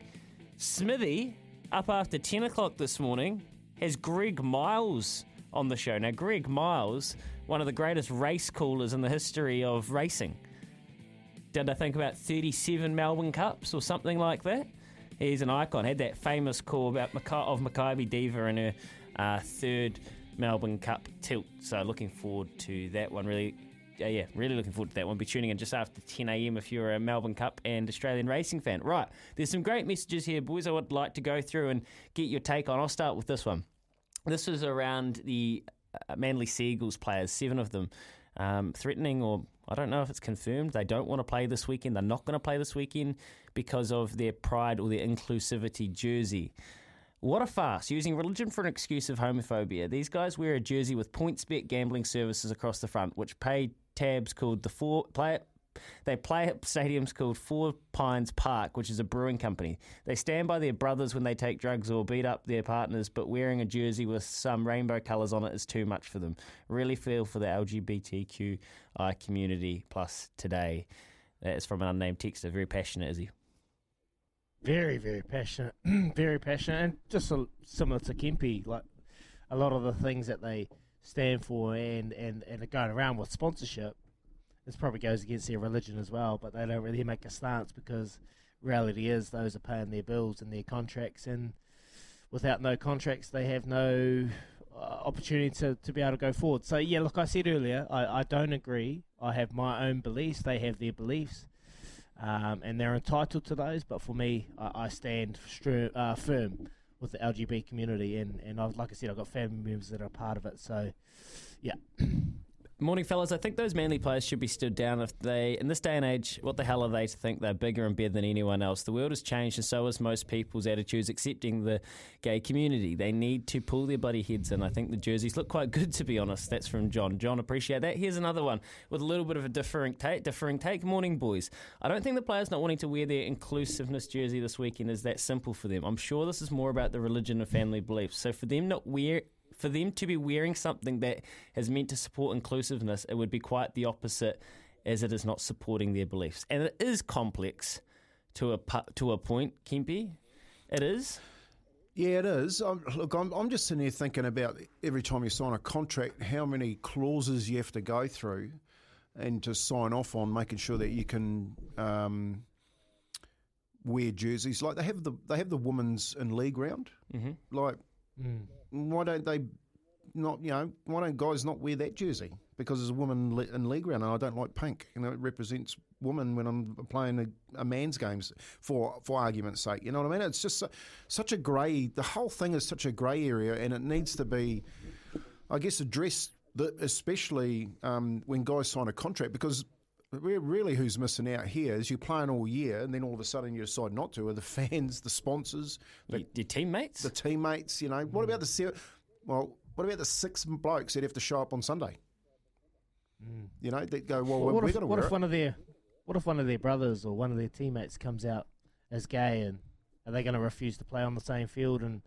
Smithy, up after 10 o'clock this morning, has Greg Miles on the show. Now, Greg Miles, one of the greatest race callers in the history of racing. Did I think about 37 Melbourne Cups or something like that? He's an icon. Had that famous call about of Makybe Diva in her uh, third Melbourne Cup tilt. So looking forward to that one. Really, uh, yeah, really looking forward to that one. Be tuning in just after 10 a.m. if you're a Melbourne Cup and Australian racing fan. Right, there's some great messages here, boys. I would like to go through and get your take on. I'll start with this one. This was around the uh, Manly Seagulls players, seven of them, um, threatening or I don't know if it's confirmed. They don't want to play this weekend. They're not going to play this weekend because of their pride or their inclusivity jersey. What a farce, using religion for an excuse of homophobia. These guys wear a jersey with PointsBet gambling services across the front, which pay tabs called the four play they play at stadiums called Four Pines Park, which is a brewing company. They stand by their brothers when they take drugs or beat up their partners, but wearing a jersey with some rainbow colours on it is too much for them. Really feel for the LGBTQI community plus today. That is from an unnamed texter. Very passionate, is he? Very, very passionate. <clears throat> very passionate. And just a, similar to Kempy, like a lot of the things that they stand for and, and, and are going around with sponsorship this probably goes against their religion as well, but they don't really make a stance because reality is those are paying their bills and their contracts, and without no contracts, they have no uh, opportunity to, to be able to go forward. So, yeah, look, I said earlier, I, I don't agree. I have my own beliefs, they have their beliefs. Um, and they're entitled to those, but for me, I, I stand uh, firm with the LGBT community, and, and I've, like I said, I've got family members that are part of it. So, yeah. <clears throat> Morning, fellas. I think those Manly players should be stood down if they, in this day and age, what the hell are they to think they're bigger and better than anyone else? The world has changed, and so has most people's attitudes accepting the gay community. They need to pull their bloody heads in. I think the jerseys look quite good, to be honest. That's from John. John, appreciate that. Here's another one with a little bit of a differing take. Differing take. Morning, boys. I don't think the players not wanting to wear their inclusiveness jersey this weekend is that simple for them. I'm sure this is more about the religion and family beliefs. So for them not wear for them to be wearing something that is meant to support inclusiveness, it would be quite the opposite, as it is not supporting their beliefs. And it is complex to a to a point, Kempy. It is. Yeah, it is. I'm, look, I'm, I'm just sitting here thinking about every time you sign a contract, how many clauses you have to go through, and to sign off on making sure that you can um, wear jerseys. Like they have the they have the women's in league round. Mm-hmm. Like Mm. Why don't they not, you know, why don't guys not wear that jersey? Because there's a woman in league round and I don't like pink. You know, it represents women when I'm playing a, a man's games for for argument's sake. You know what I mean? It's just su- such a grey, the whole thing is such a grey area and it needs to be, I guess, addressed, especially um, when guys sign a contract because really who's missing out here is you're playing all year and then all of a sudden you decide not to are the <laughs> fans, the sponsors, the, your teammates, the teammates. You know, what about the se- well, what about the six blokes that have to show up on Sunday? Hmm. You know, they go well. Well, what we're if, going to what wear if it. one of their what if one of their brothers or one of their teammates comes out as gay and are they going to refuse to play on the same field and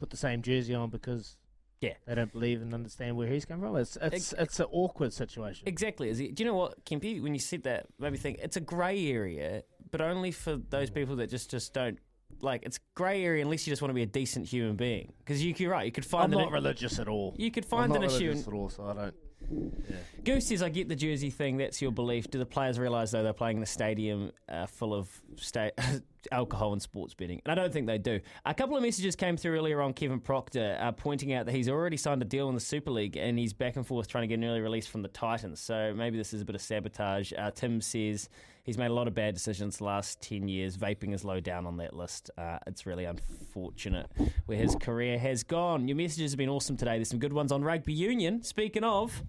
put the same jersey on because yeah they don't believe and understand where he's come from? It's it's it's an awkward situation. Exactly. Is it, do you know what, Kempy? When you said that, made me think it's a grey area, but only for those people that just just don't like. It's grey area unless you just want to be a decent human being. Because you, you're right. You could find I'm not religious at all. You could I'm find not an issue. religious at all, so I don't. Yeah. Goose says, I get the jersey thing. That's your belief. Do the players realise, though, they're playing in a stadium uh, full of sta- <laughs> alcohol and sports betting? And I don't think they do. A couple of messages came through earlier on Kevin Proctor uh, pointing out that he's already signed a deal in the Super League and he's back and forth trying to get an early release from the Titans. So maybe this is a bit of sabotage. Uh, Tim says he's made a lot of bad decisions the last 10 years. Vaping is low down on that list. Uh, it's really unfortunate where his career has gone. Your messages have been awesome today. There's some good ones on rugby union. Speaking of,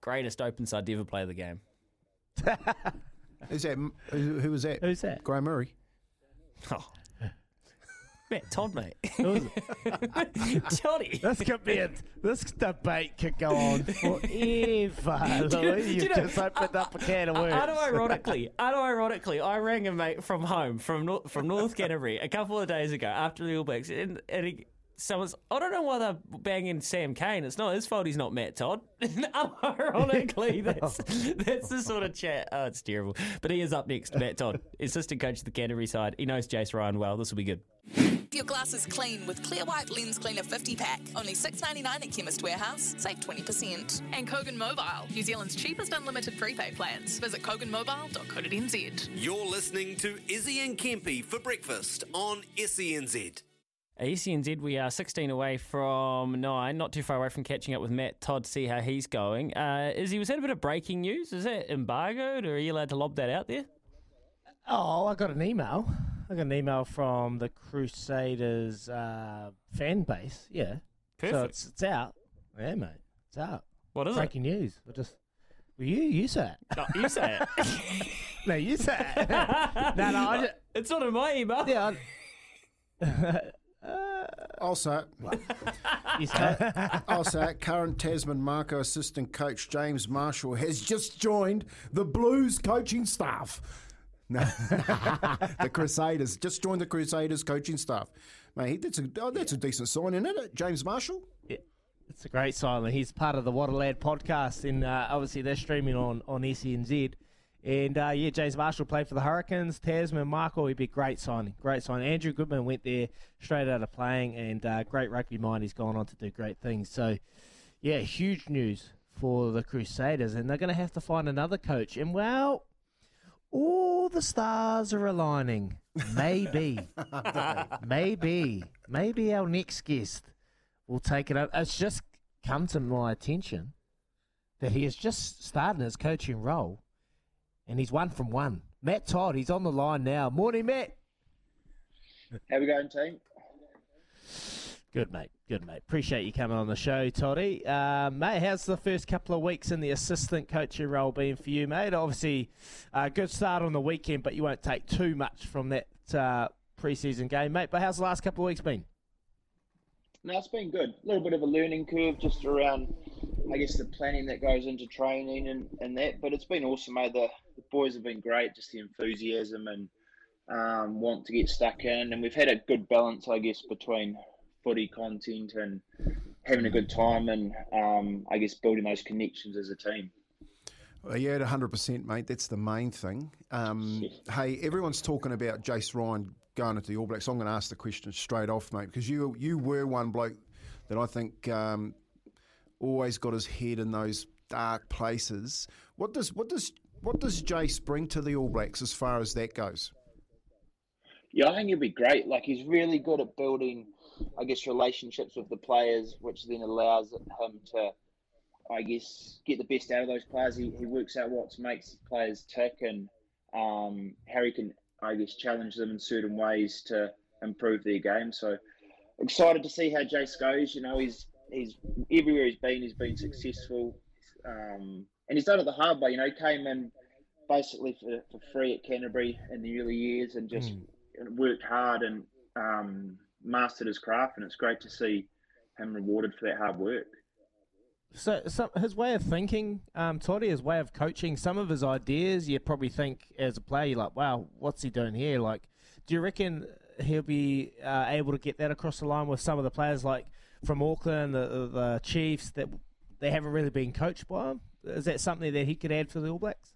greatest open side to ever play the game. <laughs> Is that who, who was that? Who's that? Graham Murray. Oh. <laughs> Matt Todd, mate. <laughs> <laughs> Johnny. This could be a, this debate could go on forever. Louis. You've you know, just opened up a can of worms. Unironically, unironically, I rang a mate from home from Nor- from North Canterbury a couple of days ago after the All Blacks, and, and he, someone's I don't know why they're banging Sam Cane. It's not his fault. He's not Matt Todd. <laughs> Unironically, <laughs> that's that's the sort of chat. Oh, it's terrible. But he is up next. Matt Todd, <laughs> assistant coach of the Canterbury side. He knows Jace Ryan well. This will be good. Your glass is clean with Clear White Lens Cleaner 50 pack. Only six ninety nine at Chemist Warehouse. Save 20%. And Kogan Mobile, New Zealand's cheapest unlimited prepaid plans. Visit koganmobile.co.nz. You're listening to Izzy and Kempy for breakfast on SENZ. SENZ, we are 16 away from 9, not too far away from catching up with Matt Todd see how he's going. Uh, is he was that a bit of breaking news? Is that embargoed, or are you allowed to lob that out there? Oh, I got an email. I got an email from the Crusaders uh, fan base. Yeah, so it's it's out. Yeah, mate, it's out. What is it? Breaking news. I just well, you you say it. No, you say it. <laughs> no, you say it. <laughs> no, no, I just, it's not in my email. Yeah. <laughs> I'll say. You <laughs> <laughs> say I'll. Current Tasman Mako assistant coach James Marshall has just joined the Blues coaching staff. <laughs> No, the Crusaders just joined the Crusaders coaching staff. Mate, that's a oh, that's a decent sign, isn't it? James Marshall. Yeah. It's a great sign. He's part of the What a Lad podcast, and uh, obviously they're streaming on on SENZ. And uh, yeah, James Marshall played for the Hurricanes. Tasman Mako, he'd be great signing. Great signing. Andrew Goodman went there straight out of playing, and uh, great rugby mind. He's gone on to do great things. So, yeah, huge news for the Crusaders, and they're going to have to find another coach. And well, all the stars are aligning. Maybe, <laughs> maybe, maybe our next guest will take it up. It's just come to my attention that he has just started his coaching role, and he's one from one. Matt Todd, he's on the line now. Morning, Matt. How we going, team? Good, mate. Good, mate. Appreciate you coming on the show, Toddy. Uh, mate, how's the first couple of weeks in the assistant coaching role been for you, mate? Obviously, a good start on the weekend, but you won't take too much from that uh, preseason game, mate. But how's the last couple of weeks been? No, it's been good. A little bit of a learning curve just around, I guess, the planning that goes into training and, and that. But it's been awesome, mate. The, the boys have been great, just the enthusiasm and um, want to get stuck in. And we've had a good balance, I guess, between footy content and having a good time and, um, I guess, building those connections as a team. Well, yeah, hundred percent, mate. That's the main thing. Um, hey, everyone's talking about Jace Ryan going into the All Blacks. I'm going to ask the question straight off, mate, because you you were one bloke that I think um, always got his head in those dark places. What does what does what does Jace bring to the All Blacks as far as that goes? Yeah, I think he'll be great. Like he's really good at building, I guess, relationships with the players, which then allows him to, I guess, get the best out of those players. He, he works out what makes players tick and um, how he can, I guess, challenge them in certain ways to improve their game. So excited to see how Jace goes. You know, he's he's everywhere he's been, he's been successful, um, and he's done it the hard way. You know, he came in basically for, for free at Canterbury in the early years and just worked hard and um, mastered his craft, and it's great to see him rewarded for that hard work. So, so his way of thinking, um, Toddy, his way of coaching, some of his ideas, you probably think as a player, you're like, wow, what's he doing here? Like, do you reckon he'll be uh, able to get that across the line with some of the players like from Auckland, the, the Chiefs, that they haven't really been coached by him? Is that something that he could add for the All Blacks?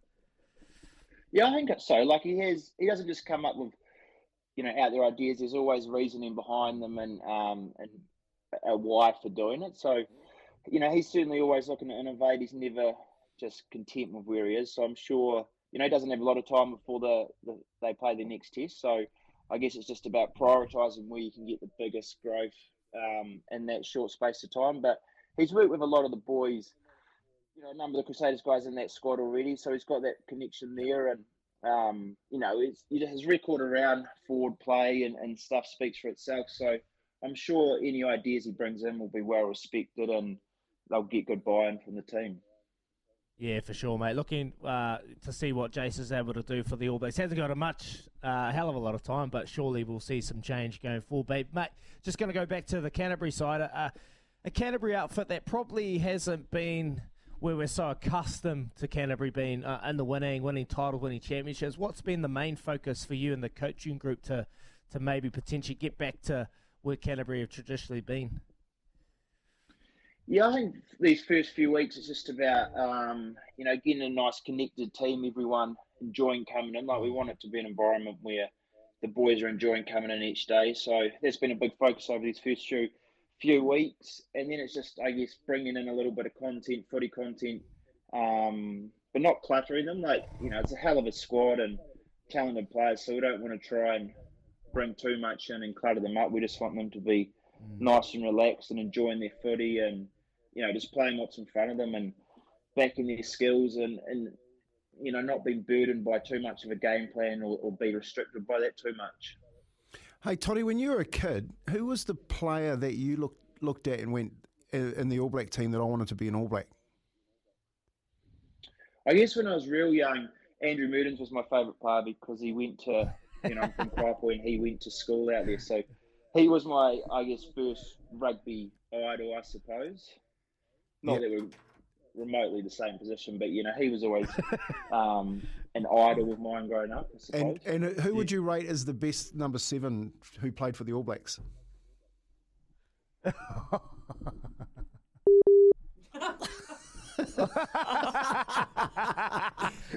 Yeah, I think so. Like he has, he doesn't just come up with, you know, out there ideas. There's always reasoning behind them and um, and a why for doing it. So, you know, he's certainly always looking to innovate. He's never just content with where he is. So I'm sure, you know, he doesn't have a lot of time before the, the they play their next test. So I guess it's just about prioritising where you can get the biggest growth um, in that short space of time. But he's worked with a lot of the boys, you know, a number of the Crusaders guys in that squad already. So he's got that connection there. And, um, you know, his record around forward play and, and stuff speaks for itself. So I'm sure any ideas he brings in will be well respected and they'll get good buy-in from the team. Yeah, for sure, mate. Looking uh, to see what Jace is able to do for the All Blacks. Hasn't got a much, uh, hell of a lot of time, but surely we'll see some change going forward. Mate, mate just going to go back to the Canterbury side. Uh, a Canterbury outfit that probably hasn't been where we're so accustomed to Canterbury being uh, in the winning, winning titles, winning championships. What's been the main focus for you and the coaching group to, to maybe potentially get back to where Canterbury have traditionally been? Yeah, I think these first few weeks it's just about um, you know getting a nice connected team, everyone enjoying coming in. Like we want it to be an environment where the boys are enjoying coming in each day. So that's been a big focus over these first few few weeks, and then it's just I guess bringing in a little bit of content, footy content, um, but not cluttering them. Like you know, it's a hell of a squad and talented players, so we don't want to try and bring too much in and clutter them up. We just want them to be nice and relaxed and enjoying their footy and you know just playing what's in front of them and backing their skills and and you know not being burdened by too much of a game plan or, or be restricted by that too much. Hey, Toddy, when you were a kid, who was the player that you looked looked at and went "In- the All Black team that I wanted to be an All Black? I guess when I was real young, Andrew Mehrtens was my favourite player because he went to, you know, I'm from <laughs> Kaiapoi and he went to school out there. So he was my, I guess, first rugby idol, I suppose. Not Yep. that we're remotely the same position, but, you know, he was always <laughs> um, an idol of mine growing up, I. And and who would you rate as the best number seven who played for the All Blacks? <laughs>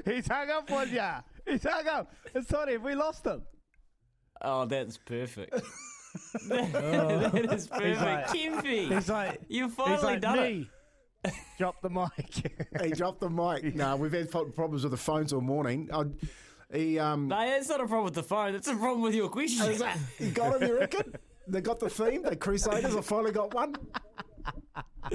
He's hung up on ya. He's hung up. Sorry, have we lost him? Oh, that's perfect. <laughs> that is perfect. He's like- Kempy, he's like- you've he's finally like done me. <laughs> Drop the mic. he dropped the mic. <laughs> No, we've had problems with the phones all morning. I, he um. No, it's not a problem with the phone. It's a problem with your question. Is that- you got him, you reckon? They got the theme. The Crusaders. have finally got one.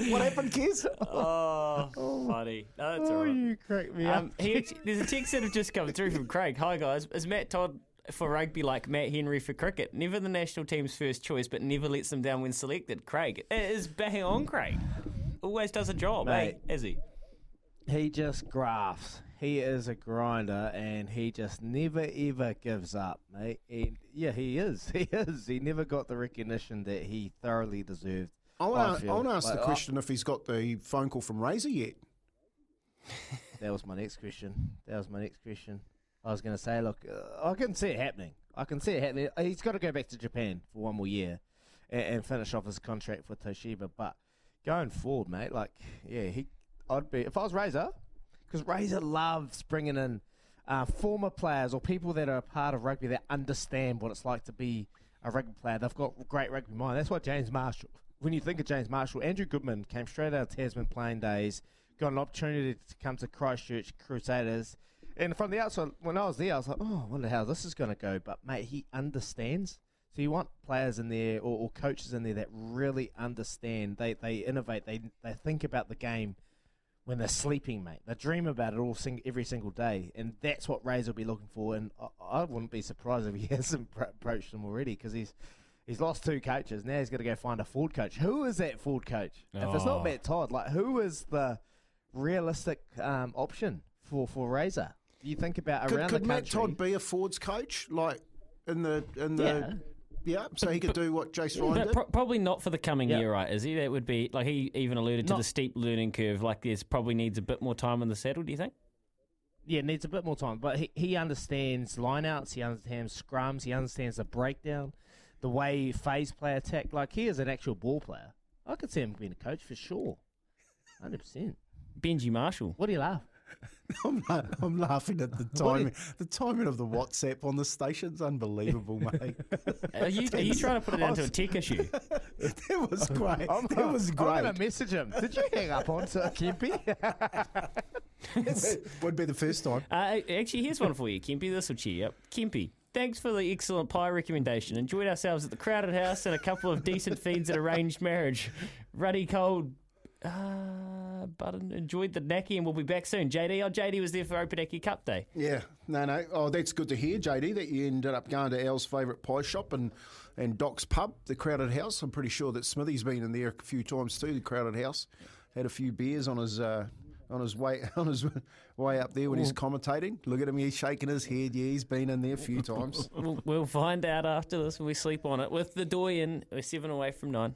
What happened, Kiz? Oh, funny. No, that's Oh, all right. you crack me Um, up. he <laughs> there's a text that have just come through from Craig. Hi guys, is Matt Todd for rugby like Matt Henry for cricket? Never the national team's first choice, but never lets them down when selected. Craig it is bang on. Craig always does a job, Mate. eh? Is he? He just grafts. He is a grinder, and he just never ever gives up, mate. And yeah, he is. <laughs> He is. He never got the recognition that he thoroughly deserved. I want to feel. I want to ask Like, the I- question if he's got the phone call from Razor yet. <laughs> That was my next question. That was my next question. I was going to say, look, uh, I can see it happening. I can see it happening. He's got to go back to Japan for one more year and, and finish off his contract with Toshiba. But going forward, mate, like, yeah, he, I'd be if I was Razor, because Razor loves bringing in uh, former players or people that are a part of rugby that understand what it's like to be a rugby player. They've got great rugby mind. That's what James Marshall. When you think of James Marshall, Andrew Goodman came straight out of Tasman playing days, got an opportunity to come to Christchurch Crusaders. And from the outside, when I was there, I was like, oh, I wonder how this is going to go. But, mate, he understands. So you want players in there or, or coaches in there that really understand. They, they innovate. They, they think about the game when they're sleeping, mate. They dream about it all sing, every single day, and that's what Razor will be looking for. And I, I wouldn't be surprised if he <laughs> hasn't pro- approached them already because he's he's lost two coaches. Now he's got to go find a Ford coach. Who is that Ford coach? If it's not Oh. Matt Todd, like who is the realistic um, option for for Razor? You think about Could, around could the Matt. Todd be a Ford's coach, like in the in the Yeah. Yeah? so he could do what Jace <laughs> Ryan did. pro- probably not for the coming Yeah. year, right? Is he? That would be like he even alluded to Not- the steep learning curve. Like there's probably needs a bit more time in the saddle. Do you think? Yeah, needs a bit more time, but he, he understands lineouts, he understands scrums, he understands the breakdown, the way phase play attack. Like he is an actual ball player. I could see him being a coach for sure, <laughs> hundred percent. Benji Marshall. What do you laugh? <laughs> I'm, la- I'm laughing at the <laughs> What you- timing. The timing of the WhatsApp on the station's unbelievable, <laughs> mate. Are you, are you trying to put it down to a tech issue? That was great. I'm, that was I'm gonna message him. Did you hang up on Sir Kempy? Would be the first time. Uh, actually, here's one for you, Kempy. This will cheer you up. Kempy, thanks for the excellent pie recommendation. Enjoyed ourselves at the crowded house and a couple of decent feeds at arranged marriage. Ruddy cold. Uh, but enjoyed the Naki and we'll be back soon. JD, oh, JD was there for Opunake Cup Day. Yeah, no, no. Oh, that's good to hear, JD, that you ended up going to Al's favourite pie shop and, and Doc's pub, the Crowded House. I'm pretty sure that Smithy's been in there a few times too, the Crowded House. Had a few beers on his uh, on his way <laughs> on his way up there when he's commentating. Look at him, he's shaking his head. Yeah, he's been in there a few times. <laughs> We'll, we'll find out after this when we sleep on it. With the Doyen, we're seven away from nine.